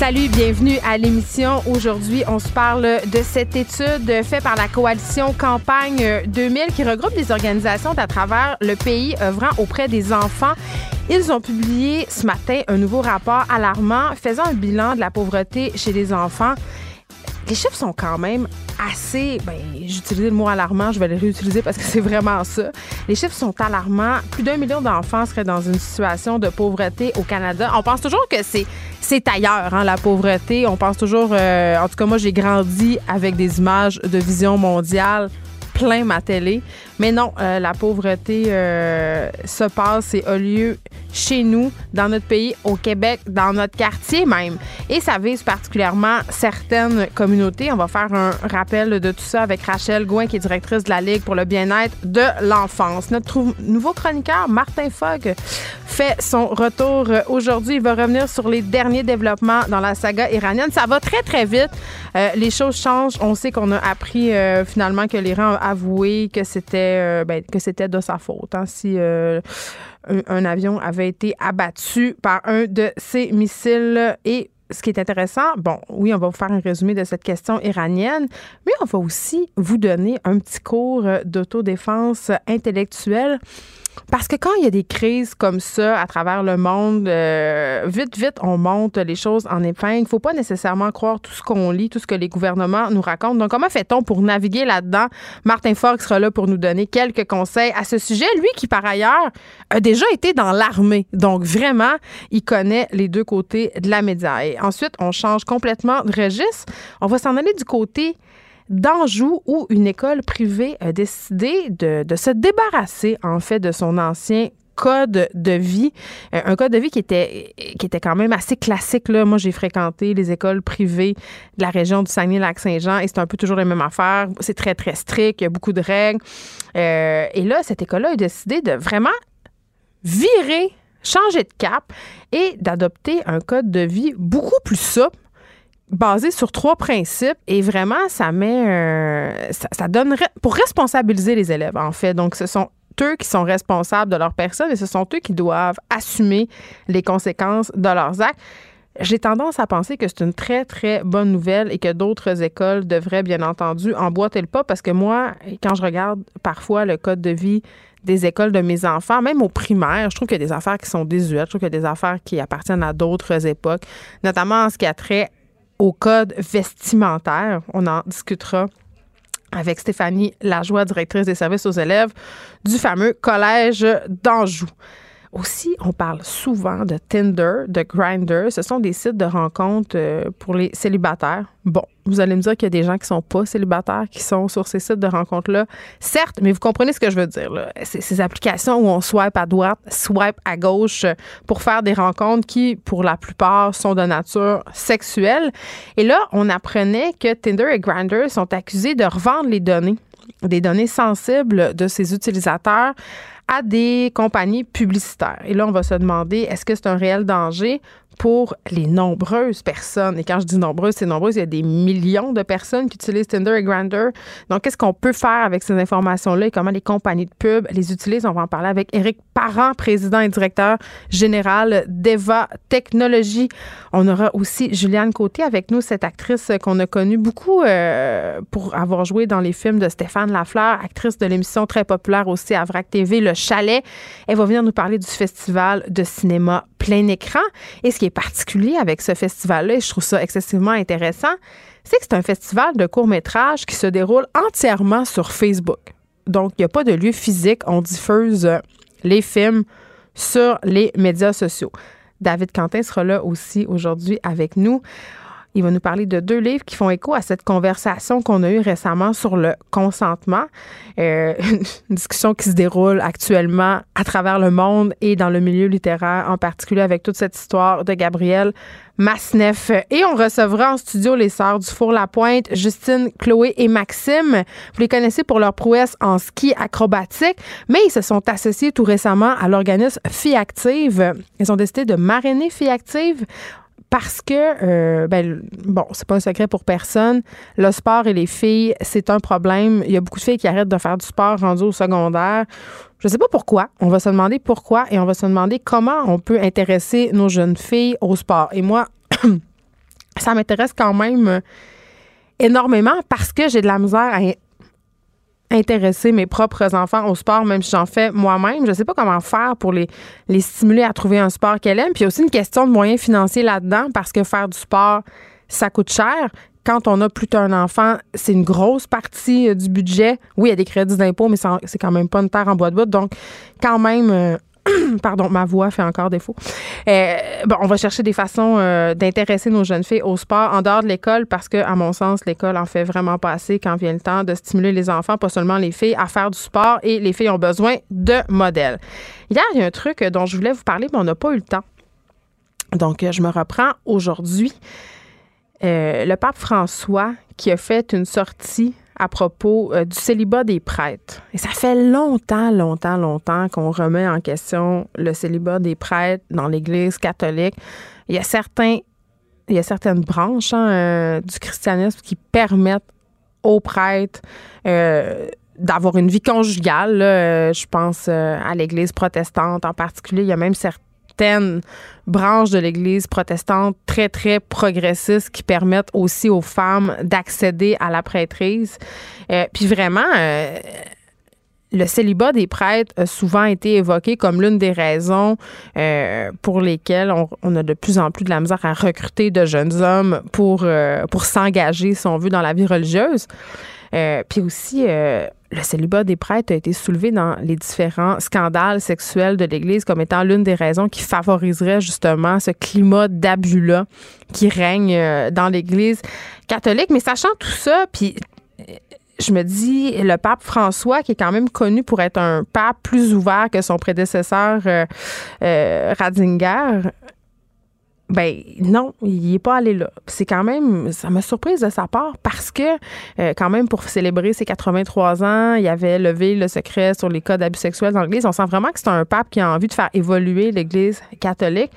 Salut, bienvenue à l'émission. Aujourd'hui, on se parle de cette étude faite par la coalition Campagne 2000 qui regroupe des organisations à travers le pays œuvrant auprès des enfants. Ils ont publié ce matin un nouveau rapport alarmant faisant un bilan de la pauvreté chez les enfants. Les chiffres sont quand même assez. Ben, j'utilise le mot alarmant, je vais le réutiliser parce que c'est vraiment ça. Les chiffres sont alarmants. Plus d'un million d'enfants seraient dans une situation de pauvreté au Canada. On pense toujours que c'est c'est ailleurs, hein, la pauvreté. On pense toujours. Euh, en tout cas, moi, j'ai grandi avec des images de vision mondiale plein ma télé. Mais non, euh, la pauvreté euh, se passe et a lieu chez nous, dans notre pays, au Québec, dans notre quartier même. Et ça vise particulièrement certaines communautés. On va faire un rappel de tout ça avec Rachel Gouin, qui est directrice de la Ligue pour le bien-être de l'enfance. Notre nouveau chroniqueur, Martin Fogg, fait son retour aujourd'hui. Il va revenir sur les derniers développements dans la saga iranienne. Ça va très, très vite. Euh, les choses changent. On sait qu'on a appris finalement que l'Iran a avoué que c'était euh, ben, que c'était de sa faute. Hein, si euh, un, avion avait été abattu par un de ces missiles et ce qui est intéressant, bon, oui, on va vous faire un résumé de cette question iranienne, mais on va aussi vous donner un petit cours d'autodéfense intellectuelle parce que quand il y a des crises comme ça à travers le monde, euh, vite, vite, on monte les choses en épingle. Il ne faut pas nécessairement croire tout ce qu'on lit, tout ce que les gouvernements nous racontent. Donc, comment fait-on pour naviguer là-dedans? Martin Fox sera là pour nous donner quelques conseils à ce sujet. Lui qui, par ailleurs, a déjà été dans l'armée. Donc, vraiment, il connaît les deux côtés de la média. Et ensuite, on change complètement de registre. On va s'en aller du côté d'Anjou où une école privée a décidé de, se débarrasser en fait de son ancien code de vie, euh, un code de vie qui était, qui était quand même assez classique. Là. Moi, j'ai fréquenté les écoles privées de la région du Saguenay-Lac-Saint-Jean et c'est un peu toujours la même affaire. C'est très, très strict, il y a beaucoup de règles. Euh, et là, cette école-là a décidé de vraiment virer, changer de cap et d'adopter un code de vie beaucoup plus souple basé sur trois principes et vraiment, ça met, ça, pour responsabiliser les élèves, en fait. Donc, ce sont eux qui sont responsables de leur personne et ce sont eux qui doivent assumer les conséquences de leurs actes. J'ai tendance à penser que c'est une très, très bonne nouvelle et que d'autres écoles devraient, bien entendu, emboîter le pas parce que moi, quand je regarde parfois le code de vie des écoles de mes enfants, même au primaire, je trouve qu'il y a des affaires qui sont désuètes, je trouve qu'il y a des affaires qui appartiennent à d'autres époques, notamment en ce qui a trait au code vestimentaire. On en discutera avec Stéphanie Lajoie, directrice des services aux élèves du fameux Collège d'Anjou. Aussi, on parle souvent de Tinder, de Grindr. Ce sont des sites de rencontres euh, pour les célibataires. Bon, vous allez me dire qu'il y a des gens qui sont pas célibataires qui sont sur ces sites de rencontres-là. Certes, mais vous comprenez ce que je veux dire. C'est ces applications où on swipe à droite, swipe à gauche pour faire des rencontres qui, pour la plupart, sont de nature sexuelle. Et là, on apprenait que Tinder et Grindr sont accusés de revendre les données des données sensibles de ces utilisateurs à des compagnies publicitaires. Et là, on va se demander, est-ce que c'est un réel danger? Pour les nombreuses personnes. Et quand je dis nombreuses, c'est nombreuses. Il y a des millions de personnes qui utilisent Tinder et Grindr. Donc, qu'est-ce qu'on peut faire avec ces informations-là et comment les compagnies de pub les utilisent? On va en parler avec Éric Parent, président et directeur général d'Eva Technologies. On aura aussi Juliane Côté avec nous, cette actrice qu'on a connue beaucoup euh, pour avoir joué dans les films de Stéphane Lafleur, actrice de l'émission très populaire aussi à VRAC TV, Le Chalet. Elle va venir nous parler du festival de cinéma plein écran. Et ce qui est particulier avec ce festival-là, et je trouve ça excessivement intéressant, c'est que c'est un festival de court-métrage qui se déroule entièrement sur Facebook. Donc, il n'y a pas de lieu physique. On diffuse euh, les films sur les médias sociaux. David Quentin sera là aussi aujourd'hui avec nous. Il va nous parler de deux livres qui font écho à cette conversation qu'on a eue récemment sur le consentement. Euh, une discussion qui se déroule actuellement à travers le monde et dans le milieu littéraire, en particulier avec toute cette histoire de Gabriel Masneff. Et on recevra en studio les sœurs du Four-la-Pointe, Justine, Chloé et Maxime. Vous les connaissez pour leur prouesse en ski acrobatique, mais ils se sont associés tout récemment à l'organisme Fille Active. Ils ont décidé de marrainer Fille Active parce que, euh, ben, bon, c'est pas un secret pour personne. Le sport et les filles, c'est un problème. Il y a beaucoup de filles qui arrêtent de faire du sport rendu au secondaire. Je sais pas pourquoi. On va se demander pourquoi et on va se demander comment on peut intéresser nos jeunes filles au sport. Et moi, ça m'intéresse quand même énormément parce que j'ai de la misère à intéresser mes propres enfants au sport, même si j'en fais moi-même. Je ne sais pas comment faire pour les, les stimuler à trouver un sport qu'elle aime. Puis aussi une question de moyens financiers là-dedans parce que faire du sport, ça coûte cher. Quand on a plus d'un enfant, c'est une grosse partie euh, du budget. Oui, il y a des crédits d'impôt, mais c'est quand même pas une terre en bois de bout. Donc, quand même, euh, Pardon, ma voix fait encore défaut. Euh, on va chercher des façons euh, d'intéresser nos jeunes filles au sport en dehors de l'école parce que, à mon sens, l'école en fait vraiment pas assez quand vient le temps de stimuler les enfants, pas seulement les filles, à faire du sport et les filles ont besoin de modèles. Hier, il y a un truc dont je voulais vous parler, mais on n'a pas eu le temps. Donc, je me reprends aujourd'hui. Euh, le pape François qui a fait une sortie à propos euh, du célibat des prêtres. Et ça fait longtemps, longtemps, longtemps qu'on remet en question le célibat des prêtres dans l'Église catholique. Il y a certains, il y a certaines branches hein, euh, du christianisme qui permettent aux prêtres euh, d'avoir une vie conjugale. je pense à l'Église protestante en particulier. Il y a même certains certaines branches de l'Église protestante très, très progressistes qui permettent aussi aux femmes d'accéder à la prêtrise. Euh, puis vraiment, euh, le célibat des prêtres a souvent été évoqué comme l'une des raisons euh, pour lesquelles on, a de plus en plus de la misère à recruter de jeunes hommes pour, pour s'engager, si on veut, dans la vie religieuse. puis aussi, le célibat des prêtres a été soulevé dans les différents scandales sexuels de l'Église comme étant l'une des raisons qui favoriserait justement ce climat d'abus-là qui règne euh, dans l'Église catholique. Mais sachant tout ça, puis euh, je me dis, le pape François, qui est quand même connu pour être un pape plus ouvert que son prédécesseur euh, Ratzinger, ben non, il n'est pas allé là. C'est quand même, ça m'a surprise de sa part parce que euh, quand même pour célébrer ses 83 ans, il avait levé le secret sur les cas d'abus sexuels dans l'Église. On sent vraiment que c'est un pape qui a envie de faire évoluer l'Église catholique.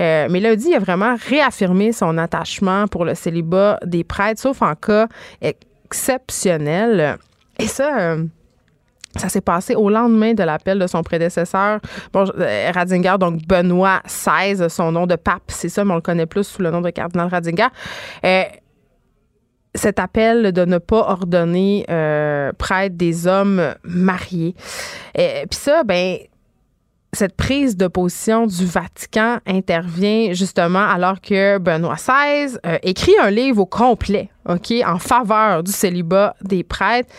Euh, mais là, dit, il a vraiment réaffirmé son attachement pour le célibat des prêtres, sauf en cas exceptionnel. Et ça. Euh, ça s'est passé au lendemain de l'appel de son prédécesseur, bon, euh, Radinger, donc Benoît XVI, son nom de pape, c'est ça, mais on le connaît plus sous le nom de cardinal Radinger. Euh, cet appel de ne pas ordonner euh, prêtre des hommes mariés. Puis ça, ben, cette prise de position du Vatican intervient justement alors que Benoît XVI écrit un livre au complet, OK, en faveur du célibat des prêtres.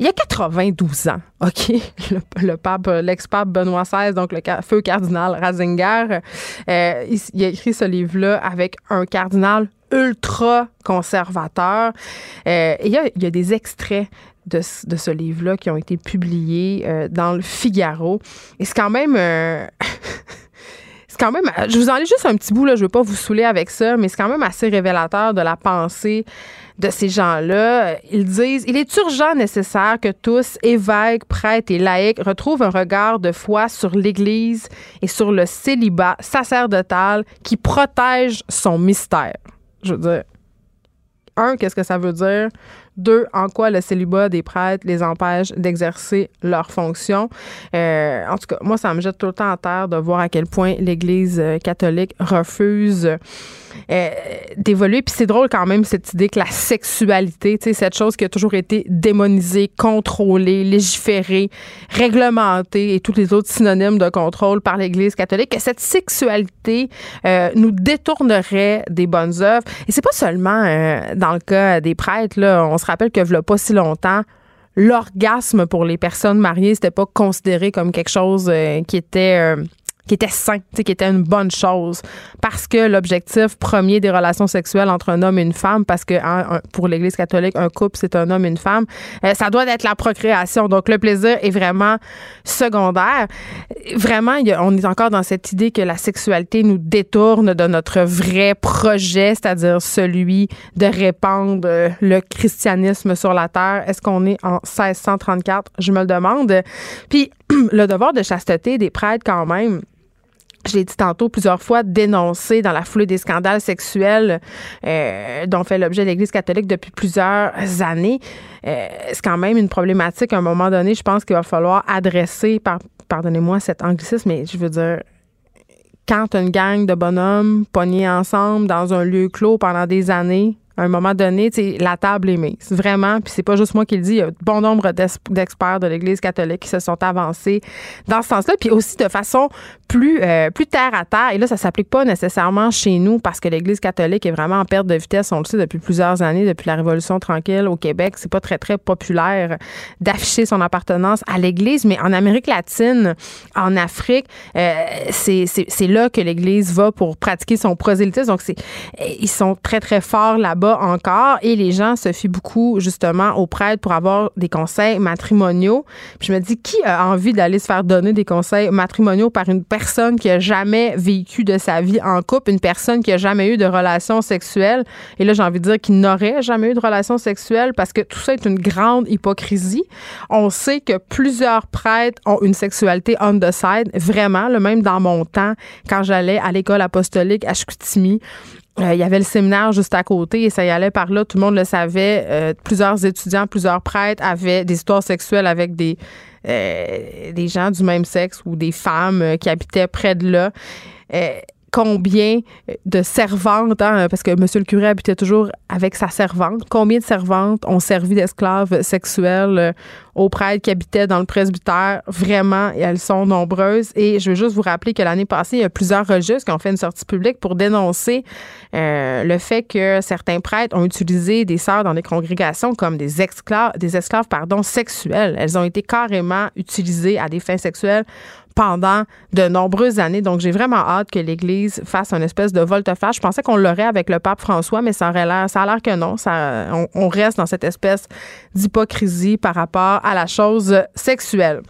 Il y a 92 ans, OK, le, pape, l'ex-pape Benoît XVI, donc le feu cardinal Ratzinger, euh, il, a écrit ce livre-là avec un cardinal ultra conservateur. Euh, il, y a, des extraits de, ce livre-là qui ont été publiés euh, dans le Figaro. Et c'est quand même... c'est quand même. Je vous en juste un petit bout, là, je ne veux pas vous saouler avec ça, mais c'est quand même assez révélateur de la pensée de ces gens-là. Ils disent il est urgent nécessaire que tous, évêques, prêtres et laïcs, retrouvent un regard de foi sur l'Église et sur le célibat sacerdotal qui protège son mystère. Je veux dire, un, qu'est-ce que ça veut dire? Deux, en quoi le célibat des prêtres les empêche d'exercer leurs fonctions. Euh, en tout cas, moi, ça me jette tout le temps à terre de voir à quel point l'Église euh, catholique refuse euh, d'évoluer. Puis c'est drôle quand même cette idée que la sexualité, cette chose qui a toujours été démonisée, contrôlée, légiférée, réglementée et tous les autres synonymes de contrôle par l'Église catholique, que cette sexualité nous détournerait des bonnes œuvres. Et c'est pas seulement dans le cas des prêtres, là, se rappelle que a pas si longtemps, l'orgasme pour les personnes mariées, c'était pas considéré comme quelque chose euh, qui était euh, qui était sain, qui était une bonne chose. Parce que l'objectif premier des relations sexuelles entre un homme et une femme, parce que hein, pour l'Église catholique, un couple, c'est un homme et une femme, euh, ça doit être la procréation. Donc, le plaisir est vraiment secondaire. Vraiment, on est encore dans cette idée que la sexualité nous détourne de notre vrai projet, c'est-à-dire celui de répandre euh, le christianisme sur la terre. Est-ce qu'on est en 1634? Je me le demande. Puis, le devoir de chasteté des prêtres, quand même, je l'ai dit tantôt plusieurs fois, dénoncé dans la foulée des scandales sexuels euh, dont fait l'objet l'Église catholique depuis plusieurs années. Euh, c'est quand même une problématique à un moment donné, je pense qu'il va falloir adresser, pardonnez-moi cet anglicisme, mais je veux dire, quand une gang de bonhommes pognés ensemble dans un lieu clos pendant des années, à un moment donné, la table est mise. Vraiment, puis c'est pas juste moi qui le dis, il y a bon nombre d'experts de l'Église catholique qui se sont avancés dans ce sens-là, puis aussi de façon plus, euh, plus terre à terre. Et là, ça s'applique pas nécessairement chez nous parce que l'Église catholique est vraiment en perte de vitesse. On le sait depuis plusieurs années, depuis la Révolution tranquille au Québec. C'est pas très, très populaire d'afficher son appartenance à l'Église, mais en Amérique latine, en Afrique, euh, c'est là que l'Église va pour pratiquer son prosélytisme. Donc, ils sont très, très forts là-bas encore et les gens se fient beaucoup justement aux prêtres pour avoir des conseils matrimoniaux. Puis je me dis, qui a envie d'aller se faire donner des conseils matrimoniaux par une personne qui a jamais vécu de sa vie en couple, une personne qui a jamais eu de relations sexuelles? Et là, j'ai envie de dire qu'il n'aurait jamais eu de relations sexuelles parce que tout ça est une grande hypocrisie. On sait que plusieurs prêtres ont une sexualité on the side, vraiment, le même dans mon temps, quand j'allais à l'école apostolique à Chicoutimi, euh, il y avait le séminaire juste à côté et ça y allait par là. Tout le monde le savait. Euh, plusieurs étudiants, plusieurs prêtres avaient des histoires sexuelles avec des, euh, des gens du même sexe ou des femmes qui habitaient près de là combien de servantes, hein, parce que M. le curé habitait toujours avec sa servante, combien de servantes ont servi d'esclaves sexuels euh, aux prêtres qui habitaient dans le presbytère? Vraiment, elles sont nombreuses. Et je veux juste vous rappeler que l'année passée, il y a plusieurs registres qui ont fait une sortie publique pour dénoncer euh, le fait que certains prêtres ont utilisé des sœurs dans des congrégations comme des esclaves, des esclaves pardon, sexuels. Elles ont été carrément utilisées à des fins sexuelles pendant de nombreuses années. Donc, j'ai vraiment hâte que l'Église fasse une espèce de volte-face. Je pensais qu'on l'aurait avec le pape François, mais ça ça a l'air que non. Ça, on, reste dans cette espèce d'hypocrisie par rapport à la chose sexuelle.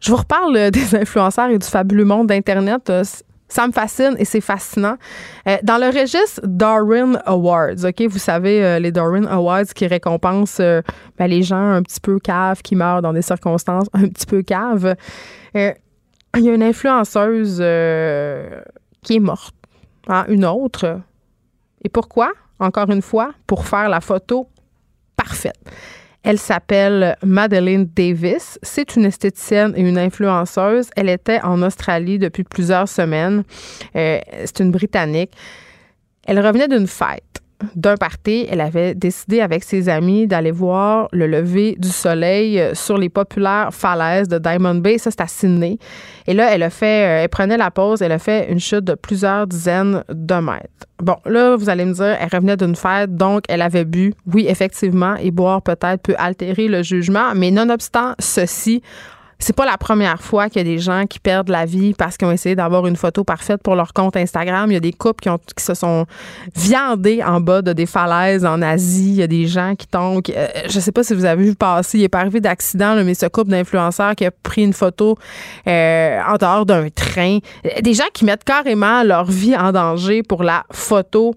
Je vous reparle des influenceurs et du fabuleux monde d'Internet. Ça me fascine et c'est fascinant. Euh, dans le registre Darwin Awards, OK, vous savez, euh, les Darwin Awards qui récompensent euh, ben, les gens un petit peu caves qui meurent dans des circonstances un petit peu caves. Il y a une influenceuse qui est morte. Hein, une autre. Et pourquoi? Encore une fois, pour faire la photo parfaite. Elle s'appelle Madeleine Davis. C'est une esthéticienne et une influenceuse. Elle était en Australie depuis plusieurs semaines. Euh, c'est une Britannique. Elle revenait d'une fête d'un party, elle avait décidé avec ses amis d'aller voir le lever du soleil euh, sur les populaires falaises de Diamond Bay. Ça, c'est à Sydney. Et là, elle a fait, euh, elle prenait la pause, elle a fait une chute de plusieurs dizaines de mètres. Bon, là, vous allez me dire, elle revenait d'une fête, donc elle avait bu. Oui, effectivement, et boire peut-être peut altérer le jugement, mais nonobstant ceci, c'est pas la première fois qu'il y a des gens qui perdent la vie parce qu'ils ont essayé d'avoir une photo parfaite pour leur compte Instagram. Il y a des couples qui, ont, qui se sont viandés en bas de des falaises en Asie. Il y a des gens qui tombent. Euh, je sais pas si vous avez vu passer. Il est pas arrivé d'accident, mais ce couple d'influenceurs qui a pris une photo euh, en dehors d'un train. Des gens qui mettent carrément leur vie en danger pour la photo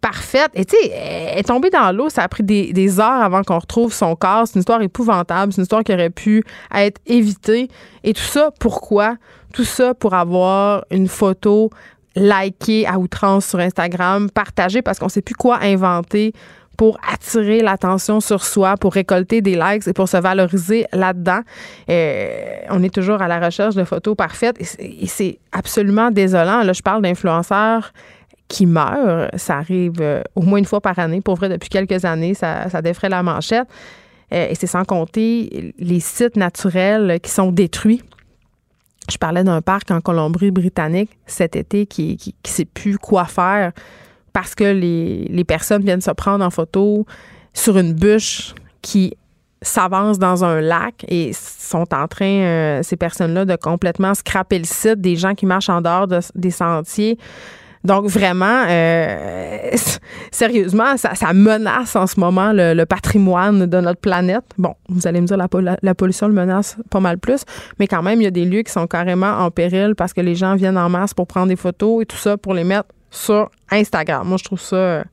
parfaite. Et tu sais, est dans l'eau. Ça a pris des heures avant qu'on retrouve son corps. C'est une histoire épouvantable. C'est une histoire qui aurait pu être évitée et tout ça, pourquoi? Tout ça pour avoir une photo likée à outrance sur Instagram, partagée parce qu'on ne sait plus quoi inventer pour attirer l'attention sur soi, pour récolter des likes et pour se valoriser là-dedans. Euh, on est toujours à la recherche de photos parfaites et c'est absolument désolant. Là, je parle d'influenceurs qui meurent. Ça arrive euh, au moins une fois par année. Pour vrai, depuis quelques années, ça, ça défrait la manchette. Euh, et c'est sans compter les sites naturels qui sont détruits. Je parlais d'un parc en Colombie-Britannique cet été qui qui, sait plus quoi faire parce que les, les, personnes viennent se prendre en photo sur une bûche qui s'avance dans un lac et sont en train, euh, ces personnes-là, de complètement scraper le site, des gens qui marchent en dehors des sentiers. Donc, vraiment, euh, sérieusement, ça, menace en ce moment le, patrimoine de notre planète. Bon, vous allez me dire, la, la, pollution le menace pas mal plus, mais quand même, il y a des lieux qui sont carrément en péril parce que les gens viennent en masse pour prendre des photos et tout ça pour les mettre sur Instagram. Moi, je trouve ça...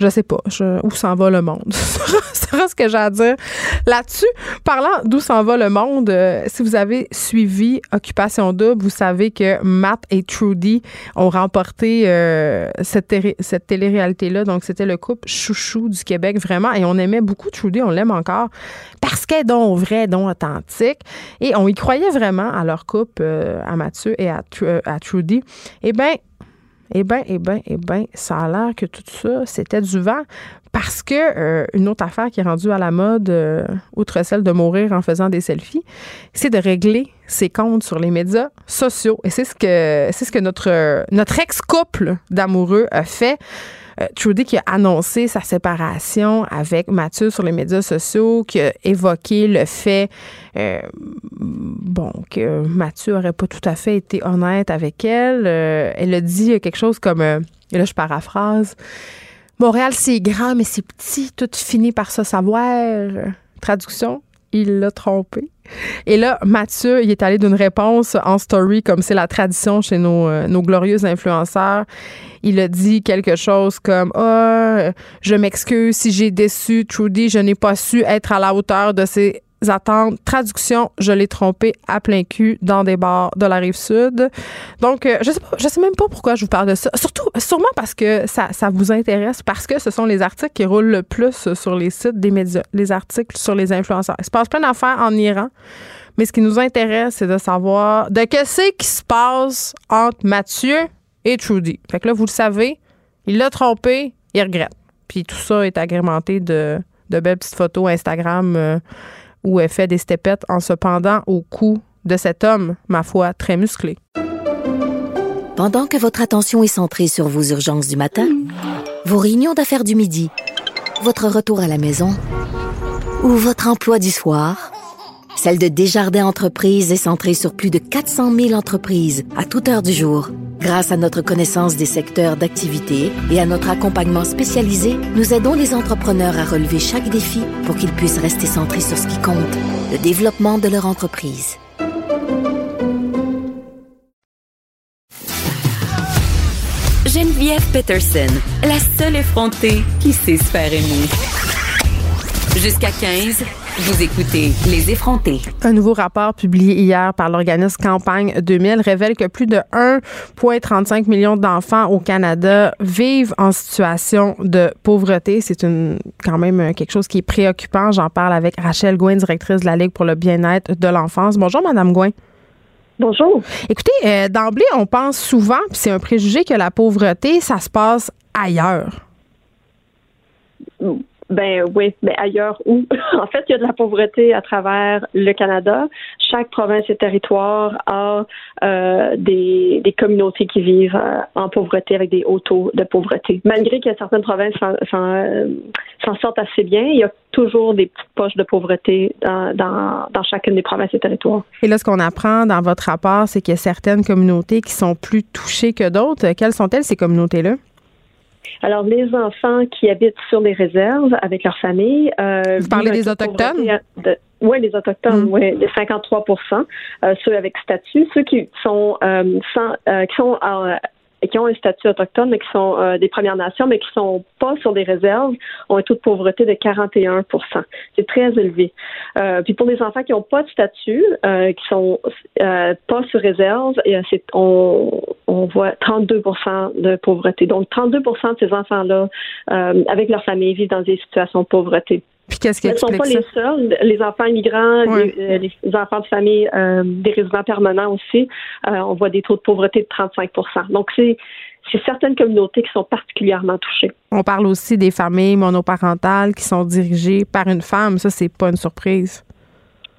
Euh, je sais pas où s'en va le monde? C'est ce que j'ai à dire là-dessus. Parlant d'où s'en va le monde, euh, si vous avez suivi Occupation Double, vous savez que Matt et Trudy ont remporté euh, cette, cette télé-réalité-là. Donc, c'était le couple chouchou du Québec, vraiment. Et on aimait beaucoup Trudy, on l'aime encore, parce qu'elle est donc vraie, donc authentique. Et on y croyait vraiment à leur couple, euh, à Mathieu et à, à Trudy. Eh bien, eh bien, eh bien, eh bien, ça a l'air que tout ça, c'était du vent. Parce que euh, une autre affaire qui est rendue à la mode, euh, outre celle de mourir en faisant des selfies, c'est de régler ses comptes sur les médias sociaux. Et c'est ce que c'est ce que notre notre ex-couple d'amoureux a fait. Euh, Trudy qui a annoncé sa séparation avec Mathieu sur les médias sociaux, qui a évoqué le fait, euh, bon, que Mathieu aurait pas tout à fait été honnête avec elle. Euh, elle a dit quelque chose comme, et là je paraphrase, Montréal c'est grand mais c'est petit, tout finit par se savoir. Traduction, il l'a trompé. Et là, Mathieu, il est allé d'une réponse en story, comme c'est la tradition chez nos, euh, nos glorieux influenceurs. Il a dit quelque chose comme Ah, je m'excuse si j'ai déçu Trudy, je n'ai pas su être à la hauteur de ses attentes. Traduction, je l'ai trompé à plein cul dans des bars de la rive sud. Donc, euh, je sais pas, je sais même pas pourquoi je vous parle de ça. Surtout, sûrement parce que ça, ça vous intéresse, parce que ce sont les articles qui roulent le plus sur les sites des médias, les articles sur les influenceurs. Il se passe plein d'affaires en Iran. Mais ce qui nous intéresse, c'est de savoir de qu'est ce qui se passe entre Mathieu et Trudy. Fait que là, vous le savez, il l'a trompé, il regrette. Puis tout ça est agrémenté de, de belles petites photos Instagram euh, où elle fait des stepettes en se pendant au cou de cet homme, ma foi, très musclé. Pendant que votre attention est centrée sur vos urgences du matin, vos réunions d'affaires du midi, votre retour à la maison ou votre emploi du soir, celle de Desjardins Entreprises est centrée sur plus de 400 000 entreprises à toute heure du jour. Grâce à notre connaissance des secteurs d'activité et à notre accompagnement spécialisé, nous aidons les entrepreneurs à relever chaque défi pour qu'ils puissent rester centrés sur ce qui compte, le développement de leur entreprise. Geneviève Peterson, la seule effrontée qui sait se faire aimer. Jusqu'à 15. Vous écoutez Les effrontés. Un nouveau rapport publié hier par l'organisme Campagne 2000 révèle que plus de 1,35 million d'enfants au Canada vivent en situation de pauvreté. C'est une quand même quelque chose qui est préoccupant. J'en parle avec Rachel Gouin, directrice de la Ligue pour le bien-être de l'enfance. Bonjour, Madame Gouin. Bonjour. Écoutez, euh, d'emblée, on pense souvent, puis c'est un préjugé que la pauvreté, ça se passe ailleurs. Ben oui, mais ailleurs où? en fait, il y a de la pauvreté à travers le Canada. Chaque province et territoire a euh, des, communautés qui vivent euh, en pauvreté avec des hauts taux de pauvreté. Malgré que certaines provinces euh, s'en sortent assez bien, il y a toujours des poches de pauvreté dans chacune des provinces et territoires. Et là, ce qu'on apprend dans votre rapport, c'est qu'il y a certaines communautés qui sont plus touchées que d'autres. Quelles sont-elles, ces communautés-là? Alors, les enfants qui habitent sur les réserves avec leur famille. Euh, Vous parlez des Autochtones? oui, les Autochtones, mm. oui, les 53 euh, ceux avec statut, ceux qui sont, euh, sans, qui sont qui ont un statut autochtone, mais qui sont euh, des Premières Nations, mais qui sont pas sur des réserves, ont un taux de pauvreté de 41% C'est très élevé. Euh, puis pour les enfants qui n'ont pas de statut, euh, qui sont pas sur réserve, c'est, on, on voit 32% de pauvreté. Donc 32% de ces enfants-là, avec leur famille, vivent dans des situations de pauvreté. Puis qu'est-ce qui ne sont pas les seuls. Les enfants immigrants, les, enfants de famille, des résidents permanents aussi, on voit des taux de pauvreté de 35 Donc c'est c'est certaines communautés qui sont particulièrement touchées. On parle aussi des familles monoparentales qui sont dirigées par une femme. Ça, c'est pas une surprise.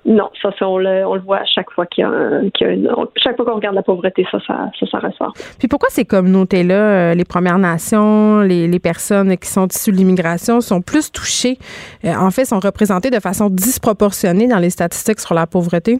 Non, ça, on, le, on le voit à chaque fois qu'il y a, une, chaque fois qu'on regarde la pauvreté, ça, ça, ressort. Puis pourquoi ces communautés-là, euh, les Premières Nations, les, les, personnes qui sont issues de l'immigration, sont plus touchées, euh, en fait, sont représentées de façon disproportionnée dans les statistiques sur la pauvreté?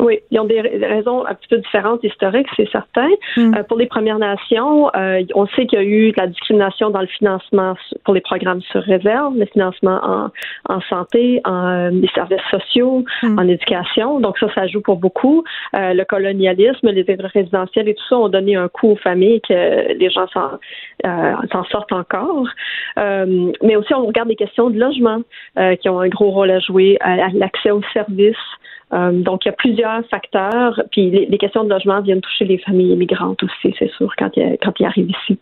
Oui, ils ont des raisons un petit peu différentes historiques, c'est certain. Hmm. Euh, pour les Premières Nations, euh, on sait qu'il y a eu de la discrimination dans le financement pour les programmes sur réserve, le financement en, en santé, en euh, les services sociaux, hmm. en éducation. Donc ça, ça joue pour beaucoup. le colonialisme, les aides résidentielles et tout ça ont donné un coup aux familles que les gens s'en sortent encore. mais aussi, on regarde les questions de logement qui ont un gros rôle à jouer, l'accès aux services. Euh, donc, il y a plusieurs facteurs. Puis, les, questions de logement viennent toucher les familles immigrantes aussi, c'est sûr, quand, quand ils arrivent ici.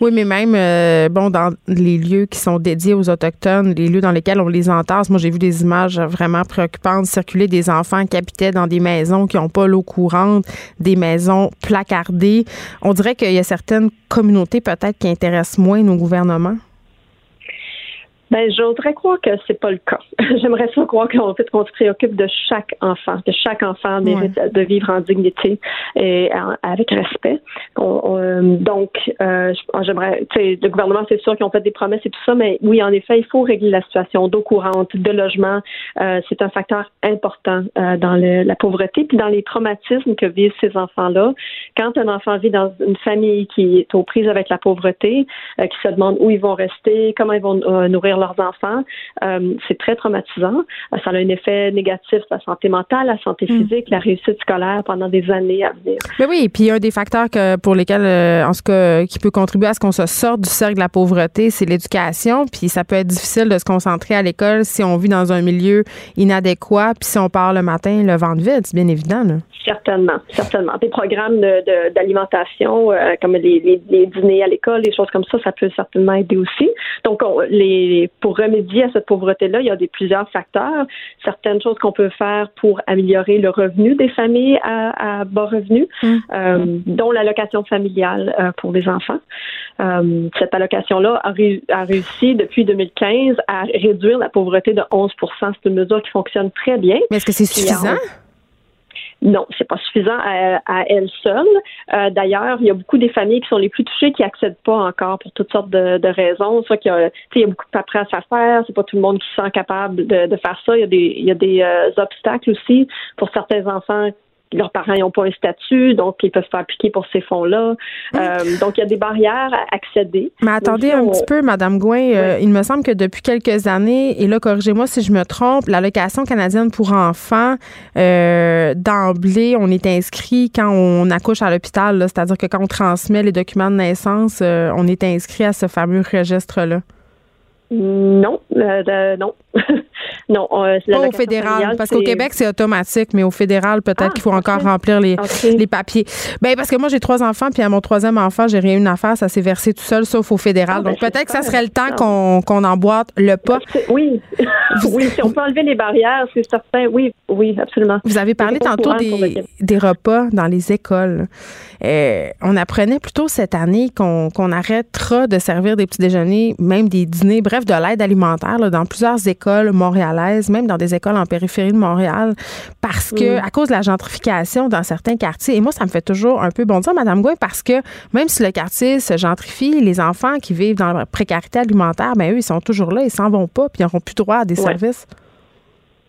Oui, mais même, euh, bon, dans les lieux qui sont dédiés aux Autochtones, les lieux dans lesquels on les entasse, moi, j'ai vu des images vraiment préoccupantes circuler des enfants qui habitaient dans des maisons qui n'ont pas l'eau courante, des maisons placardées. On dirait qu'il y a certaines communautés peut-être qui intéressent moins nos gouvernements. Ben, j'oserais croire que c'est pas le cas. J'aimerais ça croire qu'en fait, qu'on se préoccupe de chaque enfant, que chaque enfant mérite de vivre en dignité et avec respect. donc, euh, j'aimerais, tu sais, le gouvernement, c'est sûr qu'ils ont fait des promesses et tout ça, mais oui, en effet, il faut régler la situation d'eau courante, de logement. Euh, c'est un facteur important euh, dans le, la pauvreté puis dans les traumatismes que vivent ces enfants-là. Quand un enfant vit dans une famille qui est aux prises avec la pauvreté, qui se demande où ils vont rester, comment ils vont euh, leurs enfants, euh, c'est très traumatisant. Euh, ça a un effet négatif sur la santé mentale, la santé mm. physique, la réussite scolaire pendant des années à venir. Mais oui, et puis un des facteurs que, pour lesquels, euh, en ce cas, qui peut contribuer à ce qu'on se sorte du cercle de la pauvreté, c'est l'éducation. Puis ça peut être difficile de se concentrer à l'école si on vit dans un milieu inadéquat, puis si on part le matin le ventre vide, c'est bien évident. Là. Certainement, certainement. Des programmes d'alimentation, de, comme les, les, dîners à l'école, des choses comme ça, ça peut certainement aider aussi. Donc, les, pour remédier à cette pauvreté-là, il y a des, plusieurs facteurs. Certaines choses qu'on peut faire pour améliorer le revenu des familles à, bas revenus, mmh. euh, dont l'allocation familiale euh, pour les enfants. Euh, cette allocation-là a, a, réussi depuis 2015 à réduire la pauvreté de 11% C'est une mesure qui fonctionne très bien. Mais est-ce que c'est suffisant? Non, c'est pas suffisant à, elle seule. Euh, d'ailleurs, il y a beaucoup des familles qui sont les plus touchées qui accèdent pas encore pour toutes sortes de, raisons. Soit qu'il y a, il y a beaucoup de paperasse à faire, c'est pas tout le monde qui se sent capable de, faire ça. Il y a des, il y a des euh, obstacles aussi pour certains enfants leurs parents n'ont pas un statut, donc ils peuvent pas appliquer pour ces fonds-là. Euh, donc, il y a des barrières à accéder. Mais attendez un petit peu, Madame Gouin. Euh, il me semble que depuis quelques années, et là, corrigez-moi si je me trompe, l'allocation canadienne pour enfants, euh, d'emblée, on est inscrit quand on accouche à l'hôpital, c'est-à-dire que quand on transmet les documents de naissance, on est inscrit à ce fameux registre-là. Non, non. Non, euh, Pas au fédéral, parce qu'au Québec, c'est automatique, mais au fédéral, peut-être ah, qu'il faut encore remplir les, les papiers. Ben, parce que moi, j'ai trois enfants, puis à mon troisième enfant, j'ai rien eu à faire, ça s'est versé tout seul, sauf au fédéral. Ah, ben, Donc, peut-être que ça serait le temps qu'on qu'on emboîte le pas. Oui, oui, si on peut enlever les barrières, c'est certain. Oui, oui, absolument. Vous avez parlé tantôt des, des, repas dans les écoles. Euh, on apprenait plutôt cette année qu'on arrêtera de servir des petits déjeuners, même des dîners, bref, de l'aide alimentaire là, dans plusieurs écoles montréalaises même dans des écoles en périphérie de Montréal, parce que, mm. à cause de la gentrification dans certains quartiers, et moi, ça me fait toujours un peu bondir, Madame Gouin, parce que même si le quartier se gentrifie, les enfants qui vivent dans la précarité alimentaire, ben eux, ils sont toujours là, ils s'en vont pas, puis ils n'auront plus droit à des services.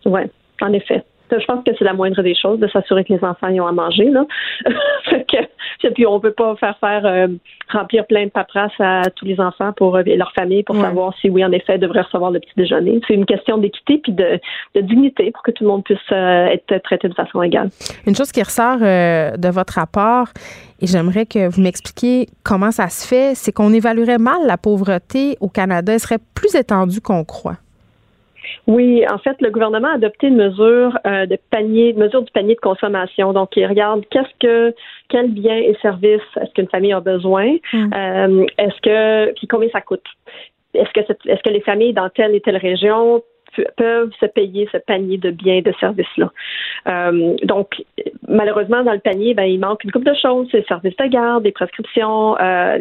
Oui, en effet. Je pense que c'est la moindre des choses de s'assurer que les enfants y ont à manger. Là. que, puis on peut pas faire faire euh, remplir plein de paperasse à tous les enfants pour euh, leur famille pour savoir si oui en effet ils devraient recevoir le petit déjeuner. C'est une question d'équité puis de, dignité pour que tout le monde puisse euh, être traité de façon égale. Une chose qui ressort de votre rapport et j'aimerais que vous m'expliquiez comment ça se fait, c'est qu'on évaluerait mal la pauvreté au Canada. Elle serait plus étendue qu'on croit. Oui, en fait, le gouvernement a adopté une mesure euh, de panier, mesure du panier de consommation. Donc, il regarde qu'est-ce que, quels biens et services est-ce qu'une famille a besoin, mm. euh, est-ce que, puis combien ça coûte? Est-ce que, est-ce que les familles dans telle et telle région peuvent se payer ce panier de biens et de services-là. Euh, donc, malheureusement, dans le panier, ben, il manque une couple de choses. C'est services de garde, des prescriptions. Euh,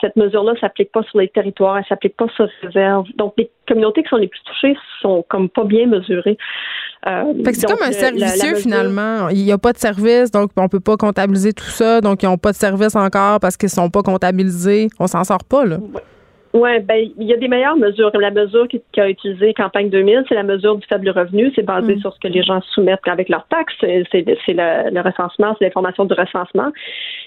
cette mesure-là ne s'applique pas sur les territoires, elle ne s'applique pas sur les réserves. Donc, les communautés qui sont les plus touchées sont comme pas bien mesurées. Euh, c'est comme un servicieux finalement. Il n'y a pas de service, donc on ne peut pas comptabiliser tout ça. Donc, ils n'ont pas de service encore parce qu'ils ne sont pas comptabilisés. On s'en sort pas, là. Oui, ben il y a des meilleures mesures. La mesure qu'a utilisée Campagne 2000, c'est la mesure du faible revenu. C'est basé mm. sur ce que les gens soumettent avec leurs taxes. C'est le, le, recensement, c'est l'information du recensement.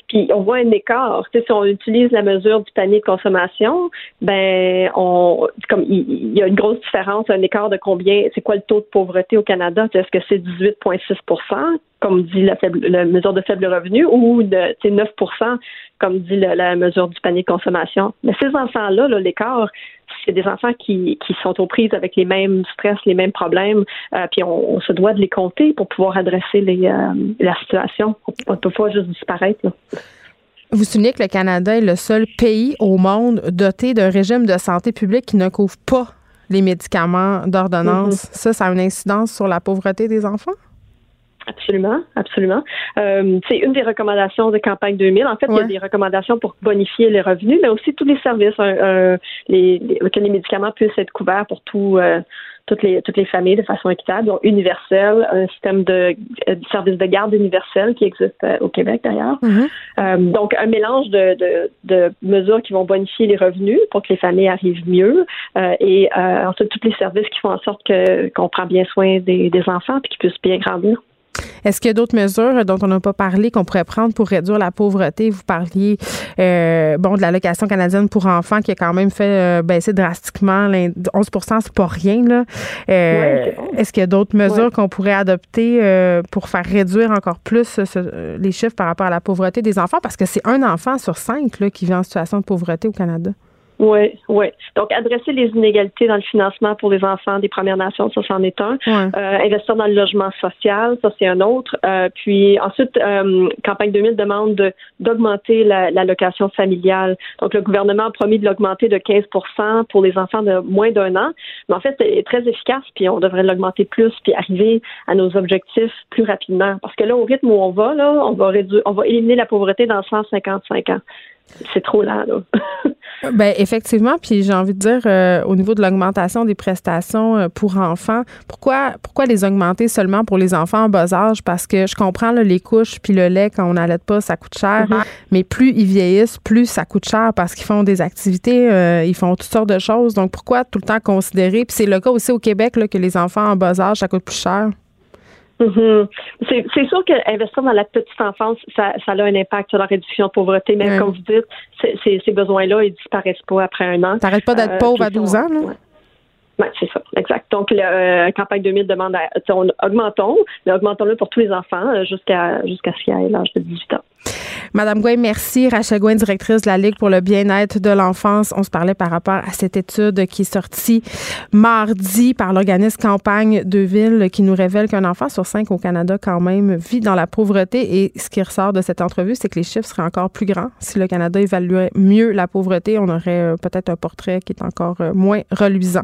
Puis on voit un écart. si on utilise la mesure du panier de consommation, ben on comme il, y a une grosse différence, un écart de combien, c'est quoi le taux de pauvreté au Canada? Est-ce que c'est 18,6% comme dit la, faible, la mesure de faible revenu, ou de 9 comme dit la, mesure du panier de consommation. Mais ces enfants-là, -là, l'écart, c'est des enfants qui, qui sont aux prises avec les mêmes stress, les mêmes problèmes, euh, puis on, se doit de les compter pour pouvoir adresser les, euh, la situation. On ne peut pas juste disparaître. Vous soulignez que le Canada est le seul pays au monde doté d'un régime de santé publique qui ne couvre pas les médicaments d'ordonnance. Mm-hmm. Ça, ça a une incidence sur la pauvreté des enfants? Absolument, absolument. Euh, c'est une des recommandations de campagne 2000. En fait, il y a des recommandations pour bonifier les revenus, mais aussi tous les services, les, que les médicaments puissent être couverts pour tout, euh, toutes les toutes les familles de façon équitable, donc universel, un système de, euh, service de garde universel qui existe au Québec d'ailleurs. Mm-hmm. donc un mélange de, de, de, mesures qui vont bonifier les revenus pour que les familles arrivent mieux et ensuite tous les services qui font en sorte que qu'on prend bien soin des, des enfants et qu'ils puissent bien grandir. Est-ce qu'il y a d'autres mesures dont on n'a pas parlé qu'on pourrait prendre pour réduire la pauvreté? Vous parliez euh, bon de l'allocation canadienne pour enfants qui a quand même fait euh, baisser drastiquement 11% c'est pas rien. Là. Euh, est-ce qu'il y a d'autres mesures qu'on pourrait adopter pour faire réduire encore plus les chiffres par rapport à la pauvreté des enfants? Parce que c'est un enfant sur cinq là, qui vit en situation de pauvreté au Canada. Oui, oui. Donc, adresser les inégalités dans le financement pour les enfants des Premières Nations, ça, c'en est un. Euh, investir dans le logement social, ça, c'est un autre. Euh, puis ensuite, euh, Campagne 2000 demande d'augmenter l'allocation familiale. Donc, le gouvernement a promis de l'augmenter de 15% pour les enfants de moins d'un an. Mais en fait, c'est très efficace, puis on devrait l'augmenter plus, puis arriver à nos objectifs plus rapidement. Parce que là, au rythme où on va, là, on va réduire, on va éliminer la pauvreté dans 155 ans c'est trop lent, là. ben, effectivement, puis j'ai envie de dire, euh, au niveau de l'augmentation des prestations euh, pour enfants, pourquoi, pourquoi les augmenter seulement pour les enfants en bas âge? Parce que je comprends, les couches puis le lait, quand on n'allait pas, ça coûte cher, mm-hmm. mais plus ils vieillissent, plus ça coûte cher parce qu'ils font des activités, euh, ils font toutes sortes de choses. Donc, pourquoi tout le temps considérer? Puis c'est le cas aussi au Québec, là, que les enfants en bas âge, ça coûte plus cher? Mhm. C'est sûr qu'investir dans la petite enfance, ça, ça, a un impact sur la réduction de pauvreté, mais comme vous dites, ces besoins-là, ils disparaissent pas après un an. T'arrêtes pas d'être euh, pauvre à 12 ans, là? Oui, c'est ça, exact. Donc, la euh, campagne 2000 demande à, on, augmentons, mais augmentons-le pour tous les enfants euh, jusqu'à ce qu'il ait l'âge de 18 ans. Madame Gouin, merci. Rachel Gouin, directrice de la Ligue pour le bien-être de l'enfance. On se parlait par rapport à cette étude qui est sortie mardi par l'organisme Campagne de Ville qui nous révèle qu'un enfant sur cinq au Canada quand même vit dans la pauvreté. Et ce qui ressort de cette entrevue, c'est que les chiffres seraient encore plus grands. Si le Canada évaluait mieux la pauvreté, on aurait euh, peut-être un portrait qui est encore moins reluisant.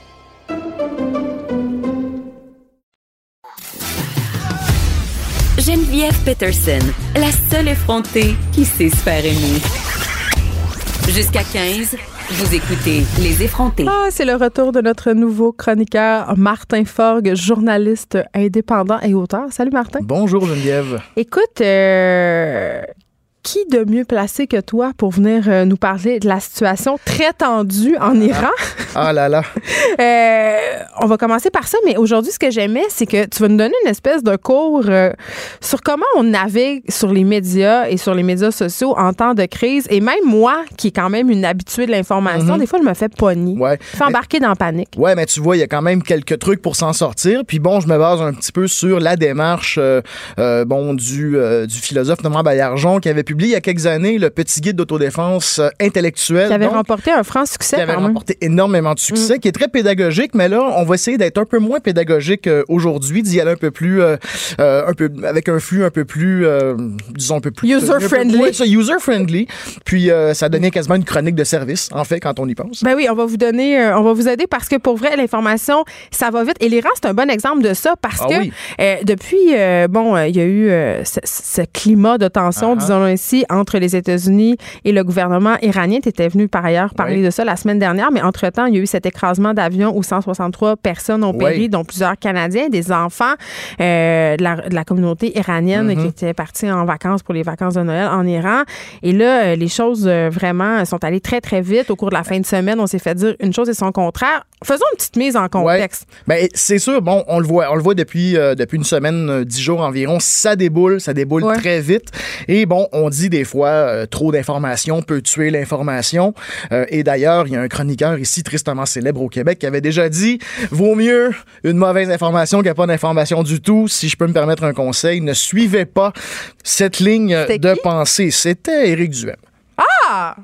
Geneviève Peterson, la seule effrontée qui sait se faire aimer. Jusqu'à 15, vous écoutez Les effrontés. Ah, c'est le retour de notre nouveau chroniqueur, Martin Forgue, journaliste indépendant et auteur. Salut Martin. Bonjour Geneviève. Écoute, euh, qui de mieux placé que toi pour venir euh, nous parler de la situation très tendue en Iran? Ah là là. Euh, on va commencer par ça, mais aujourd'hui, ce que j'aimais, c'est que tu vas nous donner une espèce de cours euh, sur comment on navigue sur les médias et sur les médias sociaux en temps de crise. Et même moi, qui est quand même une habituée de l'information, des fois, je me fais pogner. Ouais. Je me fais embarquer dans la panique. Ouais, mais tu vois, il y a quand même quelques trucs pour s'en sortir. Puis bon, je me base un petit peu sur la démarche bon, du, du philosophe Normand Baillargeon qui avait publié il y a quelques années le petit guide d'autodéfense euh, intellectuelle. Qui avait Donc, remporté un franc succès qui avait même. remporté énormément de succès, qui est très pédagogique, mais là, on va essayer d'être un peu moins pédagogique euh, aujourd'hui, d'y aller un peu plus, euh, un peu avec un flux un peu plus, euh, disons un peu plus User-friendly. User-friendly. Puis euh, ça donnait quasiment une chronique de service, en fait, quand on y pense. Ben oui, on va vous donner, on va vous aider parce que pour vrai, l'information, ça va vite. Et l'Iran, c'est un bon exemple de ça parce Ah que oui. depuis, bon, il y a eu ce, ce climat de tension, Ah ah. disons-le entre les États-Unis et le gouvernement iranien. Tu étais venu par ailleurs parler Oui. de ça la semaine dernière, mais entre-temps, il y a eu cet écrasement d'avion où 163 personnes ont péri, Oui. dont plusieurs Canadiens, des enfants euh, de, la, de la communauté iranienne Mm-hmm. qui étaient partis en vacances pour les vacances de Noël en Iran. Et là, euh, les choses euh, vraiment sont allées très, très vite. Au cours de la fin de semaine, on s'est fait dire une chose et son contraire. Faisons une petite mise en contexte. Ben, c'est sûr, bon, on le voit, on le voit depuis, euh, depuis une semaine, dix jours environ. Ça déboule, ça déboule Ouais. très vite. Et bon, on dit des fois, euh, trop d'informations peut tuer l'information. Euh, et d'ailleurs, il y a un chroniqueur ici, tristement célèbre au Québec, qui avait déjà dit, vaut mieux une mauvaise information qu'il n'y a pas d'information du tout. Si je peux me permettre un conseil, ne suivez pas cette ligne de pensée. C'était Éric Duhem. Ah!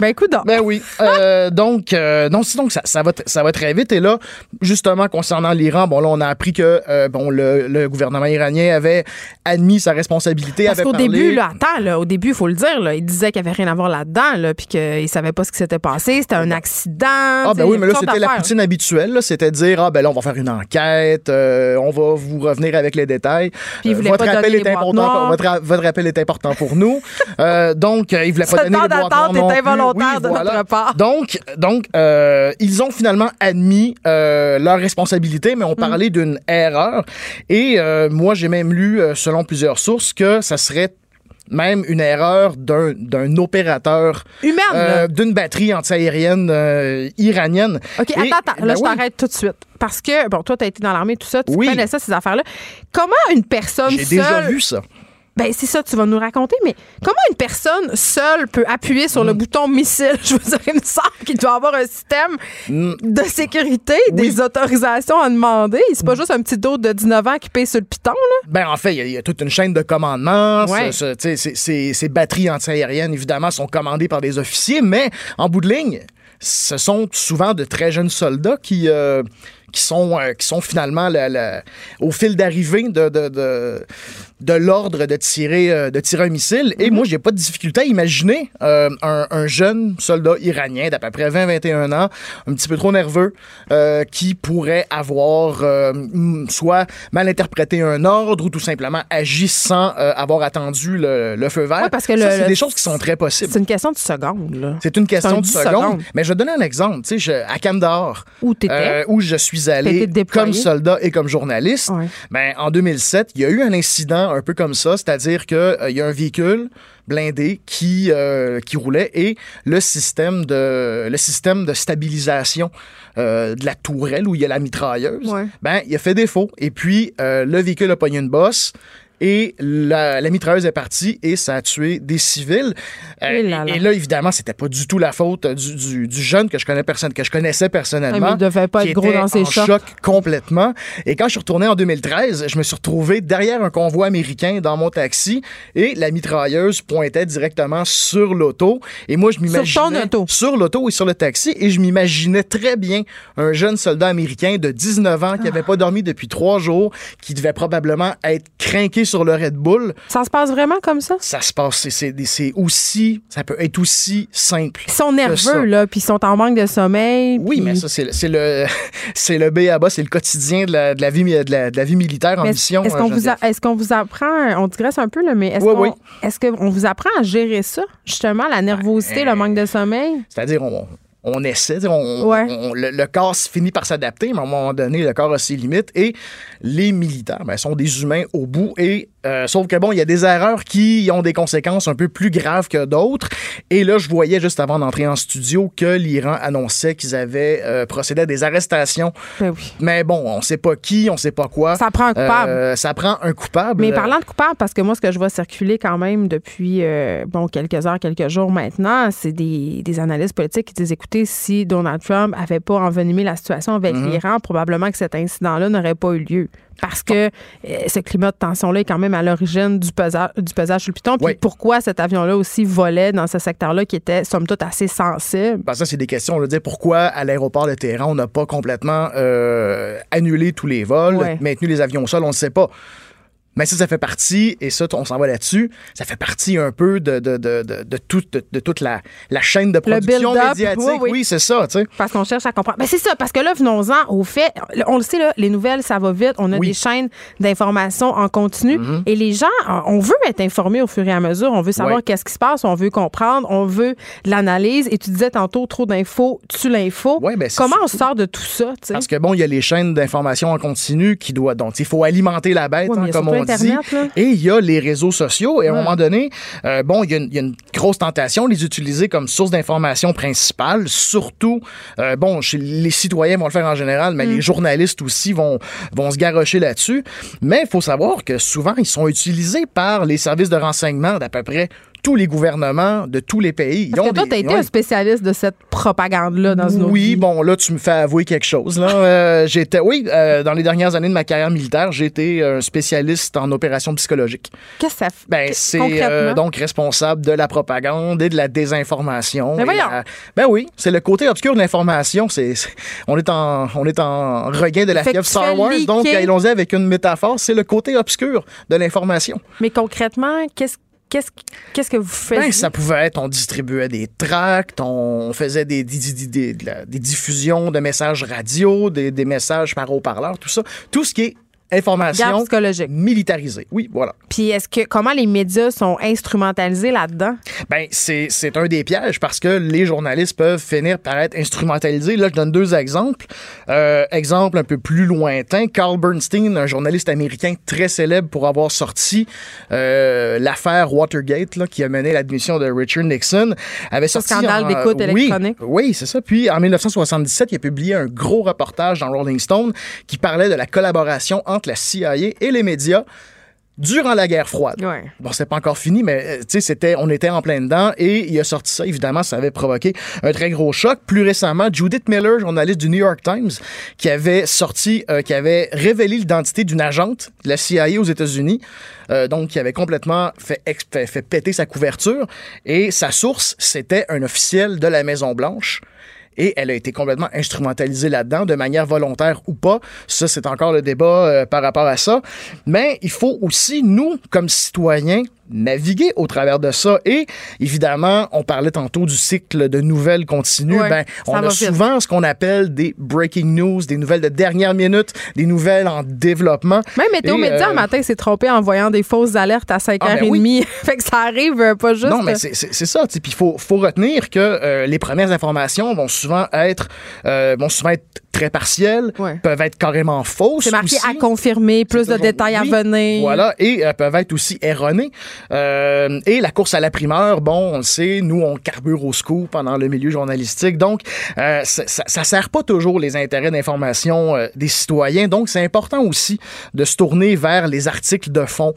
Ben écoute. Ben oui. Euh, donc, euh, non, sinon ça, ça va, ça va très vite. Et là, justement, concernant l'Iran, bon, là, on a appris que euh, bon, le, le gouvernement iranien avait admis sa responsabilité. Parce qu'au parlé- début, là, attends, là, au début, il faut le dire, là, il disait qu'il n'y avait rien à voir là-dedans, là, puis qu'il ne savait pas ce qui s'était passé, c'était un accident. Ah ben oui, mais là c'était la poutine habituelle, c'était dire ah ben là on va faire une enquête, euh, on va vous revenir avec les détails. Puis votre pas appel est important, noires. votre, votre appel est important pour nous. Euh, donc euh, il voulait pas donner les boîtes Oui, de voilà. notre part. Donc donc euh, ils ont finalement admis euh, leur responsabilité, mais ont parlé d'une erreur. Et euh, moi j'ai même lu selon plusieurs sources que ça serait même une erreur d'un d'un opérateur euh, là. d'une batterie antiaérienne euh, iranienne. OK, Et- attends, attends. Là, ben je oui. t'arrête tout de suite. Parce que, bon, toi, tu as été dans l'armée, tout ça, tu Oui. connais ça, ces affaires-là. Comment une personne J'ai seule. déjà vu ça. Ben, c'est ça, tu vas nous raconter, mais comment une personne seule peut appuyer sur Mm. le bouton missile? Je veux dire, il me semble qu'il doit avoir un système de sécurité, des autorisations à demander. C'est Mm. pas juste un petit dos de 19 ans qui paye sur le piton, là. Ben, en fait, il y a- il y, a toute une chaîne de commandement. Ouais. Ce- ce- ces- ces- ces batteries antiaériennes, évidemment, sont commandées par des officiers, mais en bout de ligne, ce sont souvent de très jeunes soldats qui, euh, qui, sont, euh, qui sont finalement la- la- au fil d'arrivée de, de, de, de l'ordre de tirer, euh, de tirer un missile. Et moi, j'ai pas de difficulté à imaginer euh, un, un jeune soldat iranien d'à peu près 20-21 ans, un petit peu trop nerveux, euh, qui pourrait avoir euh, mm, soit mal interprété un ordre ou tout simplement agi sans avoir attendu le, le feu vert. Ouais, parce que c'est des choses qui sont très possibles. C'est une question de seconde. C'est une question un de 10 seconde. secondes. Mais je vais donner un exemple. Tu sais, je- à Kandahar, Où où je suis allé comme soldat et comme journaliste. Ouais. Ben, en 2007, il y a eu un incident un peu comme ça, c'est-à-dire qu'il y a un véhicule blindé qui, euh, qui roulait et le système de, le système de stabilisation euh, de la tourelle où il y a la mitrailleuse, Ouais. ben, il a fait défaut. Et puis, euh, le véhicule a pogné une bosse. Et la, la mitrailleuse est partie et ça a tué des civils. Euh, Et là là. et là, évidemment, c'était pas du tout la faute du, du- du jeune que je, connais personne, que je connaissais personnellement. Ah, mais il devait pas être gros dans ses en chocs. choc complètement. Et quand je suis retourné en 2013, je me suis retrouvé derrière un convoi américain dans mon taxi et la mitrailleuse pointait directement sur l'auto. Et moi, je m'imaginais... Sur l'auto et sur le taxi. Et je m'imaginais très bien un jeune soldat américain de 19 ans qui n'avait pas dormi depuis trois jours, qui devait probablement être craqué sur le Red Bull. Ça se passe vraiment comme ça? Ça se passe, c'est- aussi, ça peut être aussi simple. Ils sont nerveux, là, puis ils sont en manque de sommeil. Oui, puis- mais ça, c'est le- c'est le, c'est le B à bas, c'est le quotidien de la, de la vie, de la, de la vie militaire en Mais mission. Est-ce euh, qu'on vous, a- qu'on vous apprend, on digresse un peu, là, mais est-ce Oui, qu'on oui. est-ce qu'on vous apprend à gérer ça, justement, la nervosité, le manque de sommeil? C'est-à-dire, on, on essaie, tu sais, on, Ouais. on- le, le corps finit par s'adapter, mais à un moment donné, le corps a ses limites. Et les militaires ben, sont des humains au bout. Et euh, sauf que bon, il y a des erreurs qui ont des conséquences un peu plus graves que d'autres. Et là, je voyais juste avant d'entrer en studio que l'Iran annonçait qu'ils avaient euh, procédé à des arrestations. Ben oui. Mais bon, on sait pas qui, on sait pas quoi. Ça prend un coupable. Euh, ça prend un coupable. Mais parlant de coupable, parce que moi, ce que je vois circuler quand même depuis bon quelques heures, quelques jours maintenant, c'est des, des analystes politiques qui disent écoutez, si Donald Trump avait pas envenimé la situation avec Mhm. l'Iran, probablement que cet incident-là n'aurait pas eu lieu. Parce que euh, ce climat de tension-là est quand même à l'origine du pesage, du pesage sur le piton. Puis Oui. pourquoi cet avion-là aussi volait dans ce secteur-là qui était, somme toute, assez sensible? Ben, ça, c'est des questions. On dire pourquoi à l'aéroport de Téhéran, on n'a pas complètement euh, annulé tous les vols, maintenu les avions au sol, on ne sait pas. Mais ça, ça fait partie, et ça, on s'en va là-dessus, ça fait partie un peu de, de, de, de, de tout- de- de toute la, la chaîne de production médiatique. oui, oui. c'est ça, tu sais. Parce qu'on cherche à comprendre. Ben c'est ça, parce que là, venons-en au fait. On le sait, là, les nouvelles, ça va vite. On a Oui. des chaînes d'information en continu. Et les gens, on veut être informés au fur et à mesure. On veut savoir qu'est-ce qui se passe. On veut comprendre. On veut de l'analyse. Et tu disais tantôt, trop d'infos, tu l'info. Ben, Comment on sort de tout ça, tu sais? Parce que bon, il y a les chaînes d'information en continu qui doivent. Donc, il faut alimenter la bête, mais hein, comme surtout dit. Là. Et il y a les réseaux sociaux. Et à un moment donné, euh, bon, il y, a une- il y a une grosse tentation de les utiliser comme source d'information principale. Surtout, euh, bon, chez les citoyens vont le faire en général, Mm. mais les journalistes aussi vont, vont se garrocher là-dessus. Mais il faut savoir que souvent, ils sont utilisés par les services de renseignement d'à peu près tous les gouvernements de tous les pays. Ils Parce ont que toi, des- tu as ils été un spécialiste de cette propagande-là dans une oui, bon, là, tu me fais avouer quelque chose. Là. Euh, j'étais, oui, euh, dans les dernières années de ma carrière militaire, j'ai été un spécialiste en opérations psychologiques. Qu'est-ce que ça fait? Ben, Que- c'est euh, donc responsable de la propagande et de la désinformation. Mais Et voyons. la- ben oui, c'est le côté obscur de l'information. C'est, c'est- on, est en, on est en regain de la que fièvre Star Wars. Donc, allons-y avec une métaphore. C'est le côté obscur de l'information. Mais concrètement, qu'est-ce qu'est-ce qu'est-ce que vous faites? Ben, ça pouvait être, on distribuait des tracts, on faisait des, des, des- diffusions de messages radio, des, messages par haut-parleur, tout ça. Tout ce qui est information psychologique. militarisée. Oui, voilà. Puis est-ce que comment les médias sont instrumentalisés là-dedans? Ben, c'est c'est un des pièges parce que les journalistes peuvent finir par être instrumentalisés. Là, je donne deux exemples. Euh, exemple un peu plus lointain, Carl Bernstein, un journaliste américain très célèbre pour avoir sorti euh, l'affaire Watergate, là, qui a mené l'admission de Richard Nixon, avait sorti... scandale d'écoute oui, électronique. Oui, c'est ça. Puis en 1977, il a publié un gros reportage dans Rolling Stone qui parlait de la collaboration entre la CIA et les médias durant la guerre froide. Ouais. Bon, c'est pas encore fini, mais euh, tu sais, c'était, on était en plein dedans et il a sorti ça. Évidemment, ça avait provoqué un très gros choc. Plus récemment, Judith Miller, journaliste du New York Times, qui avait sorti, euh, qui avait révélé l'identité d'une agente de la CIA aux États-Unis, euh, donc qui avait complètement fait, fait, fait péter sa couverture et sa source, c'était un officiel de la Maison Blanche. Et elle a été complètement instrumentalisée là-dedans, de manière volontaire ou pas. Ça, c'est encore le débat euh, par rapport à ça. Mais il faut aussi, nous, comme citoyens, naviguer au travers de ça. Et évidemment, on parlait tantôt du cycle de nouvelles continues. Ben, on a vite. souvent ce qu'on appelle des breaking news, des nouvelles de dernière minute, des nouvelles en développement. Même Météo Média, euh, matin, s'est trompé en voyant des fausses alertes à 5h30. Ah, ben oui. fait que ça arrive euh, pas juste. Non, mais c'est- c'est ça. Puis il faut, faut retenir que euh, les premières informations vont souvent être, euh, vont souvent être très partielles, Ouais. peuvent être carrément fausses. C'est marqué aussi. à confirmer, plus de détails oui, à venir. Voilà, et euh, peuvent être aussi erronées. Euh, et la course à la primeur, bon, on le sait, nous, on carbure au scoop pendant le milieu journalistique. Donc, euh, ça, sert pas toujours les intérêts d'information euh, des citoyens. Donc, c'est important aussi de se tourner vers les articles de fond.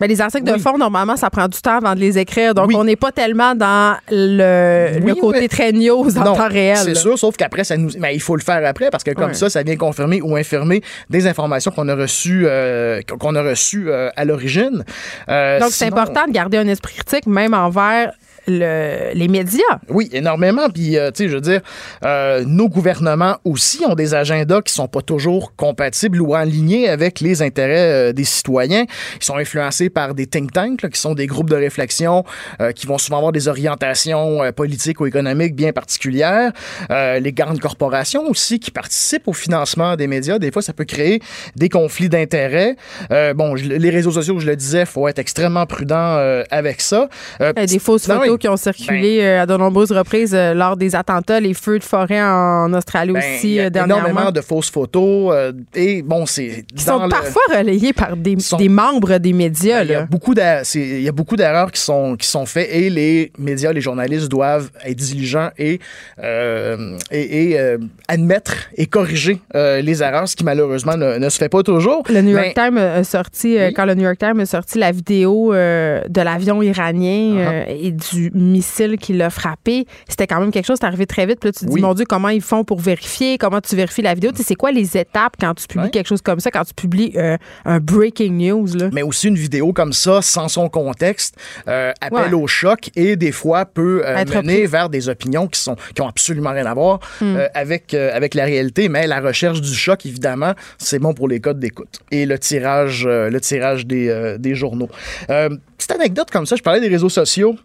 Ben, les articles de fond, normalement, ça prend du temps avant de les écrire. Donc, Oui. on n'est pas tellement dans le, côté très news en Non, temps réel. C'est sûr, sauf qu'après, ça nous, mais il faut le faire après parce que comme ça, ça vient confirmer ou infirmer des informations qu'on a reçues, euh, qu'on a reçues euh, à l'origine. Euh, Donc, c'est important de garder un esprit critique, même envers le- les médias. Oui, énormément. Puis, euh, tu sais, je veux dire, euh, nos gouvernements aussi ont des agendas qui sont pas toujours compatibles ou en ligne avec les intérêts euh, des citoyens. Ils sont influencés par des think tanks, là, qui sont des groupes de réflexion euh, qui vont souvent avoir des orientations euh, politiques ou économiques bien particulières. Euh, les grandes corporations aussi qui participent au financement des médias. Des fois, ça peut créer des conflits d'intérêts. Euh, bon, je- les réseaux sociaux, je le disais, faut être extrêmement prudent euh, avec ça. Euh, des fausses non, photos qui ont circulé euh, à de nombreuses reprises euh, lors des attentats, les feux de forêt en Australie Ben, aussi il y a euh, dernièrement. énormément de fausses photos euh, et bon c'est qui sont le- parfois relayés par des, sont- des membres des médias. il y a là. beaucoup d'a- c'est- il y a beaucoup d'erreurs qui sont qui sont faites et les médias les journalistes doivent être diligents et euh, et, et, euh, admettre et corriger les erreurs ce qui malheureusement ne, ne se fait pas toujours Le New York Times a sorti, Oui. quand le New York Times a sorti la vidéo de l'avion iranien et du missile qui l'a frappé, c'était quand même quelque chose, c'est arrivé très vite. Puis là, tu te dis, mon Dieu, comment ils font pour vérifier? Comment tu vérifies la vidéo? Tu sais, c'est quoi les étapes quand tu publies Ouais. quelque chose comme ça, quand tu publies euh, un breaking news? Là? mais aussi une vidéo comme ça, sans son contexte, euh, appelle Ouais. au choc et des fois peut euh, mener pris. vers des opinions qui sont qui ont absolument rien à voir Hmm. euh, avec avec la réalité. Mais la recherche du choc, évidemment, c'est bon pour les codes d'écoute et le tirage le tirage des, des journaux. Petite anecdote comme ça, je parlais des réseaux sociaux.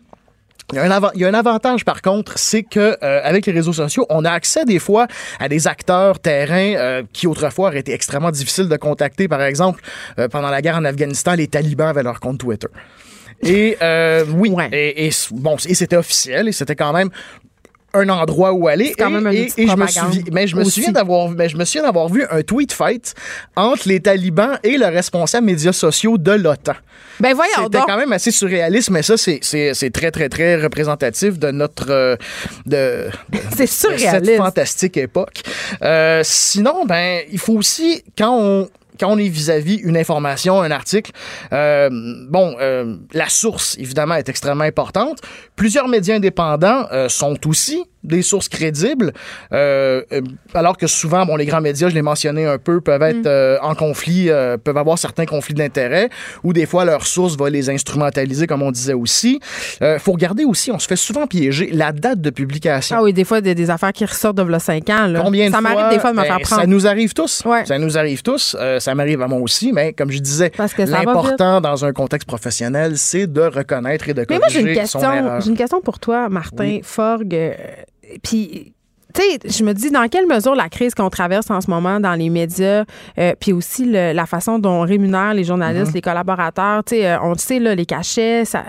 Il y, a un avant- il y a un avantage, par contre, c'est que euh, avec les réseaux sociaux, on a accès des fois à des acteurs terrains euh, qui autrefois auraient été extrêmement difficiles de contacter. Par exemple, euh, pendant la guerre en Afghanistan, les talibans avaient leur compte Twitter. Et euh, oui, Ouais. et, bon, et c'était officiel et c'était quand même un endroit où aller. Quand et, même une et- petite et je me souviens, mais je me aussi. souviens d'avoir, mais je me souviens d'avoir vu un tweet fight entre les talibans et le responsable médias sociaux de l'OTAN. Ben voyons C'était donc. quand même assez surréaliste, mais ça, c'est- c'est c'est très, très, très représentatif de notre. euh, de, de- C'est de cette surréaliste. fantastique époque. Euh, sinon, ben, il faut aussi, quand on quand on est vis-à-vis une information, un article, euh, bon, euh, la source, évidemment, est extrêmement importante. Plusieurs médias indépendants euh, sont aussi des sources crédibles, euh, euh, alors que souvent, bon, les grands médias, je l'ai mentionné un peu, peuvent être euh, en conflit, euh, peuvent avoir certains conflits d'intérêts, ou des fois, leur source va les instrumentaliser, comme on disait aussi. Euh, faut regarder aussi, on se fait souvent piéger la date de publication. Ah oui, des fois, des, des affaires qui ressortent de v'là 5 ans. Là. Combien de ça m'arrive des fois de me Ben, faire prendre. Ça nous arrive tous. Ouais. Ça nous arrive tous. Euh, ça m'arrive à moi aussi, mais comme je disais, l'important dans un contexte professionnel, c'est de reconnaître et de Mais moi, j'ai corriger une question. J'ai une question pour toi, Martin Forgue. Puis. Tu sais, je me dis dans quelle mesure la crise qu'on traverse en ce moment dans les médias, euh, puis aussi le- la façon dont on rémunère les Mm-hmm. journalistes, les collaborateurs, tu sais, euh, on le sait, là, les cachets, ça,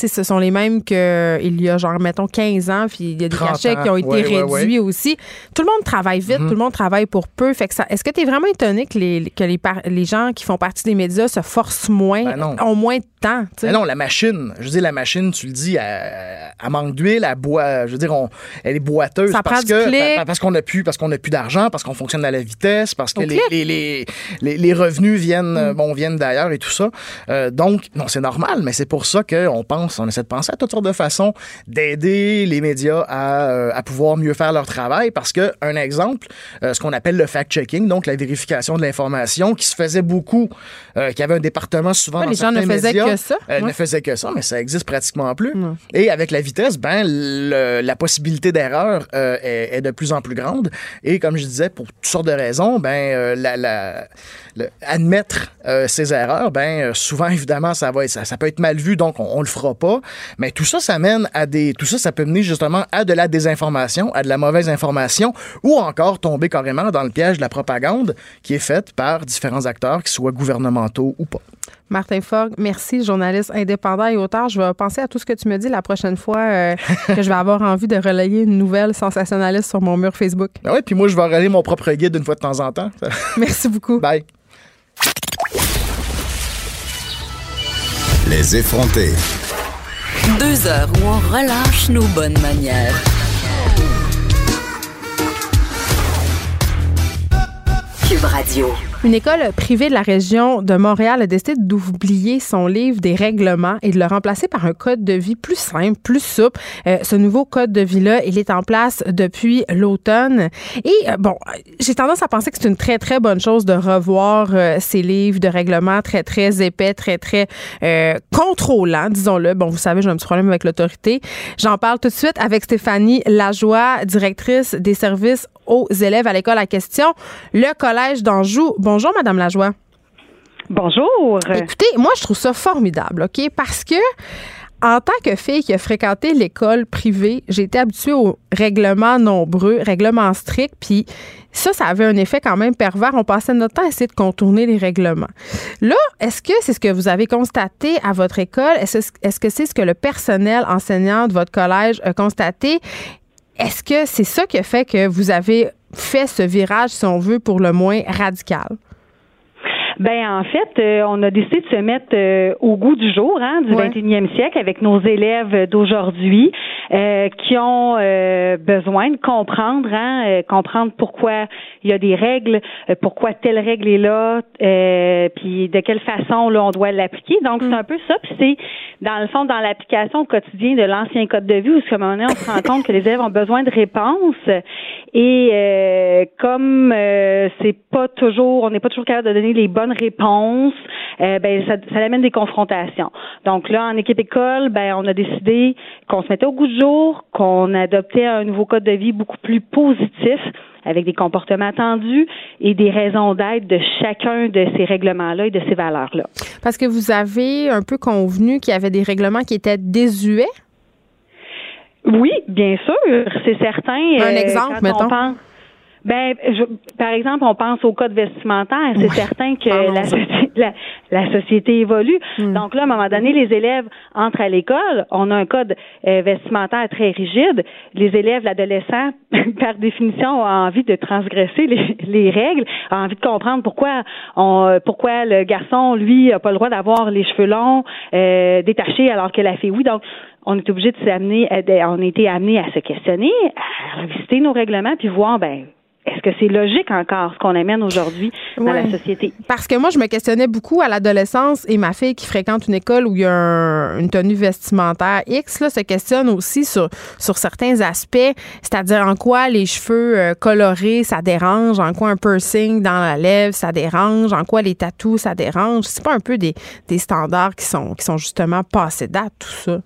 sais, ce sont les mêmes qu'il y a, genre, mettons, 15 ans, puis il y a des 30 cachets qui ont été Ouais, ouais, réduits aussi. Tout le monde travaille vite, tout le monde travaille pour peu. Fait que ça, est-ce que tu es vraiment étonné que les, que les, par- les gens qui font partie des médias se forcent moins, Ben ont moins de temps? Mais non, la machine, je veux dire, la machine, tu le dis, elle, elle manque d'huile, elle boit, je veux dire, on, elle est boiteuse Ça parce que parce qu'on a plus parce qu'on a plus d'argent, parce qu'on fonctionne à la vitesse, parce que les, les, les, les, revenus viennent Mm. bon viennent d'ailleurs et tout ça. Euh, donc non, c'est normal, mais c'est pour ça qu'on pense, on essaie de penser à toutes sortes de façons d'aider les médias à, euh, à pouvoir mieux faire leur travail parce que un exemple, euh, ce qu'on appelle le fact-checking, donc la vérification de l'information qui se faisait beaucoup, euh, qui avait un département souvent Ouais, dans les gens ne faisaient médias, que ça. euh, Ouais. ne faisait que ça, mais ça existe pratiquement plus. Et avec la vitesse, ben, le- la possibilité d'erreur euh, est, est de plus en plus grande. Et comme je disais, pour toutes sortes de raisons, ben, la, la- le- admettre ses erreurs, ben, souvent, évidemment, ça, va être, ça, ça peut être mal vu, donc on, on le fera pas. Mais tout ça, ça mène à des. Tout ça, ça peut mener justement à de la désinformation, à de la mauvaise information, ou encore tomber carrément dans le piège de la propagande qui est faite par différents acteurs, qu'ils soient gouvernementaux ou pas. Martin Fogg, merci, journaliste indépendant et auteur. Je vais penser à tout ce que tu me dis la prochaine fois euh, que je vais avoir envie de relayer une nouvelle sensationnaliste sur mon mur Facebook. Ah ouais, puis moi, je vais relayer mon propre guide une fois de temps en temps. Merci beaucoup. Bye. Les effrontés. Deux heures où on relâche nos bonnes manières. Cube Radio. Une école privée de la région de Montréal a décidé d'oublier son livre des règlements et de le remplacer par un code de vie plus simple, plus souple. Euh, ce nouveau code de vie-là, il est en place depuis l'automne. Et euh, bon, j'ai tendance à penser que c'est une très, très bonne chose de revoir euh, ces livres de règlements très, très épais, très, très contrôlants, disons-le. Bon, vous savez, j'ai un petit problème avec l'autorité. J'en parle tout de suite avec Stéphanie Lajoie, directrice des services aux élèves à l'école à question, le Collège d'Anjou. Bonjour, Madame Lajoie. Bonjour. Écoutez, moi, je trouve ça formidable, OK? Parce que en tant que fille qui a fréquenté l'école privée, j'ai été habituée aux règlements nombreux, règlements stricts, puis ça, ça avait un effet quand même pervers. On passait notre temps à essayer de contourner les règlements. Là, est-ce que c'est ce que vous avez constaté à votre école? Est-ce que c'est ce que le personnel enseignant de votre collège a constaté? Est-ce que c'est ça qui a fait que vous avez fait ce virage, si on veut, pour le moins radical? Ben en fait, euh, on a décidé de se mettre euh, au goût du jour hein, du 21e siècle avec nos élèves d'aujourd'hui euh, qui ont besoin de comprendre, hein, comprendre pourquoi il y a des règles, pourquoi telle règle est là, puis de quelle façon là on doit l'appliquer. Donc c'est mm. un peu ça. Puis c'est dans le fond dans l'application au quotidien de l'ancien code de vie où ce moment on se rend compte que les élèves ont besoin de réponses et comme c'est pas toujours, on n'est pas toujours capable de donner les bonnes réponse, euh, ben ça, ça amène des confrontations. Donc là, en équipe école, ben on a décidé qu'on se mettait au goût du jour, qu'on adoptait un nouveau code de vie beaucoup plus positif avec des comportements attendus et des raisons d'être de chacun de ces règlements-là et de ces valeurs-là. Parce que vous avez un peu convenu qu'il y avait des règlements qui étaient désuets? Oui, bien sûr, c'est certain. Un euh, exemple, mettons. Ben, je, par exemple, on pense au code vestimentaire. C'est certain que la, la, société évolue. Hmm. Donc là, à un moment donné, les élèves entrent à l'école. On a un code euh, vestimentaire très rigide. Les élèves, l'adolescent, par définition, ont envie de transgresser les, les, règles, ont envie de comprendre pourquoi on, pourquoi le garçon, lui, a pas le droit d'avoir les cheveux longs, euh, détachés, alors que la fille, oui. Donc, on est obligé de s'amener, on a été amené à se questionner, à revisiter nos règlements, puis voir, ben est-ce que c'est logique encore ce qu'on amène aujourd'hui dans la société? Parce que moi, je me questionnais beaucoup à l'adolescence et ma fille qui fréquente une école où il y a une tenue vestimentaire X là, se questionne aussi sur, sur certains aspects, c'est-à-dire en quoi les cheveux euh, colorés, ça dérange, en quoi un piercing dans la lèvre, ça dérange, en quoi les tatous, ça dérange. C'est pas un peu des, des standards qui sont, qui sont justement passés date, tout ça?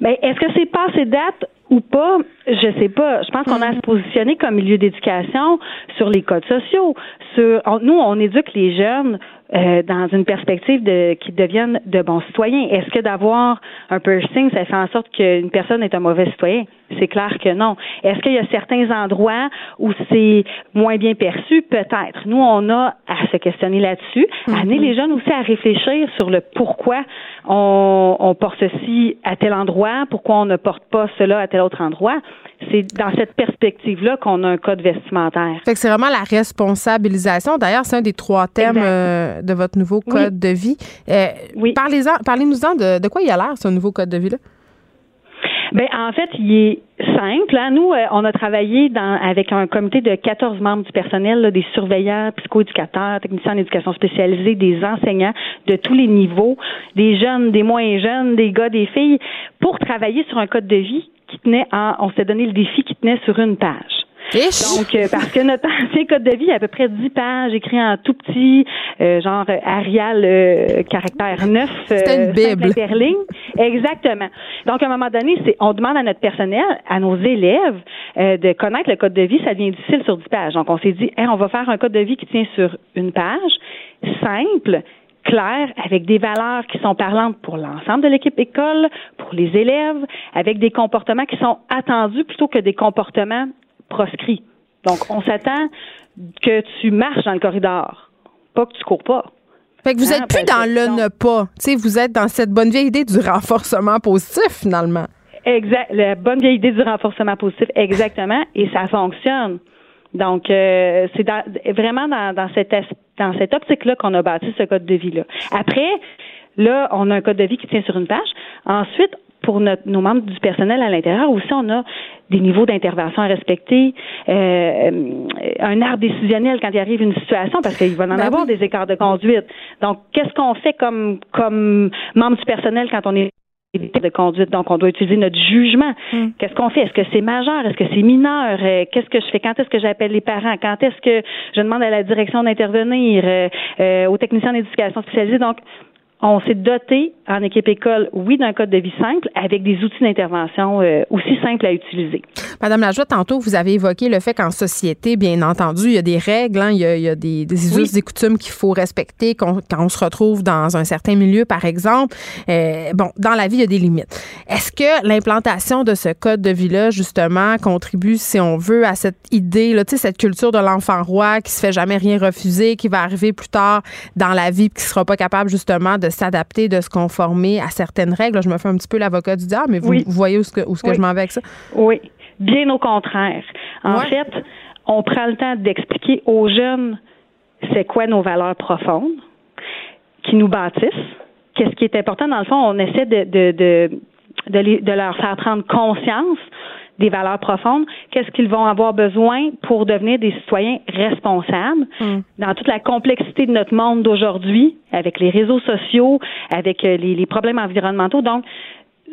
Mais ben, est-ce que c'est passé date? Ou pas, je sais pas. Je pense qu'on a à se positionner comme milieu d'éducation sur les codes sociaux. Sur, nous, on éduque les jeunes euh, dans une perspective de qu'ils deviennent de bons citoyens. Est-ce que d'avoir un piercing, ça fait en sorte qu'une personne est un mauvais citoyen? C'est clair que non. Est-ce qu'il y a certains endroits où c'est moins bien perçu? Peut-être. Nous, on a à se questionner là-dessus, mm-hmm. amener les jeunes aussi à réfléchir sur le pourquoi on, on porte ceci à tel endroit, pourquoi on ne porte pas cela à tel endroit c'est dans cette perspective-là qu'on a un code vestimentaire. Fait que c'est vraiment la responsabilisation. D'ailleurs, c'est un des trois thèmes euh, de votre nouveau code de vie. Euh, oui. Parlez-nous-en de, de quoi il a l'air, ce nouveau code de vie-là? Ben en fait, il est simple. Hein. Nous, euh, on a travaillé dans, avec un comité de 14 membres du personnel, des surveillants, psychoéducateurs, techniciens en éducation spécialisée, des enseignants de tous les niveaux, des jeunes, des moins jeunes, des gars, des filles, pour travailler sur un code de vie qui tenait en, on s'est donné le défi qui tenait sur une page. Donc, euh, parce que notre ancien code de vie a à peu près 10 pages, écrit en tout petit, euh, genre Arial euh, caractère 9. C'est une Bible. Exactement. Donc, à un moment donné, c'est, on demande à notre personnel, à nos élèves, de connaître le code de vie. Ça devient difficile sur 10 pages. Donc, on s'est dit, on va faire un code de vie qui tient sur une page, simple, clair, avec des valeurs qui sont parlantes pour l'ensemble de l'équipe école, pour les élèves, avec des comportements qui sont attendus plutôt que des comportements proscrits. Donc, on s'attend que tu marches dans le corridor, pas que tu cours pas. Fait que vous êtes hein, plus dans le ne pas. vous êtes dans cette bonne vieille idée du renforcement positif, finalement. Exact. La bonne vieille idée du renforcement positif, exactement. Et ça fonctionne. Donc, euh, c'est vraiment dans, dans, cette, dans cette optique-là qu'on a bâti ce code de vie-là. Après, là, on a un code de vie qui tient sur une page. Ensuite, pour notre, nos membres du personnel à l'intérieur aussi, on a des niveaux d'intervention à respecter, euh, un art décisionnel quand il arrive une situation, parce qu'il va en Ben avoir oui. des écarts de conduite. Donc, qu'est-ce qu'on fait comme comme membre du personnel quand on est de conduite? Donc, on doit utiliser notre jugement. Mm. Qu'est-ce qu'on fait? Est-ce que c'est majeur? Est-ce que c'est mineur? Euh, Qu'est-ce que je fais? Quand est-ce que j'appelle les parents? Quand est-ce que je demande à la direction d'intervenir? Euh, euh, aux techniciens d'éducation spécialisée? Donc, on s'est doté en équipe école, oui, d'un code de vie simple, avec des outils d'intervention euh, aussi simples à utiliser. Madame Lajoie, tantôt, vous avez évoqué le fait qu'en société, bien entendu, il y a des règles, hein, il, y a, il y a des, des Oui. us, des coutumes qu'il faut respecter quand on se retrouve dans un certain milieu, par exemple. Euh, bon, dans la vie, il y a des limites. Est-ce que l'implantation de ce code de vie-là, justement, contribue, si on veut, à cette idée, là, tu sais, cette culture de l'enfant roi qui se fait jamais rien refuser, qui va arriver plus tard dans la vie, puis qui sera pas capable, justement, de s'adapter, de se conformer à certaines règles? Je me fais un petit peu l'avocat du diable, mais vous, Oui. vous voyez où, ce que, où ce que Oui. je m'en vais avec ça? Oui, bien au contraire. En Ouais. fait, on prend le temps d'expliquer aux jeunes c'est quoi nos valeurs profondes qui nous bâtissent. Qu'est-ce qui est important? Dans le fond, on essaie de, de, de, de, les- de leur faire prendre conscience des valeurs profondes, qu'est-ce qu'ils vont avoir besoin pour devenir des citoyens responsables? Dans toute la complexité de notre monde d'aujourd'hui, avec les réseaux sociaux, avec euh, les, les problèmes environnementaux. Donc,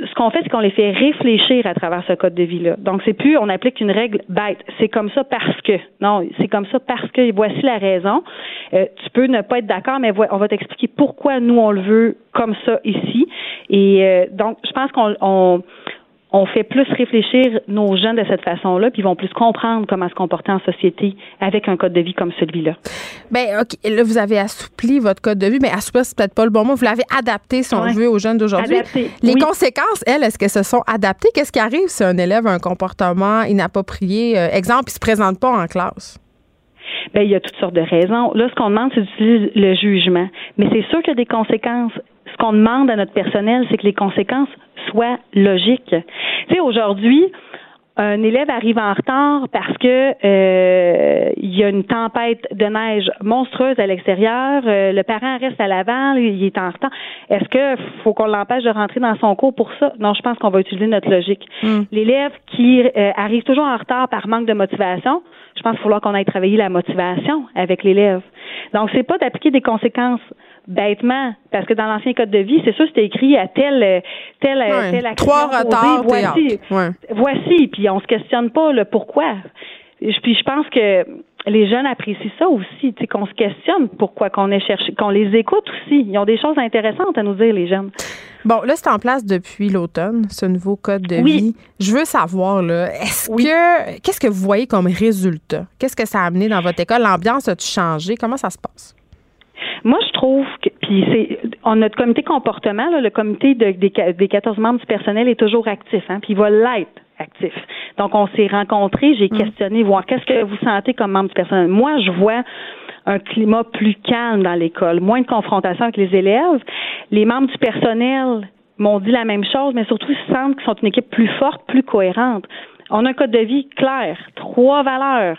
ce qu'on fait, c'est qu'on les fait réfléchir à travers ce code de vie-là. Donc, c'est plus on applique une règle bête. C'est comme ça parce que. Non, c'est comme ça parce que voici la raison. Euh, tu peux ne pas être d'accord, mais on va t'expliquer pourquoi nous on le veut comme ça ici. Et euh, donc, je pense qu'on on, on fait plus réfléchir nos jeunes de cette façon-là, puis ils vont plus comprendre comment se comporter en société avec un code de vie comme celui-là. Ben, OK. Là, vous avez assoupli votre code de vie, mais assoupli, c'est peut-être pas le bon mot. Vous l'avez adapté, si on Ouais. veut, aux jeunes d'aujourd'hui. Les oui. conséquences, elles, est-ce qu'elles se sont adaptées? Qu'est-ce qui arrive si un élève a un comportement inapproprié? Euh, exemple, il se présente pas en classe. Ben, il y a toutes sortes de raisons. Là, ce qu'on demande, c'est d'utiliser le jugement. Mais c'est sûr qu'il y a des conséquences. Ce qu'on demande à notre personnel, c'est que les conséquences soient logiques. Tu sais, aujourd'hui, un élève arrive en retard parce que euh, il y a une tempête de neige monstrueuse à l'extérieur. euh, le parent reste à l'avant, il est en retard. Est-ce que faut qu'on l'empêche de rentrer dans son cours pour ça? Non, je pense qu'on va utiliser notre logique. L'élève qui euh, arrive toujours en retard par manque de motivation, je pense qu'il va falloir qu'on aille travailler la motivation avec l'élève. Donc, c'est pas d'appliquer des conséquences bêtement, parce que dans l'ancien code de vie, c'est sûr, c'était écrit à tel tel Ouais. tel Trois retards, voici. Ouais. voici, puis on se questionne pas le pourquoi. Puis je pense que les jeunes apprécient ça aussi, tu sais, qu'on se questionne pourquoi qu'on est cherché, qu'on les écoute aussi. Ils ont des choses intéressantes à nous dire, les jeunes. Bon, là, c'est en place depuis l'automne, ce nouveau code de Oui. vie. Je veux savoir, là, est-ce Oui. que. Qu'est-ce que vous voyez comme résultat? Qu'est-ce que ça a amené dans votre école? L'ambiance a-tu changé? Comment ça se passe? Moi, je trouve que puis c'est on notre comité comportement, là, le comité de- des, des 14 membres du personnel est toujours actif, hein, puis il va l'être actif. Donc, on s'est rencontrés, j'ai questionné, voir qu'est-ce que vous sentez comme membre du personnel. Moi, je vois un climat plus calme dans l'école, moins de confrontation avec les élèves. Les membres du personnel m'ont dit la même chose, mais surtout ils sentent qu'ils sont une équipe plus forte, plus cohérente. On a un code de vie clair, trois valeurs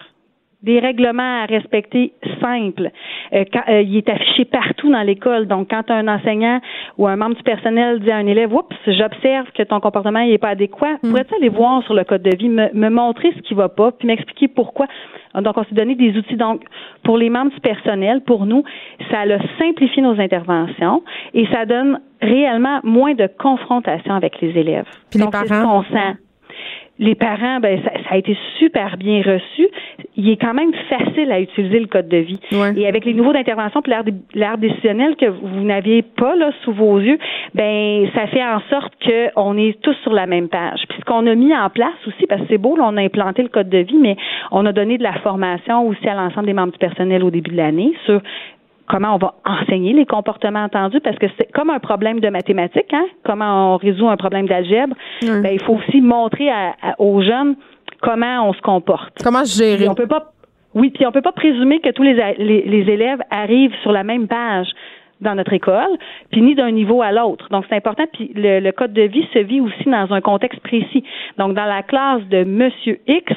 des règlements à respecter simples. Euh, quand, euh, il est affiché partout dans l'école. Donc, quand un enseignant ou un membre du personnel dit à un élève, oups, j'observe que ton comportement n'est pas adéquat, pourrais-tu aller voir sur le code de vie, me, me montrer ce qui va pas, puis m'expliquer pourquoi? Donc, on s'est donné des outils. Donc, pour les membres du personnel, pour nous, ça a simplifié nos interventions et ça donne réellement moins de confrontation avec les élèves. Puis les Donc, ce parents? Les parents, ben ça, ça a été super bien reçu. Il est quand même facile à utiliser le code de vie. Ouais. Et avec les niveaux d'intervention puis l'art décisionnel que vous n'aviez pas là sous vos yeux, ben ça fait en sorte que on est tous sur la même page. Puis ce qu'on a mis en place aussi, parce que c'est beau, là, on a implanté le code de vie, mais on a donné de la formation aussi à l'ensemble des membres du personnel au début de l'année sur comment on va enseigner les comportements entendus parce que c'est comme un problème de mathématiques, hein? Comment on résout un problème d'algèbre? Ben, il faut aussi montrer à- à- aux jeunes comment on se comporte. Comment gérer? Puis on peut pas oui, puis on peut pas présumer que tous les, les élèves arrivent sur la même page. Dans notre école, puis ni d'un niveau à l'autre. Donc, c'est important. Puis le, code de vie se vit aussi dans un contexte précis. Donc, dans la classe de Monsieur X,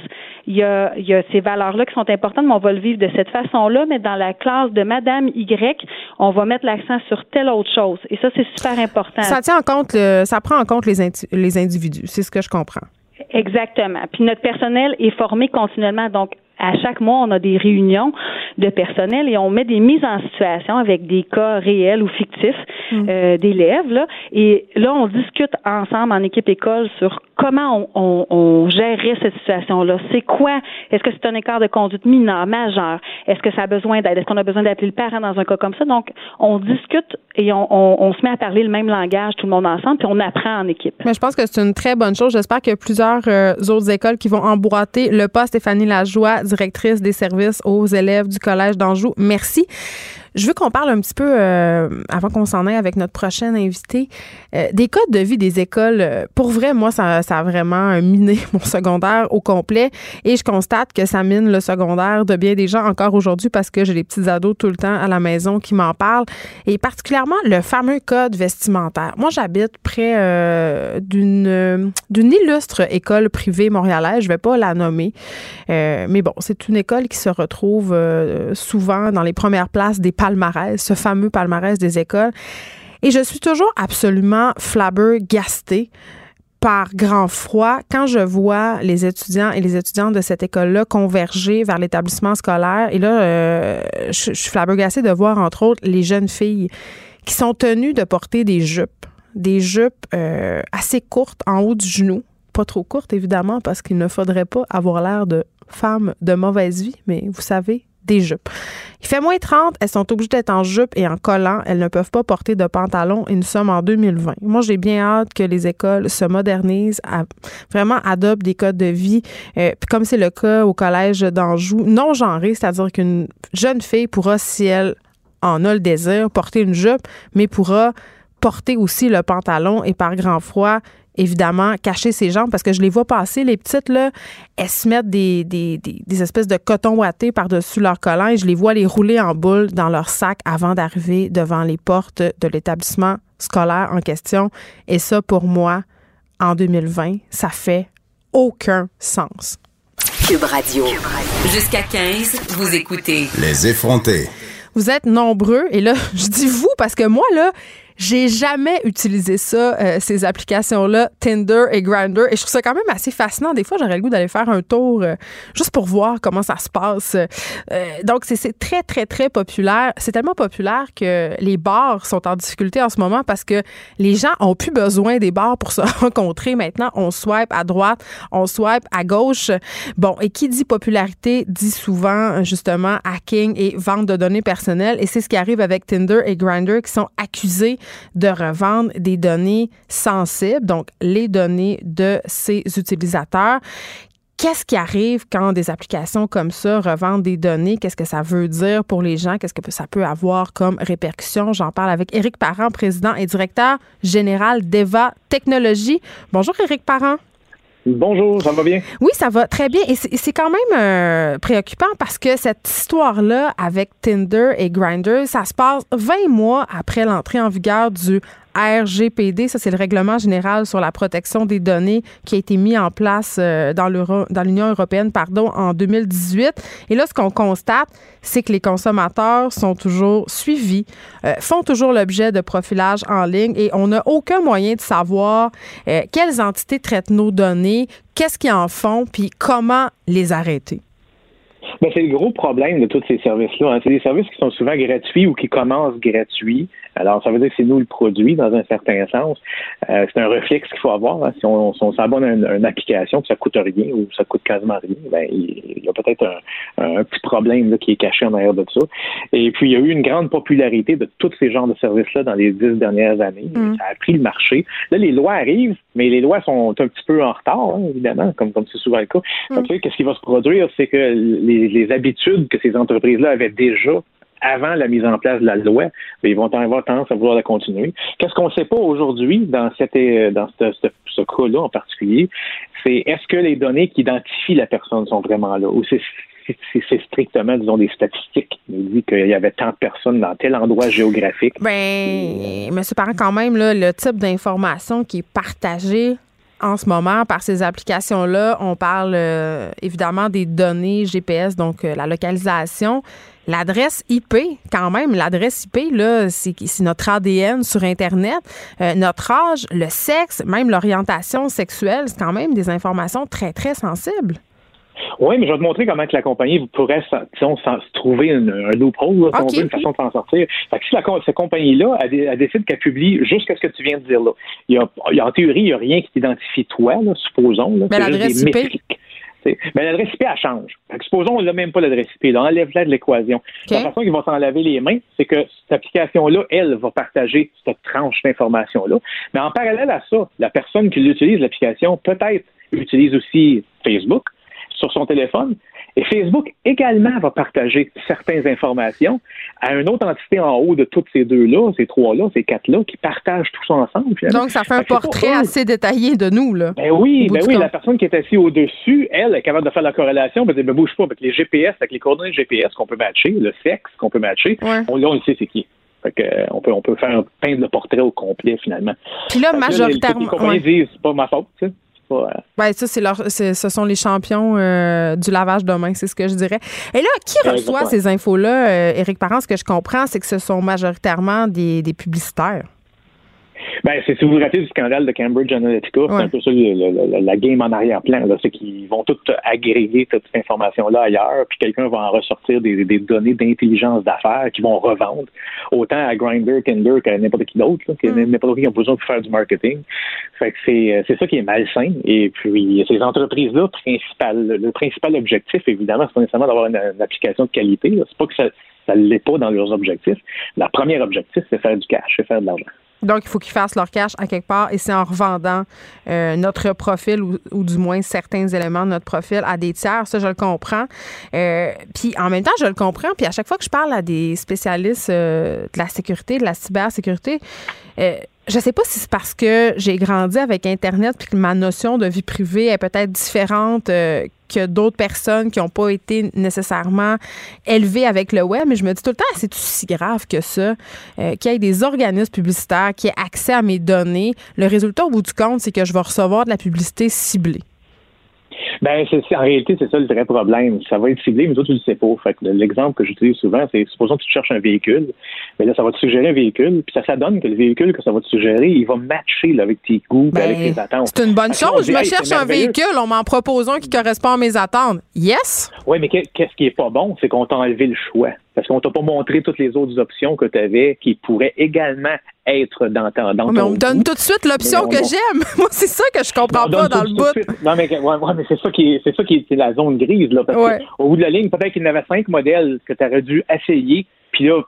il y a, il y a ces valeurs-là qui sont importantes, mais on va le vivre de cette façon-là. Mais dans la classe de Madame Y, on va mettre l'accent sur telle autre chose. Et ça, c'est super important. Ça tient en compte, ça prend en compte les, les individus. C'est ce que je comprends. Exactement. Puis notre personnel est formé continuellement. Donc, à chaque mois, on a des réunions de personnel et on met des mises en situation avec des cas réels ou fictifs mm. euh, d'élèves. Là. Et là, on discute ensemble en équipe école sur comment on, on, gérerait cette situation-là. C'est quoi? Est-ce que c'est un écart de conduite mineur, majeur? Est-ce que ça a besoin d'aide? Est-ce qu'on a besoin d'appeler le parent dans un cas comme ça? Donc, on discute et on, on, se met à parler le même langage, tout le monde ensemble, puis on apprend en équipe. Mais je pense que c'est une très bonne chose. J'espère qu'il y a plusieurs euh, autres écoles qui vont emboîter le pas. Stéphanie Lajoie, directrice des services aux élèves du Collège d'Anjou. Merci. Je veux qu'on parle un petit peu, euh, avant qu'on s'en aille avec notre prochaine invité, euh, des codes de vie des écoles. Euh, pour vrai, moi, ça, ça a vraiment miné mon secondaire au complet. Et je constate que ça mine le secondaire de bien des gens encore aujourd'hui parce que j'ai des petits ados tout le temps à la maison qui m'en parlent. Et particulièrement le fameux code vestimentaire. Moi, j'habite près d'une d'une illustre école privée montréalaise. Je vais pas la nommer. mais bon, c'est une école qui se retrouve souvent dans les premières places des ce fameux palmarès des écoles. Et je suis toujours absolument flabbergastée par grand froid quand je vois les étudiants et les étudiantes de cette école-là converger vers l'établissement scolaire. Et là, euh, je, suis flabbergastée de voir, entre autres, les jeunes filles qui sont tenues de porter des jupes, des jupes euh, assez courtes en haut du genou. Pas trop courtes, évidemment, parce qu'il ne faudrait pas avoir l'air de femmes de mauvaise vie, mais vous savez, des jupes. Il fait moins 30, elles sont obligées d'être en jupe et en collant. Elles ne peuvent pas porter de pantalon et nous sommes en 2020. Moi, j'ai bien hâte que les écoles se modernisent, vraiment adoptent des codes de vie. Euh, comme c'est le cas au collège d'Anjou, non genré, c'est-à-dire qu'une jeune fille pourra, si elle en a le désir, porter une jupe, mais pourra porter aussi le pantalon et par grand froid évidemment, cacher ses jambes parce que je les vois passer, les petites, là, elles se mettent des, des, des, espèces de coton ouaté par-dessus leur collant et je les vois les rouler en boule dans leur sac avant d'arriver devant les portes de l'établissement scolaire en question. Et ça, pour moi, en 2020, ça fait aucun sens. Cube Radio. Jusqu'à 15, vous écoutez. Les effrontés. Vous êtes nombreux, et là, je dis vous parce que moi, là, j'ai jamais utilisé ça, euh, ces applications-là, Tinder et Grindr, et je trouve ça quand même assez fascinant. Des fois, j'aurais le goût d'aller faire un tour euh, juste pour voir comment ça se passe. Euh, donc, c'est très, très, très populaire. C'est tellement populaire que les bars sont en difficulté en ce moment parce que les gens ont plus besoin des bars pour se rencontrer. Maintenant, on swipe à droite, on swipe à gauche. Bon, et qui dit popularité dit souvent justement hacking et vente de données personnelles. Et c'est ce qui arrive avec Tinder et Grindr qui sont accusés de revendre des données sensibles, donc les données de ses utilisateurs. Qu'est-ce qui arrive quand des applications comme ça revendent des données? Qu'est-ce que ça veut dire pour les gens? Qu'est-ce que ça peut avoir comme répercussion? J'en parle avec Éric Parent, président et directeur général d'EVA Technologies. Bonjour, Éric Parent. Bonjour, ça va bien? Oui, ça va très bien. Et c'est quand même euh, préoccupant parce que cette histoire-là avec Tinder et Grindr, ça se passe 20 mois après l'entrée en vigueur du RGPD, ça c'est le règlement général sur la protection des données qui a été mis en place euh, dans l'Union européenne pardon, en 2018. Et là, ce qu'on constate, c'est que les consommateurs sont toujours suivis, euh, font toujours l'objet de profilage en ligne et on n'a aucun moyen de savoir euh, quelles entités traitent nos données, qu'est-ce qu'ils en font, puis comment les arrêter. Ben, c'est le gros problème de tous ces services-là. Hein. C'est des services qui sont souvent gratuits ou qui commencent gratuits. Alors, ça veut dire que c'est nous le produit dans un certain sens. Euh, c'est un réflexe qu'il faut avoir. Hein. Si on, s'abonne à une, application, que ça coûte rien ou ça coûte quasiment rien, ben, il y a peut-être un, petit problème qui est caché en arrière de ça. Et puis, il y a eu une grande popularité de tous ces genres de services-là dans les dix dernières années. Mm. Ça a pris le marché. Là, les lois arrivent, mais les lois sont un petit peu en retard, hein, évidemment, comme comme c'est souvent le cas. Mm. qu'est-ce qui va se produire, c'est que les, les habitudes que ces entreprises-là avaient déjà avant la mise en place de la loi, mais ils vont avoir tendance à vouloir la continuer. Qu'est-ce qu'on ne sait pas aujourd'hui dans, cette, euh, dans ce, ce, cas-là en particulier, c'est est-ce que les données qui identifient la personne sont vraiment là ou c'est c'est strictement, disons, des statistiques. Il dit qu'il y avait tant de personnes dans tel endroit géographique. Ben, Monsieur Parent, quand même, le type d'information qui est partagée en ce moment par ces applications-là, on parle euh, évidemment des données GPS, donc euh, la localisation. L'adresse IP, quand même, l'adresse IP, là, c'est, notre ADN sur Internet. Euh, notre âge, le sexe, même l'orientation sexuelle, c'est quand même des informations très, très sensibles. Oui, mais je vais te montrer comment que la compagnie pourrait disons, trouver une, un loophole, si une façon de s'en sortir. Fait que si la, cette compagnie-là, elle, décide qu'elle publie jusqu'à ce que tu viens de dire là, il y a, en théorie, il n'y a rien qui t'identifie toi, là, supposons. Là, mais l'adresse IP. Mais l'adresse IP, elle change. Fait que supposons qu'on n'a même pas l'adresse IP. On enlève-la de l'équation. La façon qu'ils vont s'en laver les mains, c'est que cette application-là, elle, va partager cette tranche d'information-là. Mais en parallèle à ça, la personne qui utilise l'application, peut-être utilise aussi Facebook, sur son téléphone. Et Facebook également va partager certaines informations à une autre entité en haut de toutes ces deux-là, ces trois-là, ces quatre-là, qui partagent tout ça ensemble. Donc, ça fait un portrait assez détaillé de nous, là. Ben oui, ben oui, la personne qui est assise au-dessus, elle est capable de faire la corrélation, ben, ben bouge pas, avec les GPS, avec les coordonnées GPS qu'on peut matcher, le sexe qu'on peut matcher, on, là, on sait c'est qui. Fait euh, on, peut, on peut faire un peindre le portrait au complet, finalement. Puis là, majoritairement. les compagnies disent, c'est pas ma faute, tu sais. Euh, ben, ça, c'est leur, ce sont les champions euh, du lavage de main, c'est ce que je dirais. Et là, qui reçoit ces infos-là, euh, Éric Parent? Ce que je comprends, c'est que ce sont majoritairement des, des publicitaires. Ben, c'est si vous vous rappelez du scandale de Cambridge Analytica, c'est un peu ça la game en arrière-plan. C'est qu'ils vont tout agréger toute cette information-là ailleurs, puis quelqu'un va en ressortir des, données d'intelligence d'affaires qui vont revendre autant à Grindr, Tinder qu'à n'importe qui d'autre, mm. n'importe qui a besoin de faire du marketing. Fait que c'est, c'est ça qui est malsain. Et puis ces entreprises-là, principal, le principal objectif, évidemment, c'est pas nécessairement d'avoir une, application de qualité. C'est pas que ça ne l'est pas dans leurs objectifs. Le premier objectif, c'est faire du cash, c'est faire de l'argent. Donc, il faut qu'ils fassent leur cash à quelque part et c'est en revendant euh, notre profil ou, du moins certains éléments de notre profil à des tiers. Ça, je le comprends. Euh, puis en même temps, je le comprends. Puis à chaque fois que je parle à des spécialistes euh, de la sécurité, de la cybersécurité, je sais pas si c'est parce que j'ai grandi avec Internet puis que ma notion de vie privée est peut-être différente euh, d'autres personnes qui n'ont pas été nécessairement élevées avec le web. Mais je me dis tout le temps, c'est si grave que ça, euh, qu'il y ait des organismes publicitaires qui aient accès à mes données. Le résultat, au bout du compte, c'est que je vais recevoir de la publicité ciblée. Ben, c'est, en réalité, c'est ça le vrai problème. Ça va être ciblé, mais toi, tu le sais pas. Fait l'exemple que j'utilise souvent, c'est supposons que tu cherches un véhicule, mais là, ça va te suggérer un véhicule, puis ça, ça donne que le véhicule que ça va te suggérer, il va matcher avec tes goûts, ben, avec tes attentes. C'est une bonne chose. je me cherche un véhicule, on m'en propose un qui correspond à mes attentes. Yes? Oui, mais qu'est-ce qui est pas bon, c'est qu'on t'a enlevé le choix. Parce qu'on t'a pas montré toutes les autres options que tu avais qui pourraient également être dans, ta, dans mais on me donne tout de suite l'option que j'aime. Moi, c'est ça que je comprends pas dans le bout. Non, mais, ouais, mais c'est ça qui est, c'est ça qui est, la zone grise, là. Parce qu'au bout de la ligne, peut-être qu'il y en avait cinq modèles que tu aurais dû essayer puis là,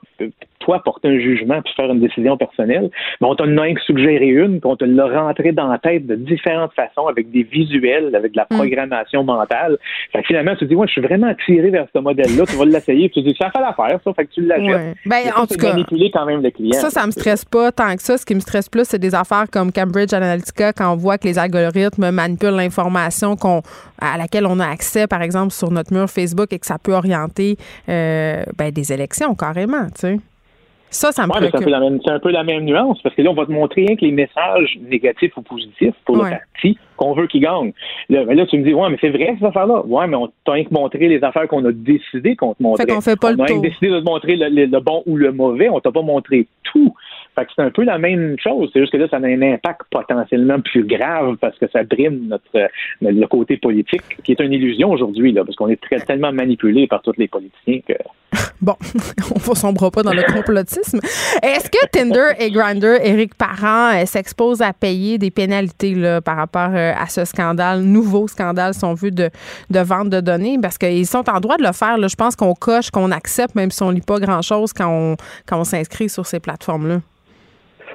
toi, porter un jugement puis faire une décision personnelle, mais on t'a suggéré une, puis on te l'a rentré dans la tête de différentes façons, avec des visuels, avec de la mm. programmation mentale. Fait que finalement, tu te dis, ouais, je suis vraiment attiré vers ce modèle-là, tu vas l'essayer, puis tu te dis, ça fait l'affaire, ça, fait que tu l'achètes. Ouais. Ben, en tout cas, manipuler quand même le client. Ça, ça me stresse pas tant que ça. Ce qui me stresse plus, c'est des affaires comme Cambridge Analytica, quand on voit que les algorithmes manipulent l'information qu'on, à laquelle on a accès, par exemple, sur notre mur Facebook et que ça peut orienter euh, ben, des élections, carrément, tu sais. Ça, ça me ouais, C'est un, peu la même nuance, parce que là, on va te montrer rien que les messages négatifs ou positifs pour le parti qu'on veut qu'il gagne. Là, là, tu me dis, ouais, mais c'est vrai, ces affaires-là. Ouais, mais on t'a rien que montré les affaires qu'on a décidé qu'on te montrait. Fait qu'on fait pas on a décidé de te montrer le, bon ou le mauvais. On t'a pas montré tout. Fait que c'est un peu la même chose. C'est juste que là, ça a un impact potentiellement plus grave parce que ça brime notre, le côté politique, qui est une illusion aujourd'hui, là, parce qu'on est très, tellement manipulé par tous les politiciens que. Bon, on ne sombre pas dans le complotisme. Est-ce que Tinder et Grindr, Éric Parent, euh, s'exposent à payer des pénalités par rapport euh, à ce scandale, nouveau scandale, si on de, de vente de données? Parce qu'ils sont en droit de le faire. Je pense qu'on coche, qu'on accepte, même si on ne lit pas grand-chose quand on s'inscrit sur ces plateformes-là.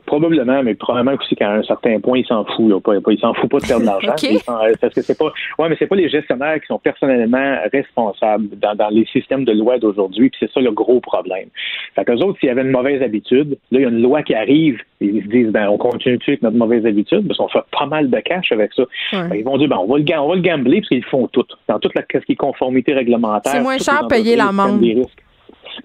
Probablement, mais probablement aussi qu'à un certain point, il s'en fout. Là. Il s'en fout pas de perdre de l'argent. Euh, parce que c'est pas. Ouais, mais c'est pas les gestionnaires qui sont personnellement responsables dans, dans les systèmes de loi d'aujourd'hui. Puis c'est ça le gros problème. Fait qu'eux autres, s'il y avait une mauvaise habitude, là, il y a une loi qui arrive Ils se disent, ben, on continue avec notre mauvaise habitude, parce qu'on fait pas mal de cash avec ça. Ben, ils vont dire, ben, on va le, on va le gambler, parce qu'ils font tout. Dans toute la, ce qui est conformité réglementaire. C'est moins cher payer l'amende.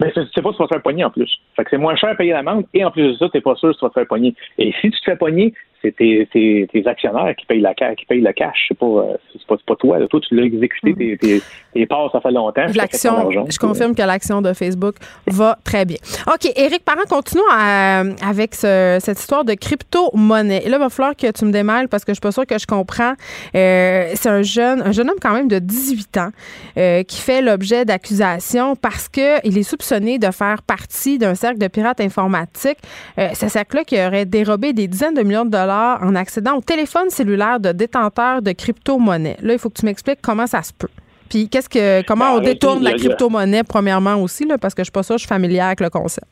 Mais c'est pas si tu vas te faire pogner en plus. Fait que c'est moins cher payer l'amende et en plus de ça, t'es pas sûr si tu vas te faire pogner. Et si tu te fais pogner, c'est tes, tes, tes, actionnaires qui payent la qui payent le cash. C'est pas, euh, c'est pas, pas, toi. Toi, tu l'as exécuté, mm. tes, tes, ça fait longtemps. L'action, je confirme que l'action de Facebook va très bien. OK, Éric Parent, continuons à, avec ce, cette histoire de crypto-monnaie. Là, il va falloir que tu me démêles parce que je suis pas sûre que je comprends. Euh, c'est un jeune, un jeune homme quand même de 18 ans euh, qui fait l'objet d'accusations parce qu'il est soupçonné de faire partie d'un cercle de pirates informatiques. Euh, ce cercle-là qui aurait dérobé des dizaines de millions de dollars en accédant au téléphone cellulaire de détenteurs de crypto-monnaie. Là, il faut que tu m'expliques comment ça se peut. Puis qu'est-ce que comment ben, on détourne la crypto-monnaie premièrement aussi, là, parce que je suis pas ça, je suis familière avec le concept.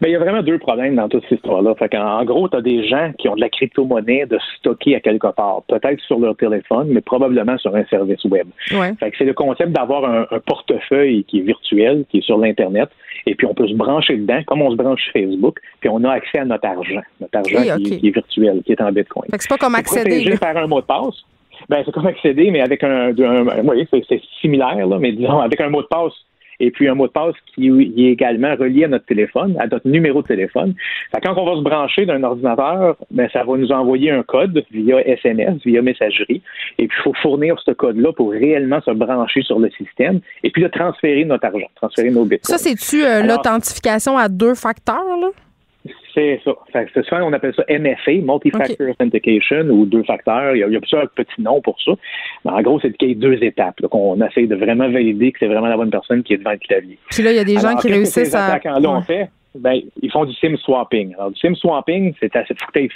Mais il y a vraiment deux problèmes dans toute cette histoire-là. en, gros, tu as des gens qui ont de la crypto-monnaie de stocker à quelque part, peut-être sur leur téléphone, mais probablement sur un service web. c'est le concept d'avoir un, portefeuille qui est virtuel, qui est sur l'Internet, et puis on peut se brancher dedans, comme on se branche Facebook, puis on a accès à notre argent, notre argent qui, est virtuel, qui est en Bitcoin. c'est pas comme accéder. Faire un mot de passe. Ben, c'est comme accéder, mais avec un, oui, c'est similaire, là, mais disons, avec un mot de passe et puis un mot de passe qui est également relié à notre téléphone, à notre numéro de téléphone. quand on va se brancher d'un ordinateur, ben, ça va nous envoyer un code via SMS, via messagerie, et puis il faut fournir ce code-là pour réellement se brancher sur le système, et puis de transférer notre argent, transférer nos bitcoins. Ça, c'est-tu euh, l'authentification à deux facteurs, là? C'est ça. C'est ça, on appelle ça MFA, Multi-Factor Authentication, ou deux facteurs. Il y, a, plusieurs petits noms pour ça. Mais en gros, c'est qu'il y a deux étapes. Donc, on essaie de vraiment valider que c'est vraiment la bonne personne qui est devant le clavier. Puis là, il y a des gens qui réussissent à. Là, fait, ben, ils font du sim swapping. Alors, du sim swapping, c'est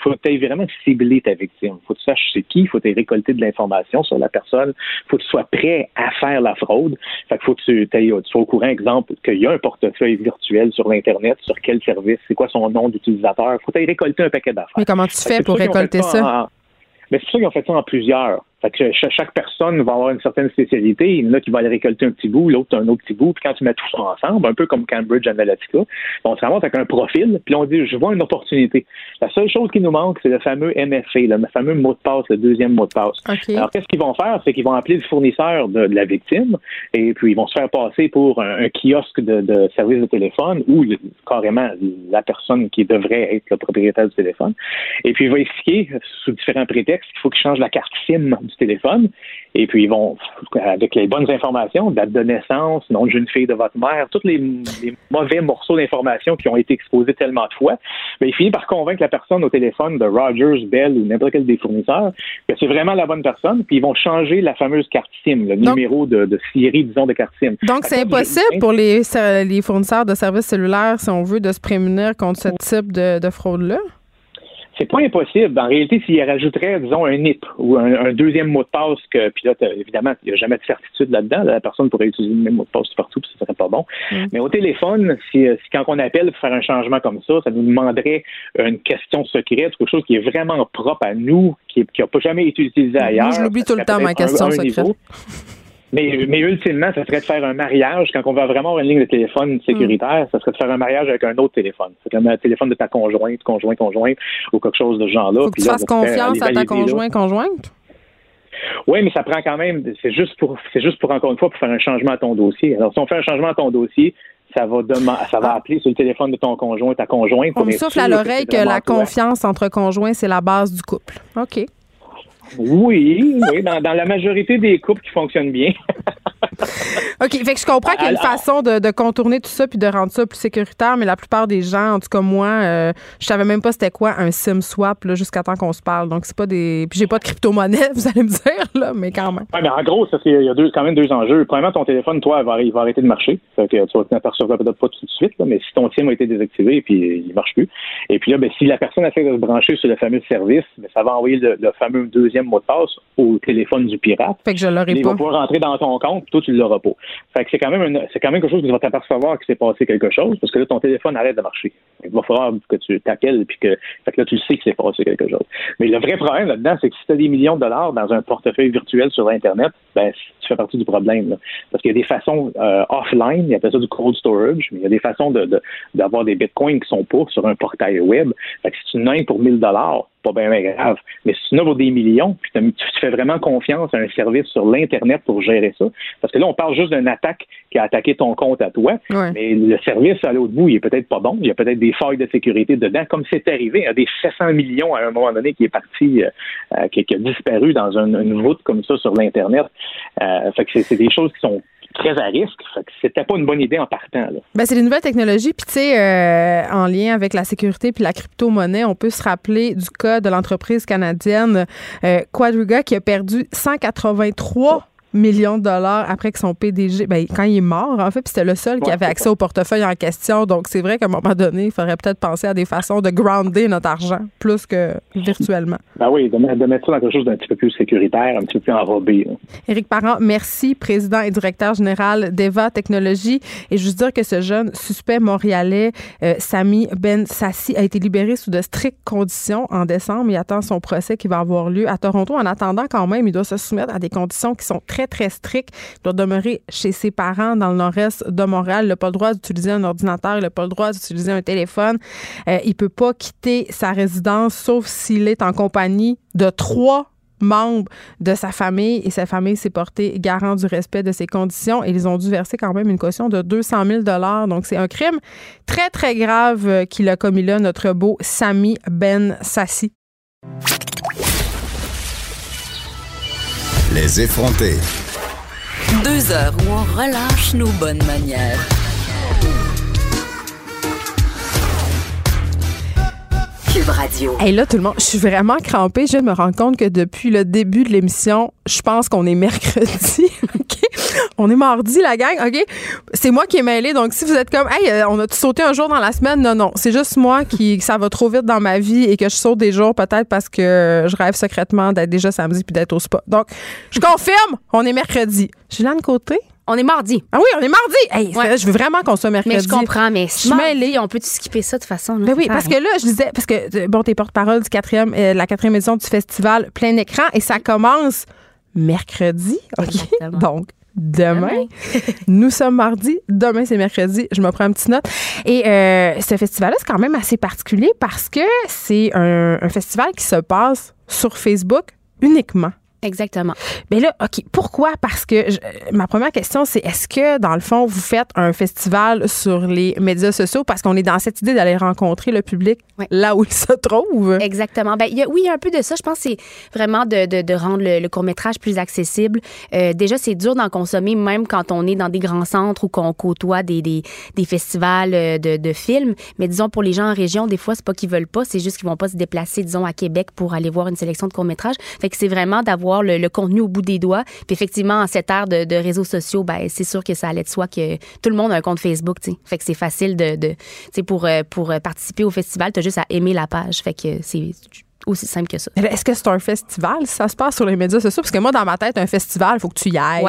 faut que tu vraiment cibler ta victime. Faut que tu saches c'est qui, faut que tu récolter de l'information sur la personne, faut que tu sois prêt à faire la fraude. Fait qu'il faut que tu, tu sois au courant, exemple, qu'il y a un portefeuille virtuel sur l'Internet, sur quel service, c'est quoi son nom d'utilisateur. Faut que tu récolter un paquet d'affaires. Mais comment tu fais pour récolter ça? Mais c'est sûr qu'ils ont fait ça en plusieurs. Fait que chaque personne va avoir une certaine spécialité. Il y en a qui va aller récolter un petit bout, l'autre un autre petit bout. Puis quand tu mets tout ça ensemble, un peu comme Cambridge Analytica, on se ramasse avec un profil, puis on dit je vois une opportunité. La seule chose qui nous manque, c'est le fameux MFA, le fameux mot de passe, le deuxième mot de passe. Alors qu'est-ce qu'ils vont faire, c'est qu'ils vont appeler le fournisseur de, la victime, et puis ils vont se faire passer pour un, kiosque de, de, service de téléphone ou carrément la personne qui devrait être le propriétaire du téléphone. Et puis il va expliquer sous différents prétextes qu'il faut qu'il change la carte SIM du téléphone. Et puis, ils vont, avec les bonnes informations, date de naissance, nom de jeune fille de votre mère, tous les, mauvais morceaux d'informations qui ont été exposés tellement de fois, mais il finit par convaincre la personne au téléphone de Rogers, Bell ou n'importe quel des fournisseurs que c'est vraiment la bonne personne, puis ils vont changer la fameuse carte SIM, le numéro de, de, série, disons, de carte SIM. Donc, c'est impossible pour les, les fournisseurs de services cellulaires, si on veut, de se prémunir contre ce type de fraude-là? C'est pas impossible. En réalité, s'il rajouterait, disons, un NIP ou un, deuxième mot de passe, que, puis là, évidemment, il n'y a jamais de certitude là-dedans. la personne pourrait utiliser le même mot de passe partout, puis ce serait pas bon. Mm. Mais au téléphone, si, quand on appelle pour faire un changement comme ça, ça nous demanderait une question secrète, quelque chose qui est vraiment propre à nous, qui n'a pas jamais été utilisé ailleurs. Moi, je l'oublie tout le temps, ma question secrète. Mais, mais ultimement, ça serait de faire un mariage. Quand on va vraiment avoir une ligne de téléphone sécuritaire, ça serait de faire un mariage avec un autre téléphone. C'est comme un téléphone de ta conjointe, conjoint, conjointe, ou quelque chose de ce genre-là. Faut que tu fasses confiance à ta conjointe, conjointe? Oui, mais ça prend quand même, c'est juste pour, c'est juste pour encore une fois pour faire un changement à ton dossier. Alors, si on fait un changement à ton dossier, ça va ça va ah. appeler sur le téléphone de ton conjoint, ta conjointe. On me souffle à l'oreille que, la confiance entre conjoints, c'est la base du couple. OK. Oui, oui, dans, dans, la majorité des couples qui fonctionnent bien. OK, fait que je comprends qu'il y a une façon de, de, contourner tout ça puis de rendre ça plus sécuritaire, mais la plupart des gens, en tout cas moi, euh, je savais même pas c'était quoi un SIM swap jusqu'à temps qu'on se parle. Donc c'est pas des puis j'ai pas de crypto-monnaie, vous allez me dire là, mais quand même. Ouais, mais en gros, ça il y a deux, quand même deux enjeux. Premièrement, ton téléphone toi il va, il va arrêter de marcher. Fait que tu vas t'apercevoir peut-être pas tout de suite, là, mais si ton SIM a été désactivé puis il marche plus. Et puis là ben si la personne essaie de se brancher sur le fameux service, ben, ça va envoyer le, fameux deuxième mot de passe au téléphone du pirate. Fait que je l'aurai pas. Il va pouvoir rentrer dans ton compte, toi tu l'auras pas. Fait que c'est quand même c'est quand même quelque chose que tu vas t'apercevoir qu'il s'est passé quelque chose parce que là ton téléphone arrête de marcher. Il va falloir que tu t'appelles puis que, fait que là, tu sais que c'est passé quelque chose. Mais le vrai problème là-dedans, c'est que si tu as des millions de dollars dans un portefeuille virtuel sur Internet, ben, tu fais partie du problème. Parce qu'il y a des façons euh, offline, il y a ça du cold storage, mais il y a des façons de, d'avoir des bitcoins qui sont pas sur un portail web. Fait que si tu n'as pour 1000 dollars, pas bien, grave. Mais si tu n'as des millions, puis tu fais vraiment confiance à un service sur l'Internet pour gérer ça, parce que là, on parle juste d'une attaque qui a attaqué ton compte à toi, mais le service à l'autre bout, il est peut-être pas bon, il y a peut-être des failles de sécurité dedans, comme c'est arrivé, a des 700 millions à un moment donné qui est parti, euh, euh, qui, a disparu dans une, route comme ça sur l'Internet. Euh, fait que c'est des choses qui sont très à risque. C'était pas une bonne idée en partant. Ben, c'est des nouvelles technologies. Puis, tu sais, en lien avec la sécurité puis la crypto-monnaie, on peut se rappeler du cas de l'entreprise canadienne euh, Quadriga qui a perdu 183 millions de dollars après que son PDG, ben, quand il est mort, en fait, puis c'était le seul qui avait accès au portefeuille en question. Donc, c'est vrai qu'à un moment donné, il faudrait peut-être penser à des façons de grounder notre argent plus que virtuellement. Ben oui, de, mettre ça dans quelque chose d'un petit peu plus sécuritaire, un petit peu plus enrobé. Éric Parent, merci, président et directeur général d'EVA Technologies. Et juste dire que ce jeune suspect montréalais, euh, Sami Ben Sassi, a été libéré sous de strictes conditions en décembre. Il attend son procès qui va avoir lieu à Toronto. En attendant, quand même, il doit se soumettre à des conditions qui sont très très, strict. Il doit demeurer chez ses parents dans le nord-est de Montréal. Il n'a pas le droit d'utiliser un ordinateur. Il n'a pas le droit d'utiliser un téléphone. Euh, il ne peut pas quitter sa résidence sauf s'il est en compagnie de trois membres de sa famille et sa famille s'est portée garant du respect de ses conditions et ils ont dû verser quand même une caution de 200 000 Donc, c'est un crime très, très grave euh, qu'il a commis là, notre beau Sami Ben Sassi. Les effronter. Deux heures où on relâche nos bonnes manières. Cube Radio. Et là, tout le monde, je suis vraiment crampée. Je me rends compte que depuis le début de l'émission, je pense qu'on est mercredi. On est mardi, la gang. OK? C'est moi qui ai mêlé. Donc, si vous êtes comme, hey, euh, on a sauté un jour dans la semaine, non, non. C'est juste moi qui, ça va trop vite dans ma vie et que je saute des jours peut-être parce que je rêve secrètement d'être déjà samedi puis d'être au spa. Donc, je confirme, on est mercredi. Julien Côté? On est mardi. Ah oui, on est mardi. Hey, Je veux vraiment qu'on soit mercredi. Mais je comprends, mais je mardi, on peut skipper ça de façon. Ben oui, parce que là, je disais, parce que euh, bon, t'es porte-parole du quatrième, euh, la quatrième édition du festival plein écran et ça commence mercredi. OK. Donc, demain. Nous sommes mardi, demain c'est mercredi. Je me prends une petite note. Et euh, ce festival-là, c'est quand même assez particulier parce que c'est un, festival qui se passe sur Facebook uniquement. Exactement. Mais là, OK, pourquoi? Parce que ma première question, c'est est-ce que, dans le fond, vous faites un festival sur les médias sociaux parce qu'on est dans cette idée d'aller rencontrer le public là où il se trouve? Exactement. Ben, y a, oui, il y a un peu de ça. Je pense que c'est vraiment de, de, de, rendre le, court-métrage plus accessible. Euh, déjà, c'est dur d'en consommer même quand on est dans des grands centres ou qu'on côtoie des, des, des, festivals euh, de, de films. Mais disons, pour les gens en région, des fois, c'est pas qu'ils veulent pas, c'est juste qu'ils vont pas se déplacer, disons, à Québec pour aller voir une sélection de court-métrages. Fait que c'est vraiment d'avoir le, contenu au bout des doigts. Puis effectivement, en cette ère de, réseaux sociaux, ben c'est sûr que ça allait de soi que tout le monde a un compte Facebook. Fait que c'est facile de, euh, pour participer au festival, tu as juste à aimer la page. Fait que c'est aussi simple que ça. Est-ce que c'est un festival? Ça se passe sur les médias sociaux? Parce que moi, dans ma tête, un festival, il faut que tu y ailles.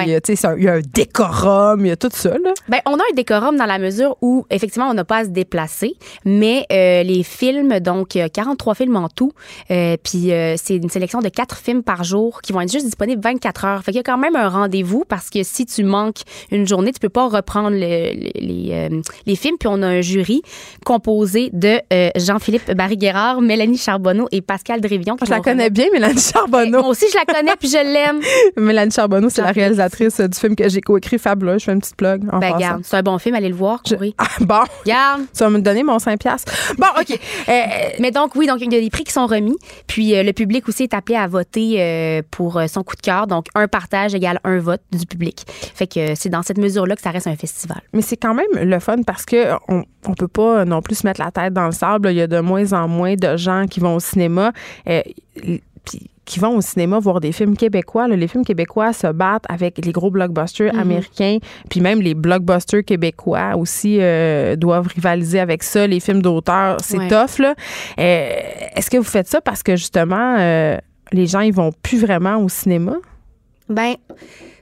Il y a un décorum, il y a tout ça. Là. Ben, on a un décorum dans la mesure où, effectivement, on n'a pas à se déplacer, mais euh, les films, donc 43 films en tout, euh, puis euh, c'est une sélection de 4 films par jour qui vont être juste disponibles 24 heures. Fait qu'il y a quand même un rendez-vous parce que si tu manques une journée, tu peux pas reprendre les, les films. Puis on a un jury composé de Jean-Philippe Barry-Guerrard, Mélanie Charbonneau et Pascal je la connais bien, Mélanie Charbonneau. Moi aussi, je la connais puis je l'aime. Mélanie Charbonneau, c'est la réalisatrice du film que j'ai coécrit Fabuleux. Je fais une petite plug. En ben, garde, c'est un bon film, allez le voir, courir. Ah, bon. Garde. Tu vas me donner mon 5 piastres. Bon, OK. Euh, mais donc, oui, donc il y a des prix qui sont remis. Puis euh, le public aussi est appelé à voter euh, pour son coup de cœur. Donc, un partage égale un vote du public. Fait que c'est dans cette mesure-là que ça reste un festival. Mais c'est quand même le fun parce que on, on peut pas non plus se mettre la tête dans le sable. Il y a de moins en moins de gens qui vont au cinéma qui vont au cinéma voir des films québécois. les films québécois se battent avec les gros blockbusters mhm. américains, puis même les blockbusters québécois aussi euh, doivent rivaliser avec ça. Les films d'auteur, c'est tough. Là. Euh, est-ce que vous faites ça parce que justement, euh, les gens, ils vont plus vraiment au cinéma? Ben,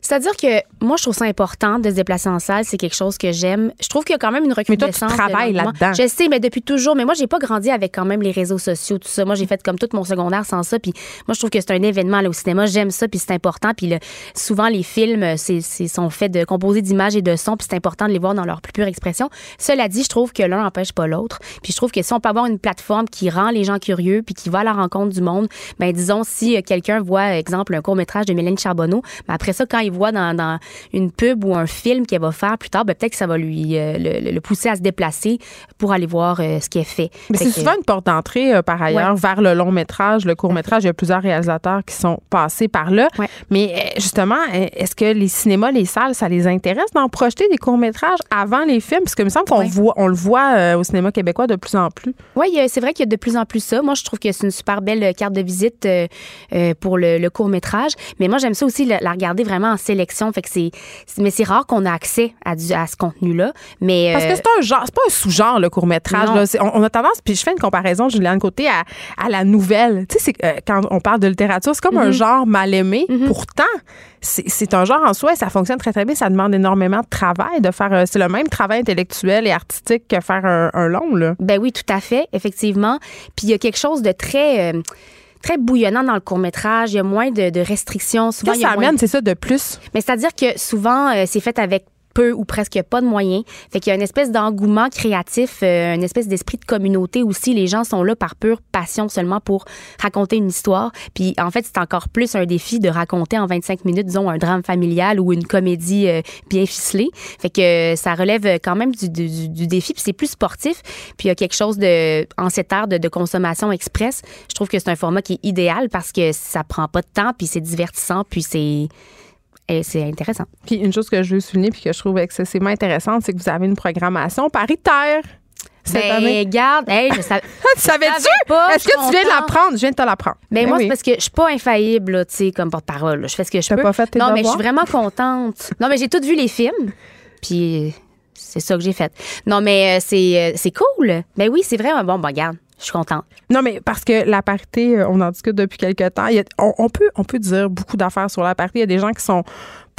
c'est-à-dire que moi, je trouve ça important de se déplacer en salle. C'est quelque chose que j'aime. Je trouve qu'il y a quand même une recrudescence. Mais toi, tu travailles là-dedans. Je sais, mais depuis toujours. Mais moi, j'ai pas grandi avec quand même les réseaux sociaux, tout ça. Moi, j'ai fait comme tout mon secondaire sans ça. Puis moi, je trouve que c'est un événement là, au cinéma. J'aime ça, puis c'est important. Puis souvent, les films, c'est, sont faits de composés d'images et de sons, puis c'est important de les voir dans leur plus pure expression. Cela dit, je trouve que l'un n'empêche pas l'autre. Puis je trouve que si on peut avoir une plateforme qui rend les gens curieux, puis qui va à la rencontre du monde, ben disons si euh, quelqu'un voit, exemple, un court métrage de Mélanie Charbonneau, ben après ça, quand il voit dans, dans une pub ou un film qu'elle va faire plus tard, ben peut-être que ça va lui euh, le, pousser à se déplacer pour aller voir euh, ce qu'elle fait. Mais c'est souvent une porte d'entrée par ailleurs vers le long métrage, le court métrage. Il y a plusieurs réalisateurs qui sont passés par là. Mais justement, est-ce que les cinémas, les salles, ça les intéresse d'en projeter des courts métrages avant les films? Parce que il me semble qu'on voit, on le voit au cinéma québécois de plus en plus. Oui, c'est vrai qu'il y a de plus en plus ça. Moi, je trouve que c'est une super belle carte de visite pour le, court métrage. Mais moi, j'aime ça aussi la, regarder vraiment en sélection. Fait que c'est, mais c'est rare qu'on a accès à, à ce contenu-là. Mais parce que c'est un genre, c'est pas un sous-genre le court métrage. On, a tendance, puis je fais une comparaison, Juliane Côté, à, à la nouvelle. Tu sais, euh, quand on parle de littérature, c'est comme un mm-hmm. genre mal aimé. Mm-hmm. Pourtant, c'est un genre en soi et ça fonctionne très très bien. Ça demande énormément de travail de faire. Euh, c'est le même travail intellectuel et artistique que faire un, long là. Ben oui, tout à fait, effectivement. Puis il y a quelque chose de très euh, très bouillonnant dans le court métrage. Il y a moins de, restrictions. Souvent, Qu'est-ce que ça amène, c'est ça, de plus? Mais c'est-à-dire que souvent, euh, c'est fait avec peu ou presque pas de moyens. Fait qu'il y a une espèce d'engouement créatif, euh, une espèce d'esprit de communauté aussi. Les gens sont là par pure passion seulement pour raconter une histoire. Puis en fait, c'est encore plus un défi de raconter en 25 minutes, disons, un drame familial ou une comédie euh, bien ficelée. Fait que ça relève quand même du, du, défi. Puis c'est plus sportif. Puis il y a quelque chose de, en cette ère de, de consommation express, je trouve que c'est un format qui est idéal parce que ça prend pas de temps, puis c'est divertissant, puis c'est et c'est intéressant. Puis une chose que je veux souligner puis que je trouve excessivement intéressante, c'est que vous avez une programmation paritaire. Cette ben, année. garde, hey, je savais. Savais-tu? Est-ce que tu viens de l'apprendre? Je viens de te l'apprendre. Ben, ben moi, c'est parce que je suis pas infaillible, tu sais, comme porte-parole. Je fais ce que je peux. pas fait tes Non, mais je suis vraiment contente. Non, mais j'ai tout vu les films. Puis c'est ça que j'ai fait. Non, mais euh, c'est, euh, c'est cool. Ben oui, c'est vrai. Bon, ben, garde. Je suis contente. Non, mais parce que la parité, euh, on en discute depuis quelques temps. on, peut, on peut dire beaucoup d'affaires sur la parité. Il y a des gens qui sont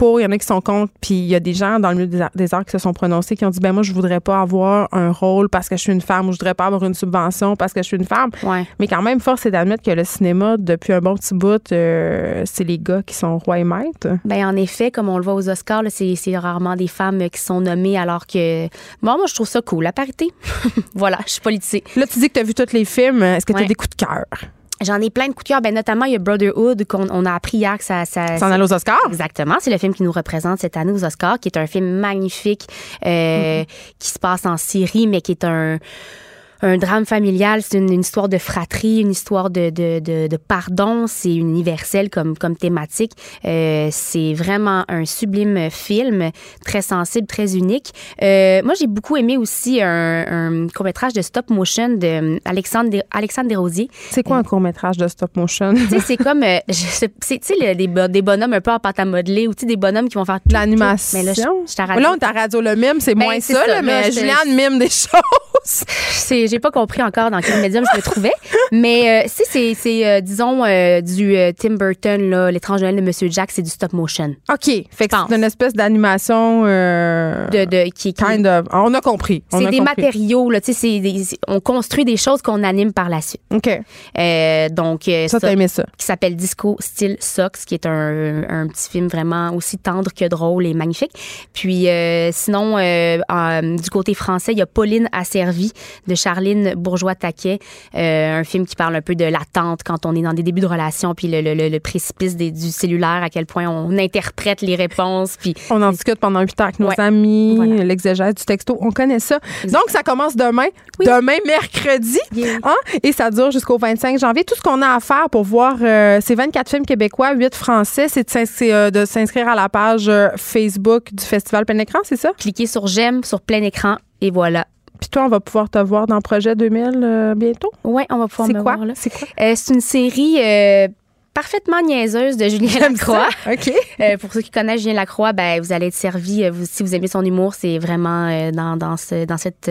il y en a qui sont contre, puis il y a des gens dans le milieu des arts, qui se sont prononcés, qui ont dit ben moi je voudrais pas avoir un rôle parce que je suis une femme ou je voudrais pas avoir une subvention parce que je suis une femme. Mais quand même, force est d'admettre que le cinéma, depuis un bon petit bout, euh, c'est les gars qui sont rois et maîtres. Ben en effet, comme on le voit aux Oscars, c'est rarement des femmes qui sont nommées alors que bon, moi je trouve ça cool, la parité. voilà, je suis politique. Là, tu dis que tu as vu tous les films. Est-ce que tu as des coups de cœur? J'en ai plein de coups de cœur. Ben, notamment, il y a Brotherhood qu'on on a appris hier que ça. Ça, ça en allait aux Oscars? Exactement. C'est le film qui nous représente cette année aux Oscars, qui est un film magnifique euh, mm-hmm. qui se passe en Syrie, mais qui est un un drame familial, c'est une, histoire de fratrie, une histoire de, de, de, de pardon. C'est universel comme, comme thématique. Euh, c'est vraiment un sublime film, très sensible, très unique. Euh, moi, j'ai beaucoup aimé aussi un, un court-métrage de stop motion de Alexandre, Alexandre Desrosiers. C'est quoi un court-métrage de stop motion? c'est comme, euh, c'est des, des bonhommes un peu en pâte à modeler ou des bonhommes qui vont faire l'animation? Mais là, je, je là, on t'a radio le mime, c'est ben, moins ça, là, mais Juliane mime des choses. C'est j'ai pas compris encore dans quel médium je me trouvais. Mais euh, si c'est, euh, disons, euh, du Tim Burton, l'étrange Noël de Monsieur Jack, c'est du stop motion. OK. Fait que c'est une espèce d'animation. de, de, qui, kind of. On a compris. c'est des matériaux, là. Tu sais, on construit des choses qu'on anime par la suite. OK. donc. ça, t'as aimé ça. Qui s'appelle Disco Style Socks, qui est un, un, petit film vraiment aussi tendre que drôle et magnifique. Puis sinon, du côté français, il y a Pauline De Charles Bourgeois-Taquet, euh, un film qui parle un peu de l'attente quand on est dans des débuts de relation, puis le, précipice du cellulaire, à quel point on interprète les réponses. Puis on en discute pendant huit ans avec nos amis, l'exégèse du texto, on connaît ça. Donc, ça commence demain, demain, mercredi, hein, et ça dure jusqu'au 25 janvier. Tout ce qu'on a à faire pour voir euh, ces 24 films québécois, 8 français, c'est de s'inscrire à la page Facebook du Festival Plein Écran, c'est ça? Cliquez sur J'aime sur Plein Écran et voilà. Puis toi, on va pouvoir te voir dans Projet 2000 euh, bientôt? Oui, on va pouvoir me voir. C'est quoi? Euh, c'est une série euh, parfaitement niaiseuse de Julien Lacroix. OK. pour ceux qui connaissent Julien Lacroix, ben, vous allez être servi. si vous aimez son humour, c'est vraiment dans, dans, ce, dans cette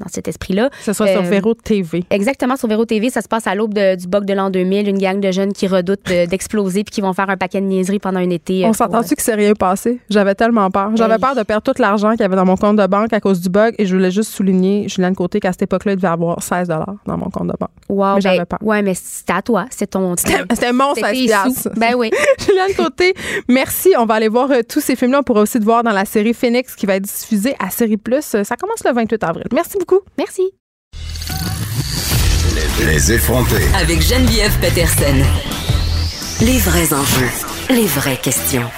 dans cet esprit-là. Ce soit sur Euh, Véro TV. Exactement, sur Véro TV, ça se passe à l'aube du bug de l'an 2000, une gang de jeunes qui redoutent de- d'exploser puis qui vont faire un paquet de niaiseries pendant un été. euh, On s'entend-tu que c'est rien passé? J'avais tellement peur. J'avais Hey. peur de perdre tout l'argent qu'il y avait dans mon compte de banque à cause du bug et je voulais juste souligner, Julien Côté, qu'à cette époque-là, il devait avoir 16 dans mon compte de banque. euh, wow, mais j'avais ben, peur. Ouais, mais c'était à toi, c'est ton. C'était mon c'était 16 tes piastres. sous. Ben oui. Juliane Côté, merci. On va aller voir euh, tous ces films-là. On pourra aussi te voir dans la série Phoenix qui va être diffusée à Série Plus. Euh, Ça commence le 28 avril. Merci beaucoup. Merci. Les effrontés. Avec Geneviève Peterson. Les vrais enjeux, les vraies questions.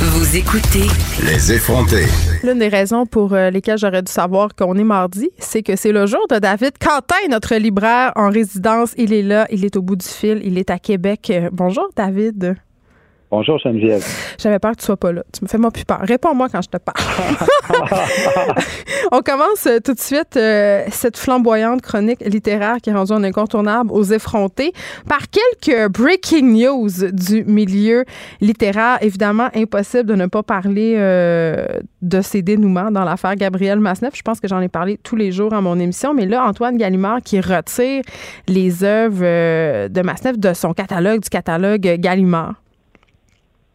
Vous écoutez Les effrontés. L'une des raisons pour euh, lesquelles j'aurais dû savoir qu'on est mardi, c'est que c'est le jour de David Quentin, notre libraire en résidence. Il est là, il est au bout du fil, il est à Québec. Euh, bonjour, David. Bonjour Geneviève. J'avais peur que tu sois pas là. Tu me fais moi plus peur. Réponds-moi quand je te parle. On commence euh, tout de suite euh, cette flamboyante chronique littéraire qui est rendue un incontournable aux effrontés par quelques breaking news du milieu littéraire. Évidemment, impossible de ne pas parler euh, de ces dénouements dans l'affaire Gabriel Masneff. Je pense que j'en ai parlé tous les jours à mon émission. Mais là, Antoine Gallimard qui retire les œuvres euh, de Masneff de son catalogue, du catalogue Gallimard.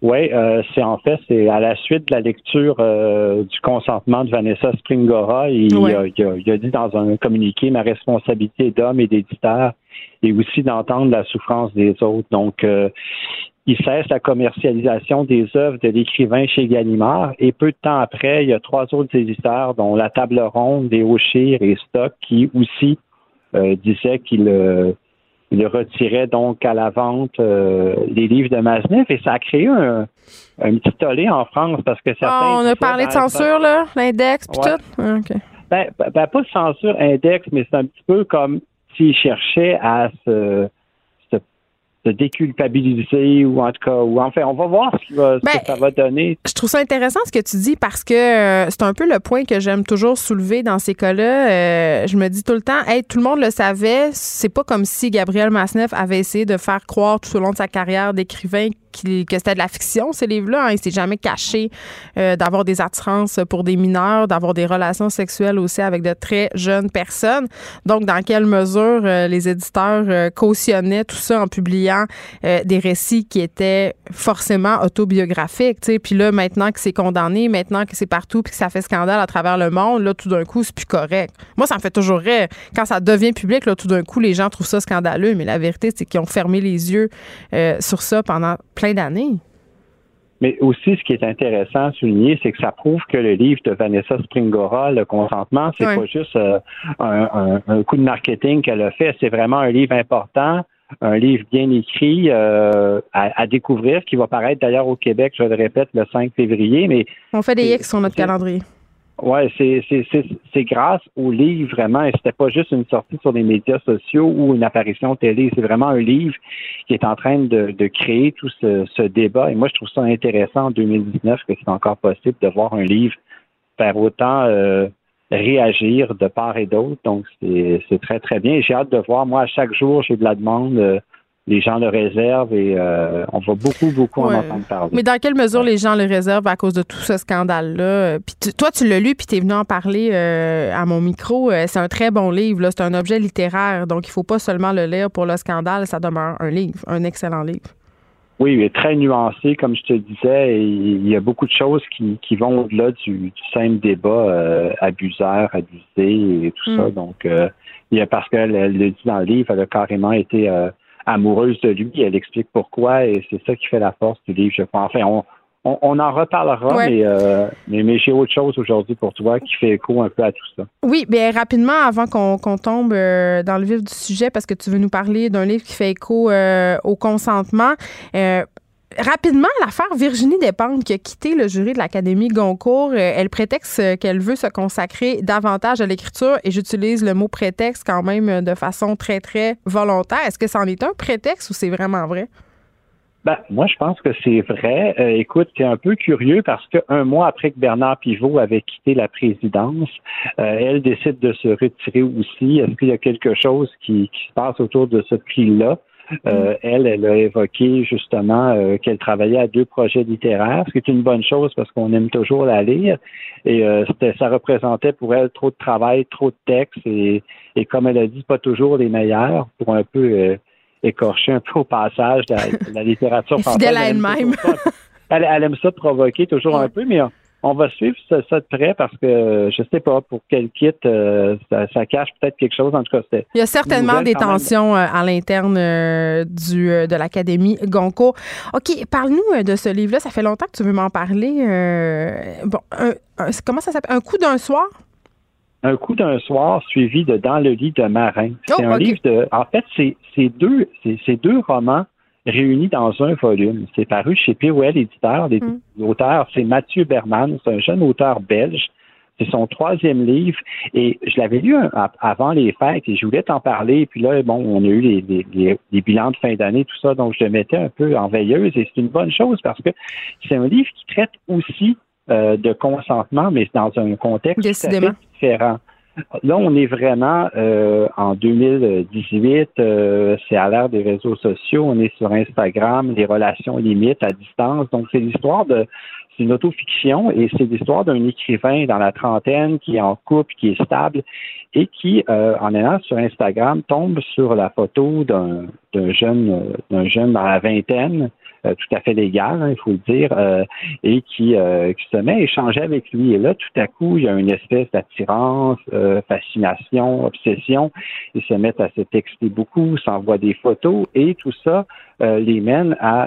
Oui, euh, c'est en fait, c'est à la suite de la lecture euh, du consentement de Vanessa Springora. Il, Ouais. a, il a- il a dit dans un communiqué ma responsabilité d'homme et d'éditeur est aussi d'entendre la souffrance des autres. Donc, euh, il cesse la commercialisation des œuvres de l'écrivain chez Gallimard et peu de temps après, il y a trois autres éditeurs, dont La Table Ronde, Les Auchir et Stock, qui aussi euh, disaient qu'il euh, il retirait donc à la vente euh, les livres de Maznev et ça a créé un, un petit tollé en France parce que certains. Ah, on a parlé de ben, censure, là, l'index, puis Ouais. tout? Ah. Ben, ben, ben, pas de censure index, mais c'est un petit peu comme s'ils cherchaient à se, se déculpabiliser ou en tout cas, ou enfin, on va voir ce, qui va- ce Ben, que ça va donner. Je trouve ça intéressant ce que tu dis parce que euh, c'est un peu le point que j'aime toujours soulever dans ces cas-là. Euh, je me dis tout le temps, hey, tout le monde le savait. C'est pas comme si Gabriel Masneff avait essayé de faire croire tout au long de sa carrière d'écrivain que c'était de la fiction, ces livres-là. Hein. Il s'est jamais caché euh, d'avoir des attirances pour des mineurs, d'avoir des relations sexuelles aussi avec de très jeunes personnes. Donc, dans quelle mesure euh, les éditeurs euh, cautionnaient tout ça en publiant des récits qui étaient forcément autobiographiques. Puis là, maintenant que c'est condamné, maintenant que c'est partout, puis que ça fait scandale à travers le monde, là, tout d'un coup, c'est plus correct. Moi, ça me fait toujours rire. Quand ça devient public, là, tout d'un coup, les gens trouvent ça scandaleux, mais la vérité, c'est qu'ils ont fermé les yeux sur ça pendant plein d'années. Mais aussi, ce qui est intéressant à souligner, c'est que ça prouve que le livre de Vanessa Springora, Le consentement, c'est pas juste euh, un, un- un coup de marketing qu'elle a fait, c'est vraiment un livre important, un livre bien écrit euh, à, à découvrir, qui va paraître d'ailleurs au Québec, je le répète, le 5 février. Mais On fait des X sur notre calendrier. Ouais, c'est grâce au livre vraiment. Et c'était pas juste une sortie sur les médias sociaux ou une apparition télé. C'est vraiment un livre qui est en train de, de créer tout ce, ce débat. Et moi, je trouve ça intéressant en 2019 que c'est encore possible de voir un livre faire autant euh, réagir de part et d'autre. Donc, c'est très, très bien. J'ai hâte de voir. Moi, à chaque jour, j'ai de la demande. euh, les gens le réservent et euh, on va beaucoup, beaucoup Ouais. en entendre parler. Mais dans quelle mesure les gens le réservent à cause de tout ce scandale-là? Puis tu- toi, tu l'as lu, puis tu es venu en parler euh, à mon micro. Euh, c'est un très bon livre. là. C'est un objet littéraire. Donc, il faut pas seulement le lire pour le scandale. Ça demeure un livre, un excellent livre. Oui, il est très nuancé, comme je te disais, et il y a beaucoup de choses qui, qui vont au-delà du, du simple débat euh, abuseur, abusé et tout Mm. ça. Donc, euh, il y a parce qu'elle elle le dit dans le livre, elle a carrément été euh, amoureuse de lui. Elle explique pourquoi, et c'est ça qui fait la force du livre, je crois. Enfin, on, on, on en reparlera, Ouais. mais, euh, mais, mais j'ai autre chose aujourd'hui pour toi qui fait écho un peu à tout ça. Oui, bien rapidement, avant qu'on qu'on tombe euh, dans le vif du sujet, parce que tu veux nous parler d'un livre qui fait écho euh, au consentement. Rapidement, l'affaire Virginie Despentes qui a quitté le jury de l'Académie Goncourt, euh, elle prétexte euh, qu'elle veut se consacrer davantage à l'écriture et j'utilise le mot prétexte quand même euh, de façon très, très volontaire. Est-ce que c'en est un prétexte ou c'est vraiment vrai? Ben, moi, je pense que c'est vrai. Écoute, c'est un peu curieux parce qu'un mois après que Bernard Pivot avait quitté la présidence, elle décide de se retirer aussi. Est-ce qu'il y a quelque chose qui, qui se passe autour de ce prix-là? Euh, elle, elle a évoqué justement euh, qu'elle travaillait à deux projets littéraires, ce qui est une bonne chose parce qu'on aime toujours la lire. Et euh, ça représentait pour elle trop de travail, trop de textes et, et comme elle a dit, pas toujours les meilleurs pour un peu écorcher un peu au passage de la, littérature française. Fidèle à elle-même. Elle, elle, aime ça provoquer toujours un peu, mais on va suivre ça, de près parce que je sais pas pour quel kit euh, ça, cache peut-être quelque chose. En tout cas, Il y a certainement des tensions euh, à l'interne euh, du de l'académie Gonco. Ok, parle-nous de ce livre-là. Ça fait longtemps que tu veux m'en parler. bon, comment ça s'appelle? Un coup d'un soir? Un coup d'un soir suivi de Dans le lit de Marin. C'est oh, un livre de. En fait, c'est deux, c'est deux romans réunis dans un volume. C'est paru chez POL Éditeur. L'auteur, c'est Mathieu Berman, c'est un jeune auteur belge. C'est son troisième livre et je l'avais lu avant les fêtes et je voulais t'en parler. Puis là, bon, on a eu les, les, bilans de fin d'année, tout ça, donc je le mettais un peu en veilleuse et c'est une bonne chose parce que c'est un livre qui traite aussi euh, de consentement, mais dans un contexte différent. Là, on est vraiment euh, en 2018, euh, c'est à l'ère des réseaux sociaux, on est sur Instagram, les relations limites à distance. Donc, c'est l'histoire de, c'est une autofiction et c'est l'histoire d'un écrivain dans la trentaine qui est en couple, qui est stable et qui, euh, en allant sur Instagram, tombe sur la photo d'un, d'un jeune, d'un jeune dans la vingtaine euh, tout à fait légal, hein, il faut le dire, euh, et qui, euh, qui, se met à échanger avec lui. Et là, tout à coup, il y a une espèce d'attirance, fascination, obsession. Ils se mettent à se texter beaucoup, s'envoient des photos, et tout ça les mène à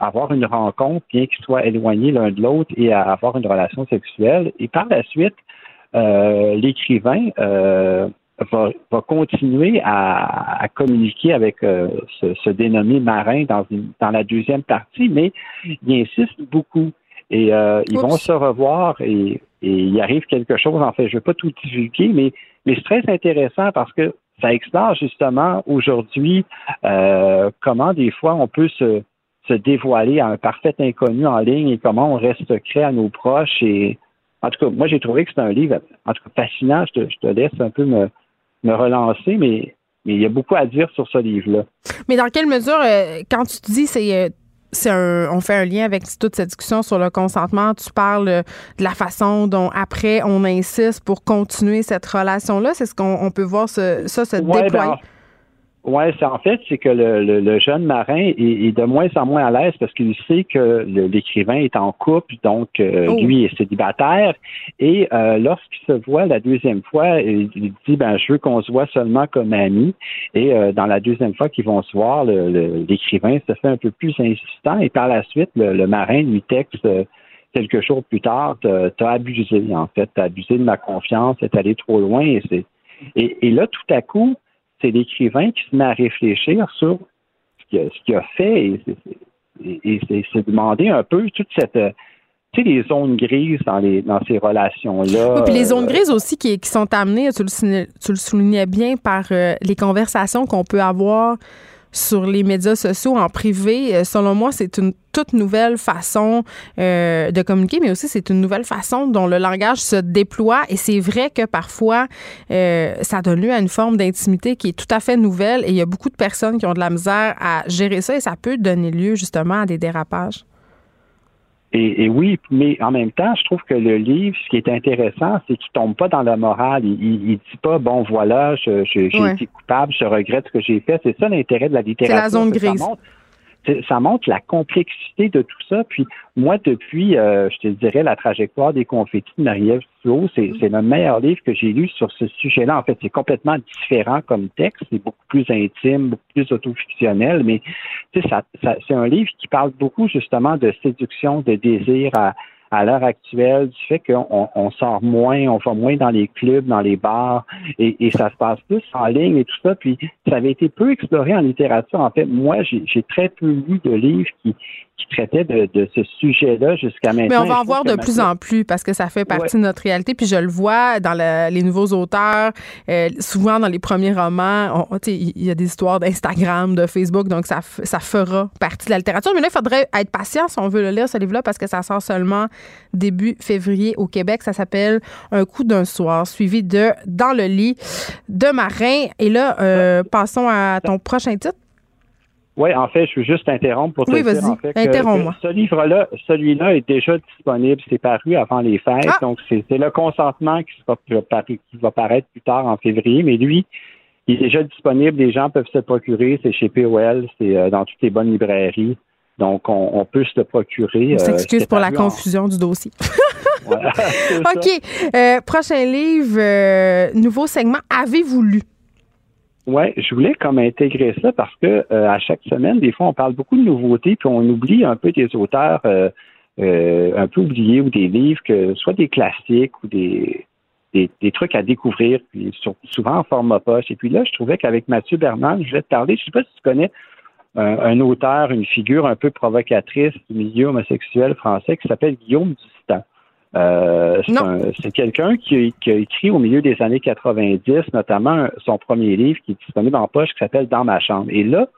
avoir une rencontre, bien qu'ils soient éloignés l'un de l'autre, et à avoir une relation sexuelle. Et par la suite, l'écrivain va, va continuer à, à, communiquer avec euh, ce, ce, dénommé marin dans, une, dans la deuxième partie, mais il insiste beaucoup. Et euh, ils vont se revoir et, et, il arrive quelque chose. En fait, je ne vais pas tout divulguer, mais, mais c'est très intéressant parce que ça explore justement aujourd'hui euh, comment des fois on peut se, se dévoiler à un parfait inconnu en ligne et comment on reste secret à nos proches. Et en tout cas, moi j'ai trouvé que c'est un livre en tout cas fascinant. Je te, je te laisse un peu me, me relancer, mais, mais il y a beaucoup à dire sur ce livre-là. Mais dans quelle mesure, euh, quand tu te dis c'est euh, c'est un, on fait un lien avec toute cette discussion sur le consentement. Tu parles euh, de la façon dont après on insiste pour continuer cette relation-là. C'est ce qu'on peut voir ça se ben, déployer. Oui, c'est en fait, c'est que le, le, jeune marin est, de moins en moins à l'aise parce qu'il sait que l'écrivain est en couple, donc euh, oh. lui est célibataire. Et euh, lorsqu'il se voit la deuxième fois, il, dit ben je veux qu'on se voit seulement comme amis. Et euh, dans la deuxième fois qu'ils vont se voir, l'écrivain se fait un peu plus insistant. Et par la suite, le, marin lui texte quelques jours plus tard, t'as abusé en fait, t'as abusé de ma confiance, t'es allé trop loin. Et c'est et, et là tout à coup c'est l'écrivain qui se met à réfléchir sur ce qu'il a, fait et, c'est demander un peu toute cette tu sais, les zones grises dans, les, dans ces relations-là. Oui, puis les zones euh, grises aussi qui, qui sont amenées, tu le, tu le soulignais bien, par euh, les conversations qu'on peut avoir sur les médias sociaux en privé, euh, selon moi, c'est une toute nouvelle façon euh, de communiquer, mais aussi c'est une nouvelle façon dont le langage se déploie. Et c'est vrai que parfois, euh, ça donne lieu à une forme d'intimité qui est tout à fait nouvelle. Et il y a beaucoup de personnes qui ont de la misère à gérer ça et ça peut donner lieu justement à des dérapages. Et, oui, mais en même temps, je trouve que le livre, ce qui est intéressant, c'est qu'il tombe pas dans la morale. Il, il, dit pas, bon, voilà, j'ai été coupable, je regrette ce que j'ai fait. C'est ça l'intérêt de la littérature. C'est la zone grise ça montre la complexité de tout ça. Puis moi, depuis, euh, je te dirais, la trajectoire des confettis de Marie-Ève mm. c'est le meilleur livre que j'ai lu sur ce sujet-là. En fait, c'est complètement différent comme texte, c'est beaucoup plus intime, beaucoup plus autofictionnel, mais ça, ça c'est un livre qui parle beaucoup justement de séduction, de désir à, à l'heure actuelle du fait qu'on on sort moins, on va moins dans les clubs, dans les bars, et, et, ça se passe plus en ligne et tout ça. Puis ça avait été peu exploré en littérature. En fait, moi, j'ai très peu lu de livres qui, qui de, de ce sujet-là jusqu'à maintenant. Mais on va en voir de plus en plus parce que ça fait partie de notre réalité. Puis je le vois dans les nouveaux auteurs, euh, souvent dans les premiers romans, il y a des histoires d'Instagram, de Facebook, donc ça, ça fera partie de la littérature. Mais là, il faudrait être patient si on veut le lire, ce livre-là, parce que ça sort seulement début février au Québec. Ça s'appelle Un coup d'un soir, suivi de Dans le lit de Marin. Et là, euh, passons à ton prochain titre. Oui, en fait, je veux juste interrompre pour te oui, dire en fait, que, ce livre-là, celui-là est déjà disponible. C'est paru avant les fêtes. Ah! Donc, c'est le consentement qui, va paraître plus tard en février. Mais lui, il est déjà disponible. Les gens peuvent se le procurer. C'est chez POL. C'est euh, dans toutes les bonnes librairies. Donc, on, peut se le procurer. On s'excuse euh, pour la confusion du dossier. OK. Euh, prochain livre, nouveau segment. Avez-vous lu? Oui, je voulais comme intégrer ça parce que euh, à chaque semaine, des fois, on parle beaucoup de nouveautés, puis on oublie un peu des auteurs euh, euh, un peu oubliés ou des livres que soit des classiques ou des, des, trucs à découvrir, puis souvent en format poche. Et puis là, je trouvais qu'avec Mathieu Bernard, je vais te parler, je sais pas si tu connais un, auteur, une figure un peu provocatrice du milieu homosexuel français qui s'appelle Guillaume Dustan. Euh, c'est quelqu'un qui, a écrit au milieu des années 90, notamment son premier livre qui est disponible en poche qui s'appelle Dans ma chambre. Et là,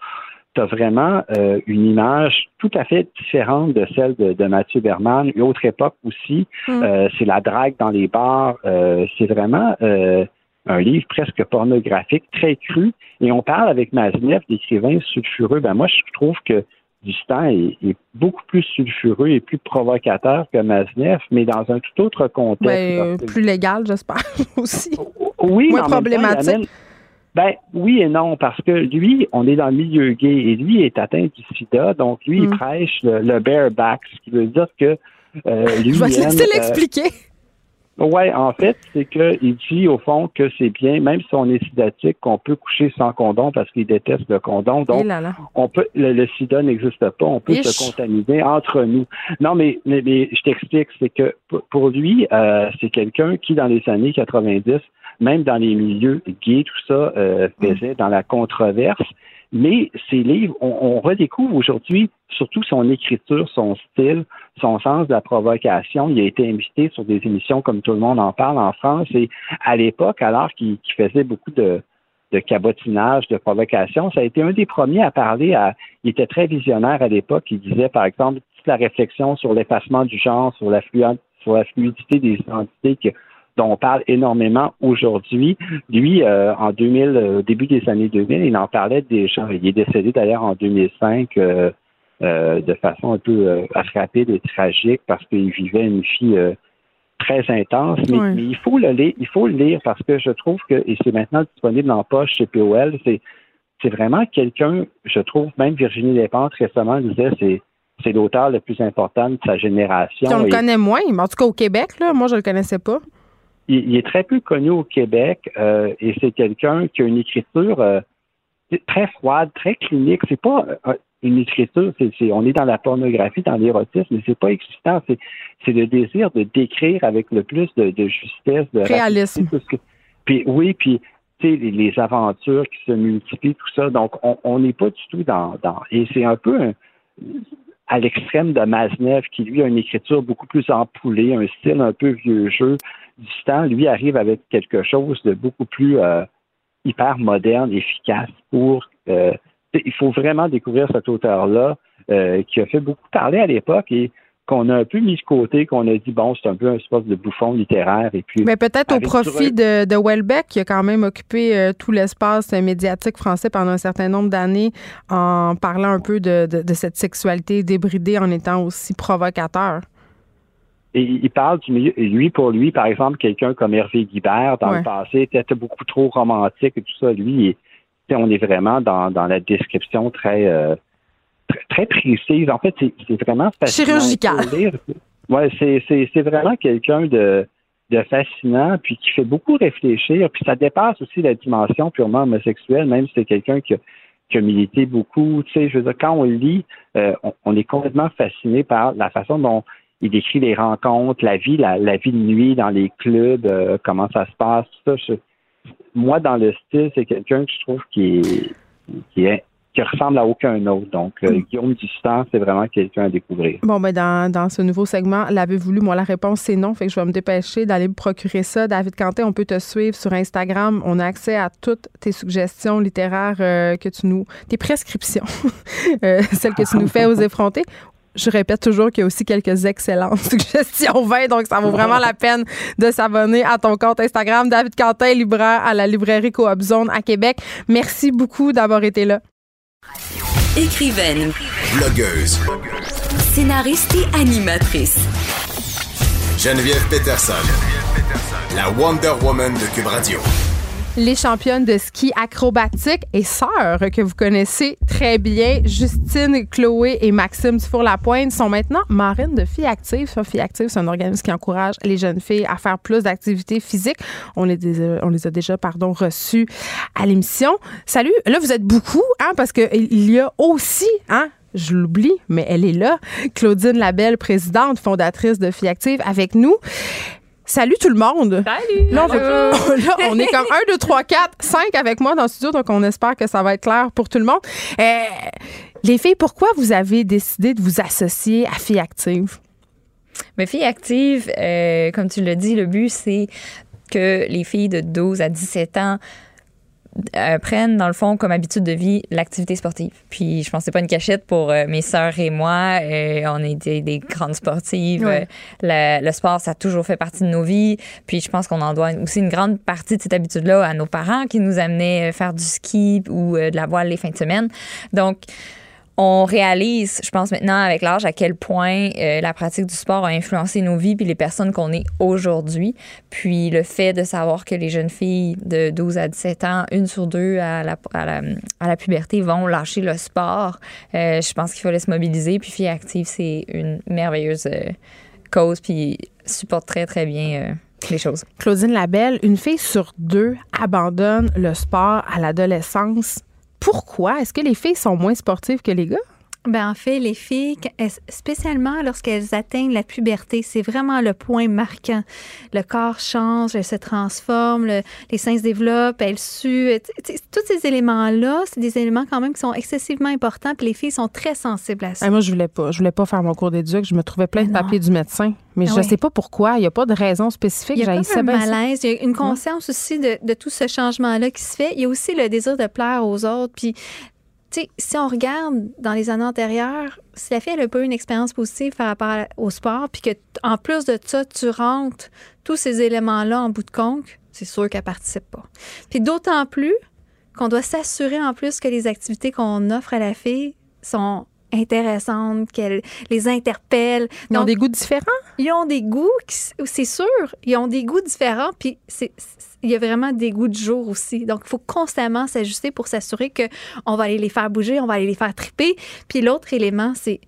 tu as vraiment euh, une image tout à fait différente de celle de, Mathieu Berman. Une autre époque aussi, mm. euh, c'est la drague dans les bars. c'est vraiment un livre presque pornographique, très cru. Et on parle avec Maznev d'écrivains sulfureux. Ben moi, je trouve que Dustin est, est, beaucoup plus sulfureux et plus provocateur que Maznev, mais dans un tout autre contexte. Ben, plus légal, j'espère, aussi. Oui, Moins problématique. ben oui et non, parce que lui, on est dans le milieu gay et lui est atteint du sida, donc lui, il hmm. prêche le, bareback, ce qui veut dire que euh, lui. Je vais te laisser euh, l'expliquer. Oui, en fait, c'est qu'il dit au fond que c'est bien, même si on est sidatique, qu'on peut coucher sans condom parce qu'il déteste le condom. Donc, on peut, le, sida n'existe pas, on peut se contaminer entre nous. Non, mais, mais, je t'explique, c'est que pour lui, euh, c'est quelqu'un qui, dans les années 90, même dans les milieux gays, tout ça, euh, faisait dans la controverse. Mais ces livres, on, redécouvre aujourd'hui surtout son écriture, son style, son sens de la provocation. Il a été invité sur des émissions comme tout le monde en parle en France. Et à l'époque, alors qu'il faisait beaucoup de, de cabotinage, de provocation, ça a été un des premiers à parler à. Il était très visionnaire à l'époque. Il disait, par exemple, toute la réflexion sur l'effacement du genre, sur la, sur la fluidité des identités que dont on parle énormément aujourd'hui. Lui, euh, en 2000, euh, au début des années 2000, il en parlait déjà. Il est décédé d'ailleurs en 2005 euh, de façon un peu rapide et tragique parce qu'il vivait une vie très intense. Mais, il faut le lire, il faut le lire parce que je trouve que, et c'est maintenant disponible en poche chez POL, c'est c'est vraiment quelqu'un, je trouve, même Virginie Despentes récemment disait, c'est c'est l'auteur le plus important de sa génération. on le connaît moins, mais en tout cas au Québec, là, moi je le connaissais pas il, est très peu connu au Québec euh, et c'est quelqu'un qui a une écriture euh, très froide, très clinique. C'est pas euh, une écriture, c'est, on est dans la pornographie, dans l'érotisme, mais c'est pas excitant. C'est, le désir de décrire avec le plus de, justesse, de réalisme. puis oui, puis les, les aventures qui se multiplient, tout ça. Donc, on n'est pas du tout dans, dans et c'est un peu à l'extrême de Maznev, qui lui a une écriture beaucoup plus empoulée, un style un peu vieux jeu distant, lui arrive avec quelque chose de beaucoup plus euh, hyper moderne, efficace pour. Euh, il faut vraiment découvrir cet auteur-là euh, qui a fait beaucoup parler à l'époque et qu'on a un peu mis de côté, qu'on a dit bon, c'est un peu un espèce de bouffon littéraire et puis. Mais peut-être au profit de, de Welbeck qui a quand même occupé tout l'espace médiatique français pendant un certain nombre d'années en parlant un peu de, de cette sexualité débridée en étant aussi provocateur. Et il parle du milieu. Et lui, pour lui, par exemple, quelqu'un comme Hervé Guibert, dans le passé, était beaucoup trop romantique et tout ça. Lui, on est vraiment dans, dans la description très, euh, très, précise. En fait, c'est vraiment fascinant. Chirurgical. Ouais, c'est vraiment quelqu'un de, de fascinant, puis qui fait beaucoup réfléchir. Puis ça dépasse aussi la dimension purement homosexuelle, même si c'est quelqu'un qui a, qui a milité beaucoup. Tu sais, je veux dire, quand on le lit, euh, on, on, est complètement fasciné par la façon dont il décrit les rencontres, la vie, la, vie de nuit dans les clubs, euh, comment ça se passe, tout ça. moi, dans le style, c'est quelqu'un que je trouve qui qui est qui ressemble à aucun autre. Donc, euh, mm. Guillaume Dustan, c'est vraiment quelqu'un à découvrir. Bon, ben dans, dans ce nouveau segment, l'avez-vous lu? Moi, la réponse, c'est non. Fait que je vais me dépêcher d'aller me procurer ça. David Canté, on peut te suivre sur Instagram. On a accès à toutes tes suggestions littéraires euh, que tu nous... tes prescriptions, celles que tu nous fais aux effrontés je répète toujours qu'il y a aussi quelques excellentes suggestions 20, donc ça vaut vraiment la peine de s'abonner à ton compte Instagram. David Quentin, libraire à la librairie Coop Zone à Québec. Merci beaucoup d'avoir été là. Écrivaine, Blogueuse. scénariste et animatrice. Geneviève Peterson. La Wonder Woman de Cube Radio. Les championnes de ski acrobatique et sœurs que vous connaissez très bien, Justine, Chloé et Maxime Dufour-Lapointe, sont maintenant marraines de Filles Actives. Filles Actives, c'est un organisme qui encourage les jeunes filles à faire plus d'activités physiques. On les, on les a déjà pardon, reçues à l'émission. Salut, là, vous êtes beaucoup, hein, parce qu'il y a aussi, hein, je l'oublie, mais elle est là. Claudine Labelle, présidente, fondatrice de Filles Actives, avec nous. Salut tout le monde. Salut. Là, on, va- là, on est comme 1, 2, 3, 4, 5 avec moi dans le studio, donc on espère que ça va être clair pour tout le monde. Euh, les filles, pourquoi vous avez décidé de vous associer à Filles Actives? Mais Filles Actives, euh, comme tu l'as dit, le but, c'est que les filles de 12 à 17 ans euh, prennent, dans le fond, comme habitude de vie, l'activité sportive. Puis, je pense que c'est pas une cachette pour euh, mes sœurs et moi. Euh, on est des, des grandes sportives. Ouais. Le, le sport, ça a toujours fait partie de nos vies. Puis, je pense qu'on en doit aussi une grande partie de cette habitude-là à nos parents qui nous amenaient faire du ski ou de la voile les fins de semaine. Donc, on réalise, je pense maintenant avec l'âge, à quel point euh, la pratique du sport a influencé nos vies puis les personnes qu'on est aujourd'hui. Puis le fait de savoir que les jeunes filles de 12 à 17 ans, une sur deux à la, à la, à la puberté, vont lâcher le sport, euh, je pense qu'il fallait se mobiliser. Puis Filles Actives, c'est une merveilleuse euh, cause puis supporte très, très bien les choses. Claudine Labelle, une fille sur deux abandonne le sport à l'adolescence. Pourquoi? Est-ce que les filles sont moins sportives que les gars? Ben, en fait, les filles, spécialement lorsqu'elles atteignent la puberté, c'est vraiment le point marquant. Le corps change, elle se transforme, le- les seins se développent, elles suent. Tous ces éléments-là, c'est des éléments quand même qui sont excessivement importants, puis les filles sont très sensibles à ça. Ah, moi, je voulais pas. Je voulais pas faire mon cours d'éduc. Je me trouvais plein de papiers du médecin. Mais Ah je oui. sais pas pourquoi. Il n'y a pas de raison spécifique. Il y a un malaise, il y a une conscience aussi de, de tout ce changement-là qui se fait. Il y a aussi le désir de plaire aux autres. Puis, sais, si on regarde dans les années antérieures, si la fille elle a pas eu une expérience positive par rapport au sport, puis que en plus de ça, tu rentres tous ces éléments-là en bout de compte, c'est sûr qu'elle participe pas. Puis d'autant plus qu'on doit s'assurer en plus que les activités qu'on offre à la fille sont intéressantes, qu'elle les interpelle. Ils ont Donc, des goûts différents? ils ont des goûts, c'est sûr, ils ont des goûts différents, puis c'est- il y a vraiment des goûts du jour aussi. Donc, il faut constamment s'ajuster pour s'assurer que on va aller les faire bouger, on va aller les faire triper. Puis l'autre élément, c'est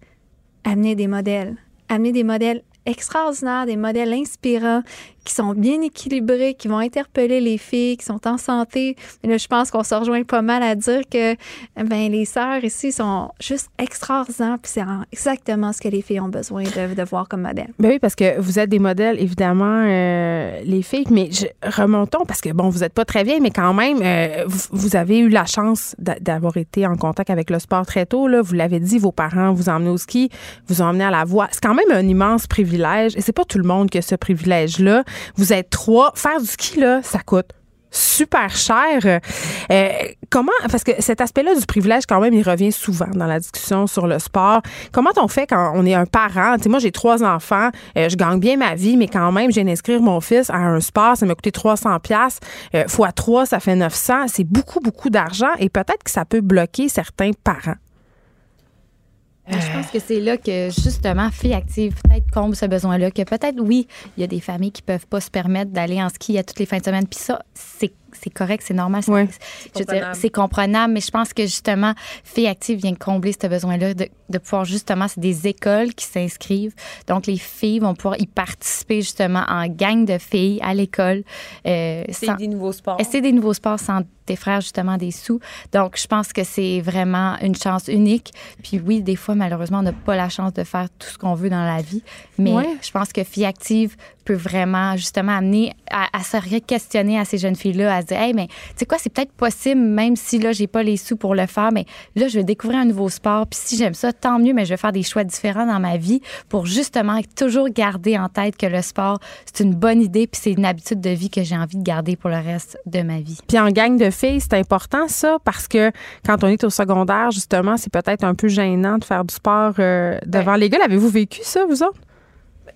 amener des modèles. Amener des modèles extraordinaires, des modèles inspirants, qui sont bien équilibrés, qui vont interpeller les filles, qui sont en santé. Là, je pense qu'on se rejoint pas mal à dire que ben, les sœurs ici sont juste extraordinaires, puis c'est en- exactement ce que les filles ont besoin de, voir comme modèle. Ben oui, parce que vous êtes des modèles, évidemment, euh, les filles. Mais remontons, parce que, bon, vous n'êtes pas très vieille, mais quand même, euh, vous, vous avez eu la chance d'a- d'avoir été en contact avec le sport très tôt. Là. Vous l'avez dit, vos parents vous emmené au ski, vous emmené à la voie. C'est quand même un immense privilège. Et c'est pas tout le monde qui a ce privilège-là. Vous êtes trois. Faire du ski, là, ça coûte super cher. Euh, comment, parce que cet aspect-là du privilège, quand même, il revient souvent dans la discussion sur le sport. Comment on fait quand on est un parent? Moi, j'ai trois enfants, euh, je gagne bien ma vie, mais quand même, viens d'inscrire mon fils à un sport, ça m'a coûté 300 pièces euh, fois 3, ça fait 900. C'est beaucoup, beaucoup d'argent et peut-être que ça peut bloquer certains parents. Euh, Je pense que c'est là que justement Filles Actives peut-être comble ce besoin-là, que peut-être oui, il y a des familles qui peuvent pas se permettre d'aller en ski à toutes les fins de semaine, puis ça c'est c'est correct, c'est normal, c'est- Ouais. je veux dire, comprenable. c'est comprenable, mais je pense que justement Filles Actives vient combler ce besoin-là de, de pouvoir justement c'est des écoles qui s'inscrivent, donc les filles vont pouvoir y participer justement en gang de filles à l'école. euh, C'est sans- des nouveaux sports. Essayer des nouveaux sports sans défraire justement des sous. Donc, je pense que c'est vraiment une chance unique. Puis oui, des fois, malheureusement, on n'a pas la chance de faire tout ce qu'on veut dans la vie. Mais Ouais. je pense que Fille Active peut vraiment justement amener à, à se questionner à ces jeunes filles-là, à se dire, hey, mais tu sais quoi, c'est peut-être possible, même si là, j'ai pas les sous pour le faire, mais là, je vais découvrir un nouveau sport. Puis si j'aime ça, tant mieux, mais je vais faire des choix différents dans ma vie pour justement toujours garder en tête que le sport, c'est une bonne idée, puis c'est une habitude de vie que j'ai envie de garder pour le reste de ma vie. Puis en gang de filles, c'est important ça parce que quand on est au secondaire, justement, c'est peut-être un peu gênant de faire du sport euh, devant les gars. L'avez-vous vécu ça, vous autres?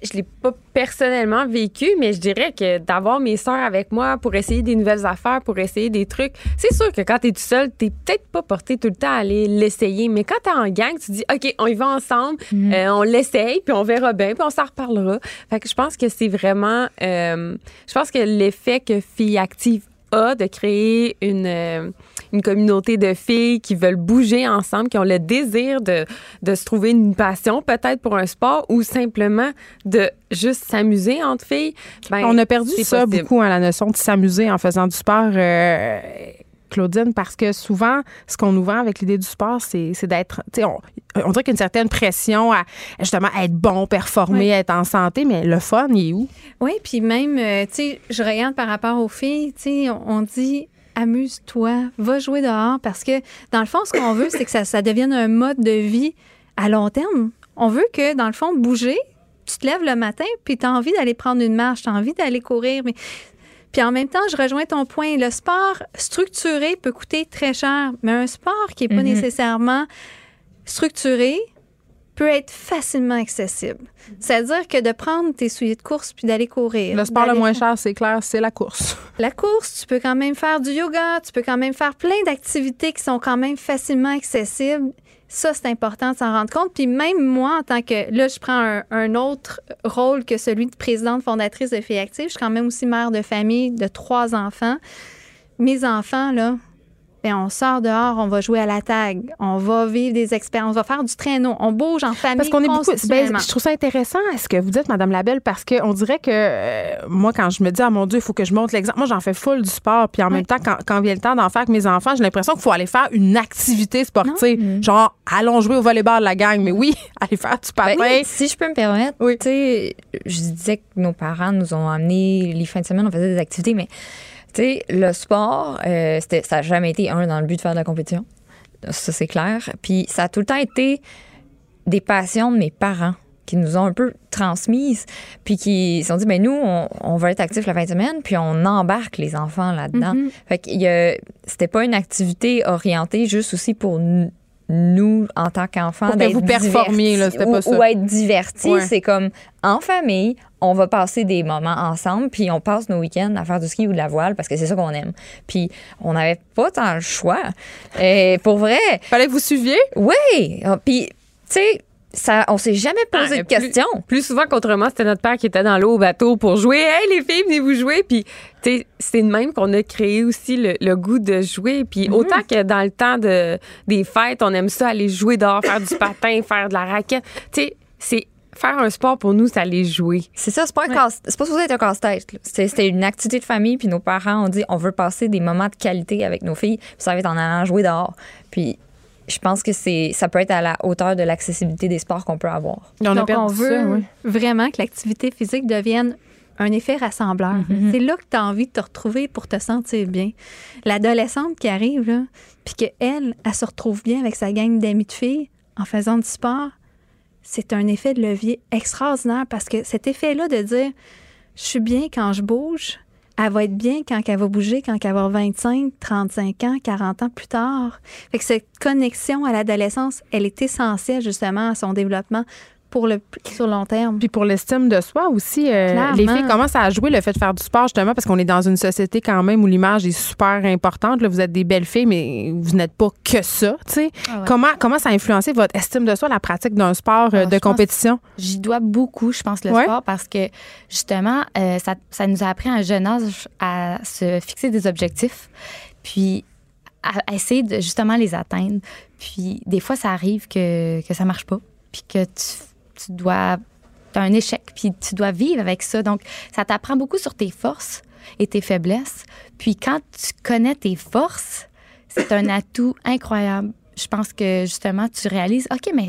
Je l'ai pas personnellement vécu, mais je dirais que d'avoir mes soeurs avec moi pour essayer des nouvelles affaires, pour essayer des trucs, c'est sûr que quand tu es tout seul, t'es peut-être pas porté tout le temps à aller l'essayer, mais quand tu es en gang, tu dis, OK, on y va ensemble, Mhm. euh, on l'essaye, puis on verra bien, puis on s'en reparlera. Fait que je pense que c'est vraiment, euh, je pense que l'effet que Filles Active a de créer une, euh, une communauté de filles qui veulent bouger ensemble, qui ont le désir de, de se trouver une passion peut-être pour un sport ou simplement de juste s'amuser entre filles. ben, On a perdu ça possible. beaucoup, hein, la notion de s'amuser en faisant du sport. euh, Claudine, parce que souvent, ce qu'on nous vend avec l'idée du sport, c'est c'est d'être. tu sais, On, on dirait qu'il y a une certaine pression à justement à être bon, performer, Oui. être en santé, mais le fun, il est où? Oui, puis même, euh, tu sais, je regarde par rapport aux filles, tu sais, on, on dit amuse-toi, va jouer dehors parce que dans le fond, ce qu'on veut, c'est que ça, ça devienne un mode de vie à long terme. On veut que, dans le fond, bouger, tu te lèves le matin, puis tu as envie d'aller prendre une marche, tu as envie d'aller courir, mais. Puis en même temps, je rejoins ton point. Le sport structuré peut coûter très cher, mais un sport qui n'est pas Mhm. nécessairement structuré peut être facilement accessible. C'est-à-dire que de prendre tes souliers de course puis d'aller courir. Le sport le moins cher, c'est clair, c'est la course. La course, tu peux quand même faire du yoga, tu peux quand même faire plein d'activités qui sont quand même facilement accessibles. Ça, c'est important de s'en rendre compte. Puis même moi, en tant que... Là, je prends un, un autre rôle que celui de présidente fondatrice de Filles Actives. Je suis quand même aussi mère de famille de trois enfants. Mes enfants, là, ben, on sort dehors, on va jouer à la tag, on va vivre des expériences, on va faire du traîneau, on bouge en famille Parce qu'on est beaucoup. ben, je trouve ça intéressant ce que vous dites, Madame Labelle, parce qu'on dirait que euh, moi, quand je me dis, ah mon Dieu, il faut que je montre l'exemple. Moi, j'en fais full du sport. Puis en même temps, quand, quand vient le temps d'en faire avec mes enfants, j'ai l'impression qu'il faut aller faire une activité sportive. Genre, allons jouer au volleyball, la gang. Mais oui, aller faire du patin. Ben, si je peux me permettre, tu sais, je disais que nos parents nous ont amené les fins de semaine, on faisait des activités, mais tu sais, le sport, euh, ça n'a jamais été un dans le but de faire de la compétition. Ça, c'est clair. Puis ça a tout le temps été des passions de mes parents qui nous ont un peu transmises, puis qui se sont dit, ben nous, on, on va être actifs la fin de semaine, puis on embarque les enfants là-dedans. Mhm. Fait que c'était pas une activité orientée juste aussi pour nous nous, en tant qu'enfants, d'être vous performiez, là, c'était ou, pas ça. ou être divertis. Ouais. C'est comme en famille, on va passer des moments ensemble, puis on passe nos week-ends à faire du ski ou de la voile parce que c'est ça qu'on aime. Puis on n'avait pas tant le choix. Et pour vrai. Fallait que vous suiviez? Oui. Ah, Puis, tu sais, ça, on s'est jamais posé Ah, de plus- questions. Plus souvent qu'autrement, c'était notre père qui était dans l'eau au bateau pour jouer. Hey, les filles, venez vous jouer. Puis, tu sais, c'est de même qu'on a créé aussi le, le goût de jouer. Puis, Mhm. autant que dans le temps de, des fêtes, on aime ça, aller jouer dehors, faire du patin, faire de la raquette. Tu sais, c'est faire un sport pour nous, c'est aller jouer. C'est ça, c'est pas, un casse- c'est pas supposé être un casse-tête. C'était une activité de famille, puis nos parents ont dit on veut passer des moments de qualité avec nos filles, puis ça va être en allant jouer dehors. Puis je pense que c'est ça peut être à la hauteur de l'accessibilité des sports qu'on peut avoir. Donc, on veut vraiment que l'activité physique devienne un effet rassembleur. Mhm. C'est là que tu as envie de te retrouver pour te sentir bien. L'adolescente qui arrive, là, puis qu'elle, elle se retrouve bien avec sa gang d'amis de filles en faisant du sport, c'est un effet de levier extraordinaire parce que cet effet-là de dire je suis bien quand je bouge, elle va être bien quand elle va bouger, quand elle va avoir 25, 35 ans, 40 ans plus tard. Fait cette connexion à l'adolescence, elle est essentielle justement à son développement pour le sur long terme. Puis pour l'estime de soi aussi, euh, les filles commencent à jouer le fait de faire du sport justement parce qu'on est dans une société quand même où l'image est super importante. Là, vous êtes des belles filles, mais vous n'êtes pas que ça. tu sais. Ah ouais. Comment, comment ça a influencé votre estime de soi, la pratique d'un sport euh, Alors, de compétition? J'y dois beaucoup, je pense, le Ouais. sport, parce que justement, euh, ça, ça nous a appris à un jeune âge à se fixer des objectifs, puis à, à essayer de justement les atteindre. Puis des fois, ça arrive que, que ça marche pas, puis que tu, tu dois. as un échec, puis tu dois vivre avec ça. Donc, ça t'apprend beaucoup sur tes forces et tes faiblesses. Puis quand tu connais tes forces, c'est un atout incroyable. Je pense que justement, tu réalises, OK, mais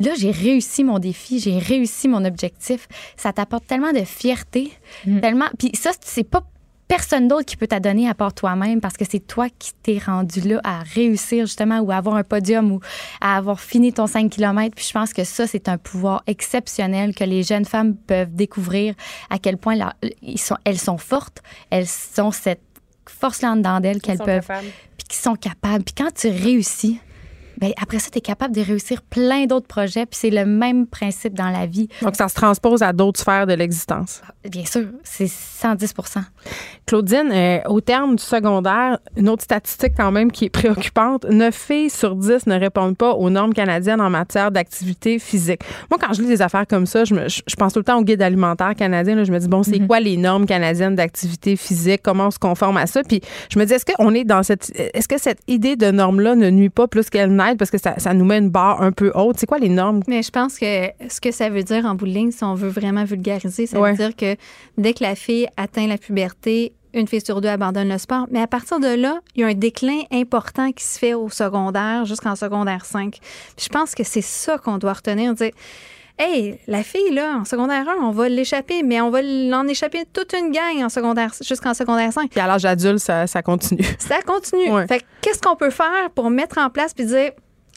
là, j'ai réussi mon défi, j'ai réussi mon objectif. Ça t'apporte tellement de fierté, tellement. Puis ça, c'est pas personne d'autre qui peut t'adonner à part toi-même parce que c'est toi qui t'es rendu là à réussir justement ou à avoir un podium ou à avoir fini ton 5 km. Puis je pense que ça, c'est un pouvoir exceptionnel que les jeunes femmes peuvent découvrir à quel point ils sont, elles sont fortes, elles ont cette force-là en dedans d'elles qu'elles sont peuvent, puis qui sont capables. Puis quand tu réussis, ben, après ça, tu es capable de réussir plein d'autres projets. Puis c'est le même principe dans la vie. Donc, ça se transpose à d'autres sphères de l'existence. Bien sûr, c'est 110% Claudine, euh, au terme du secondaire, une autre statistique quand même qui est préoccupante, 9 filles sur 10 ne répondent pas aux normes canadiennes en matière d'activité physique. Moi, quand je lis des affaires comme ça, je, me, je, pense tout le temps au guide alimentaire canadien. Là, je me dis, bon, c'est mm-hmm. quoi les normes canadiennes d'activité physique? Comment on se conforme à ça? Puis je me dis, est-ce qu'on est dans cette... Est-ce que cette idée de normes-là ne nuit pas plus qu'elle parce que ça, ça, nous met une barre un peu haute? C'est quoi les normes? Mais je pense que ce que ça veut dire en bout de ligne, si on veut vraiment vulgariser, ça veut dire que dès que la fille atteint la puberté, une fille sur deux abandonne le sport. Mais à partir de là, il y a un déclin important qui se fait au secondaire jusqu'en secondaire 5. je pense que c'est ça qu'on doit retenir. Hey, la fille, là, en secondaire 1, on va l'échapper, mais on va l'en échapper toute une gang en secondaire, jusqu'en secondaire 5. Puis à l'âge adulte, ça, continue. Ça continue. Fait qu'est-ce qu'on peut faire pour mettre en place puis dire,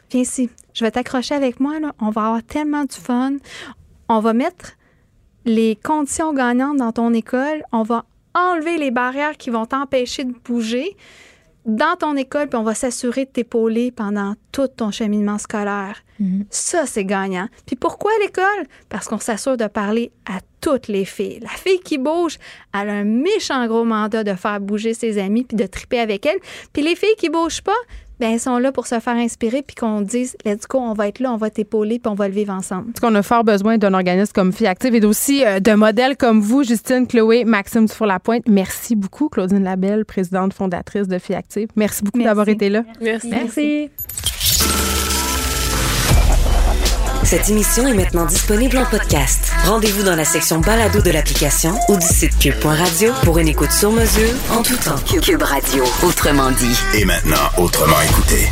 viens ici, je vais t'accrocher avec moi, là, on va avoir tellement du fun. On va mettre les conditions gagnantes dans ton école, on va enlever les barrières qui vont t'empêcher de bouger dans ton école, puis on va s'assurer de t'épauler pendant tout ton cheminement scolaire. Mhm. Ça, c'est gagnant. Puis pourquoi l'école? Parce qu'on s'assure de parler à toutes les filles. La fille qui bouge, elle a un méchant gros mandat de faire bouger ses amis puis de triper avec elle. Puis les filles qui bougent pas, ben, elles sont là pour se faire inspirer puis qu'on dise, let's go, on va être là, on va t'épauler puis on va le vivre ensemble. Parce qu'on a fort besoin d'un organisme comme Fille Active et aussi euh, de modèles comme vous, Justine, Chloé, Maxime Dufour-Lapointe. Merci beaucoup, Claudine Labelle, présidente fondatrice de Fille Active. Merci beaucoup d'avoir été là. Merci. Merci. Cette émission est maintenant disponible en podcast. Rendez-vous dans la section balado de l'application ou du site pour une écoute sur mesure en tout temps. Cube Radio, autrement dit. Et maintenant, autrement écouté.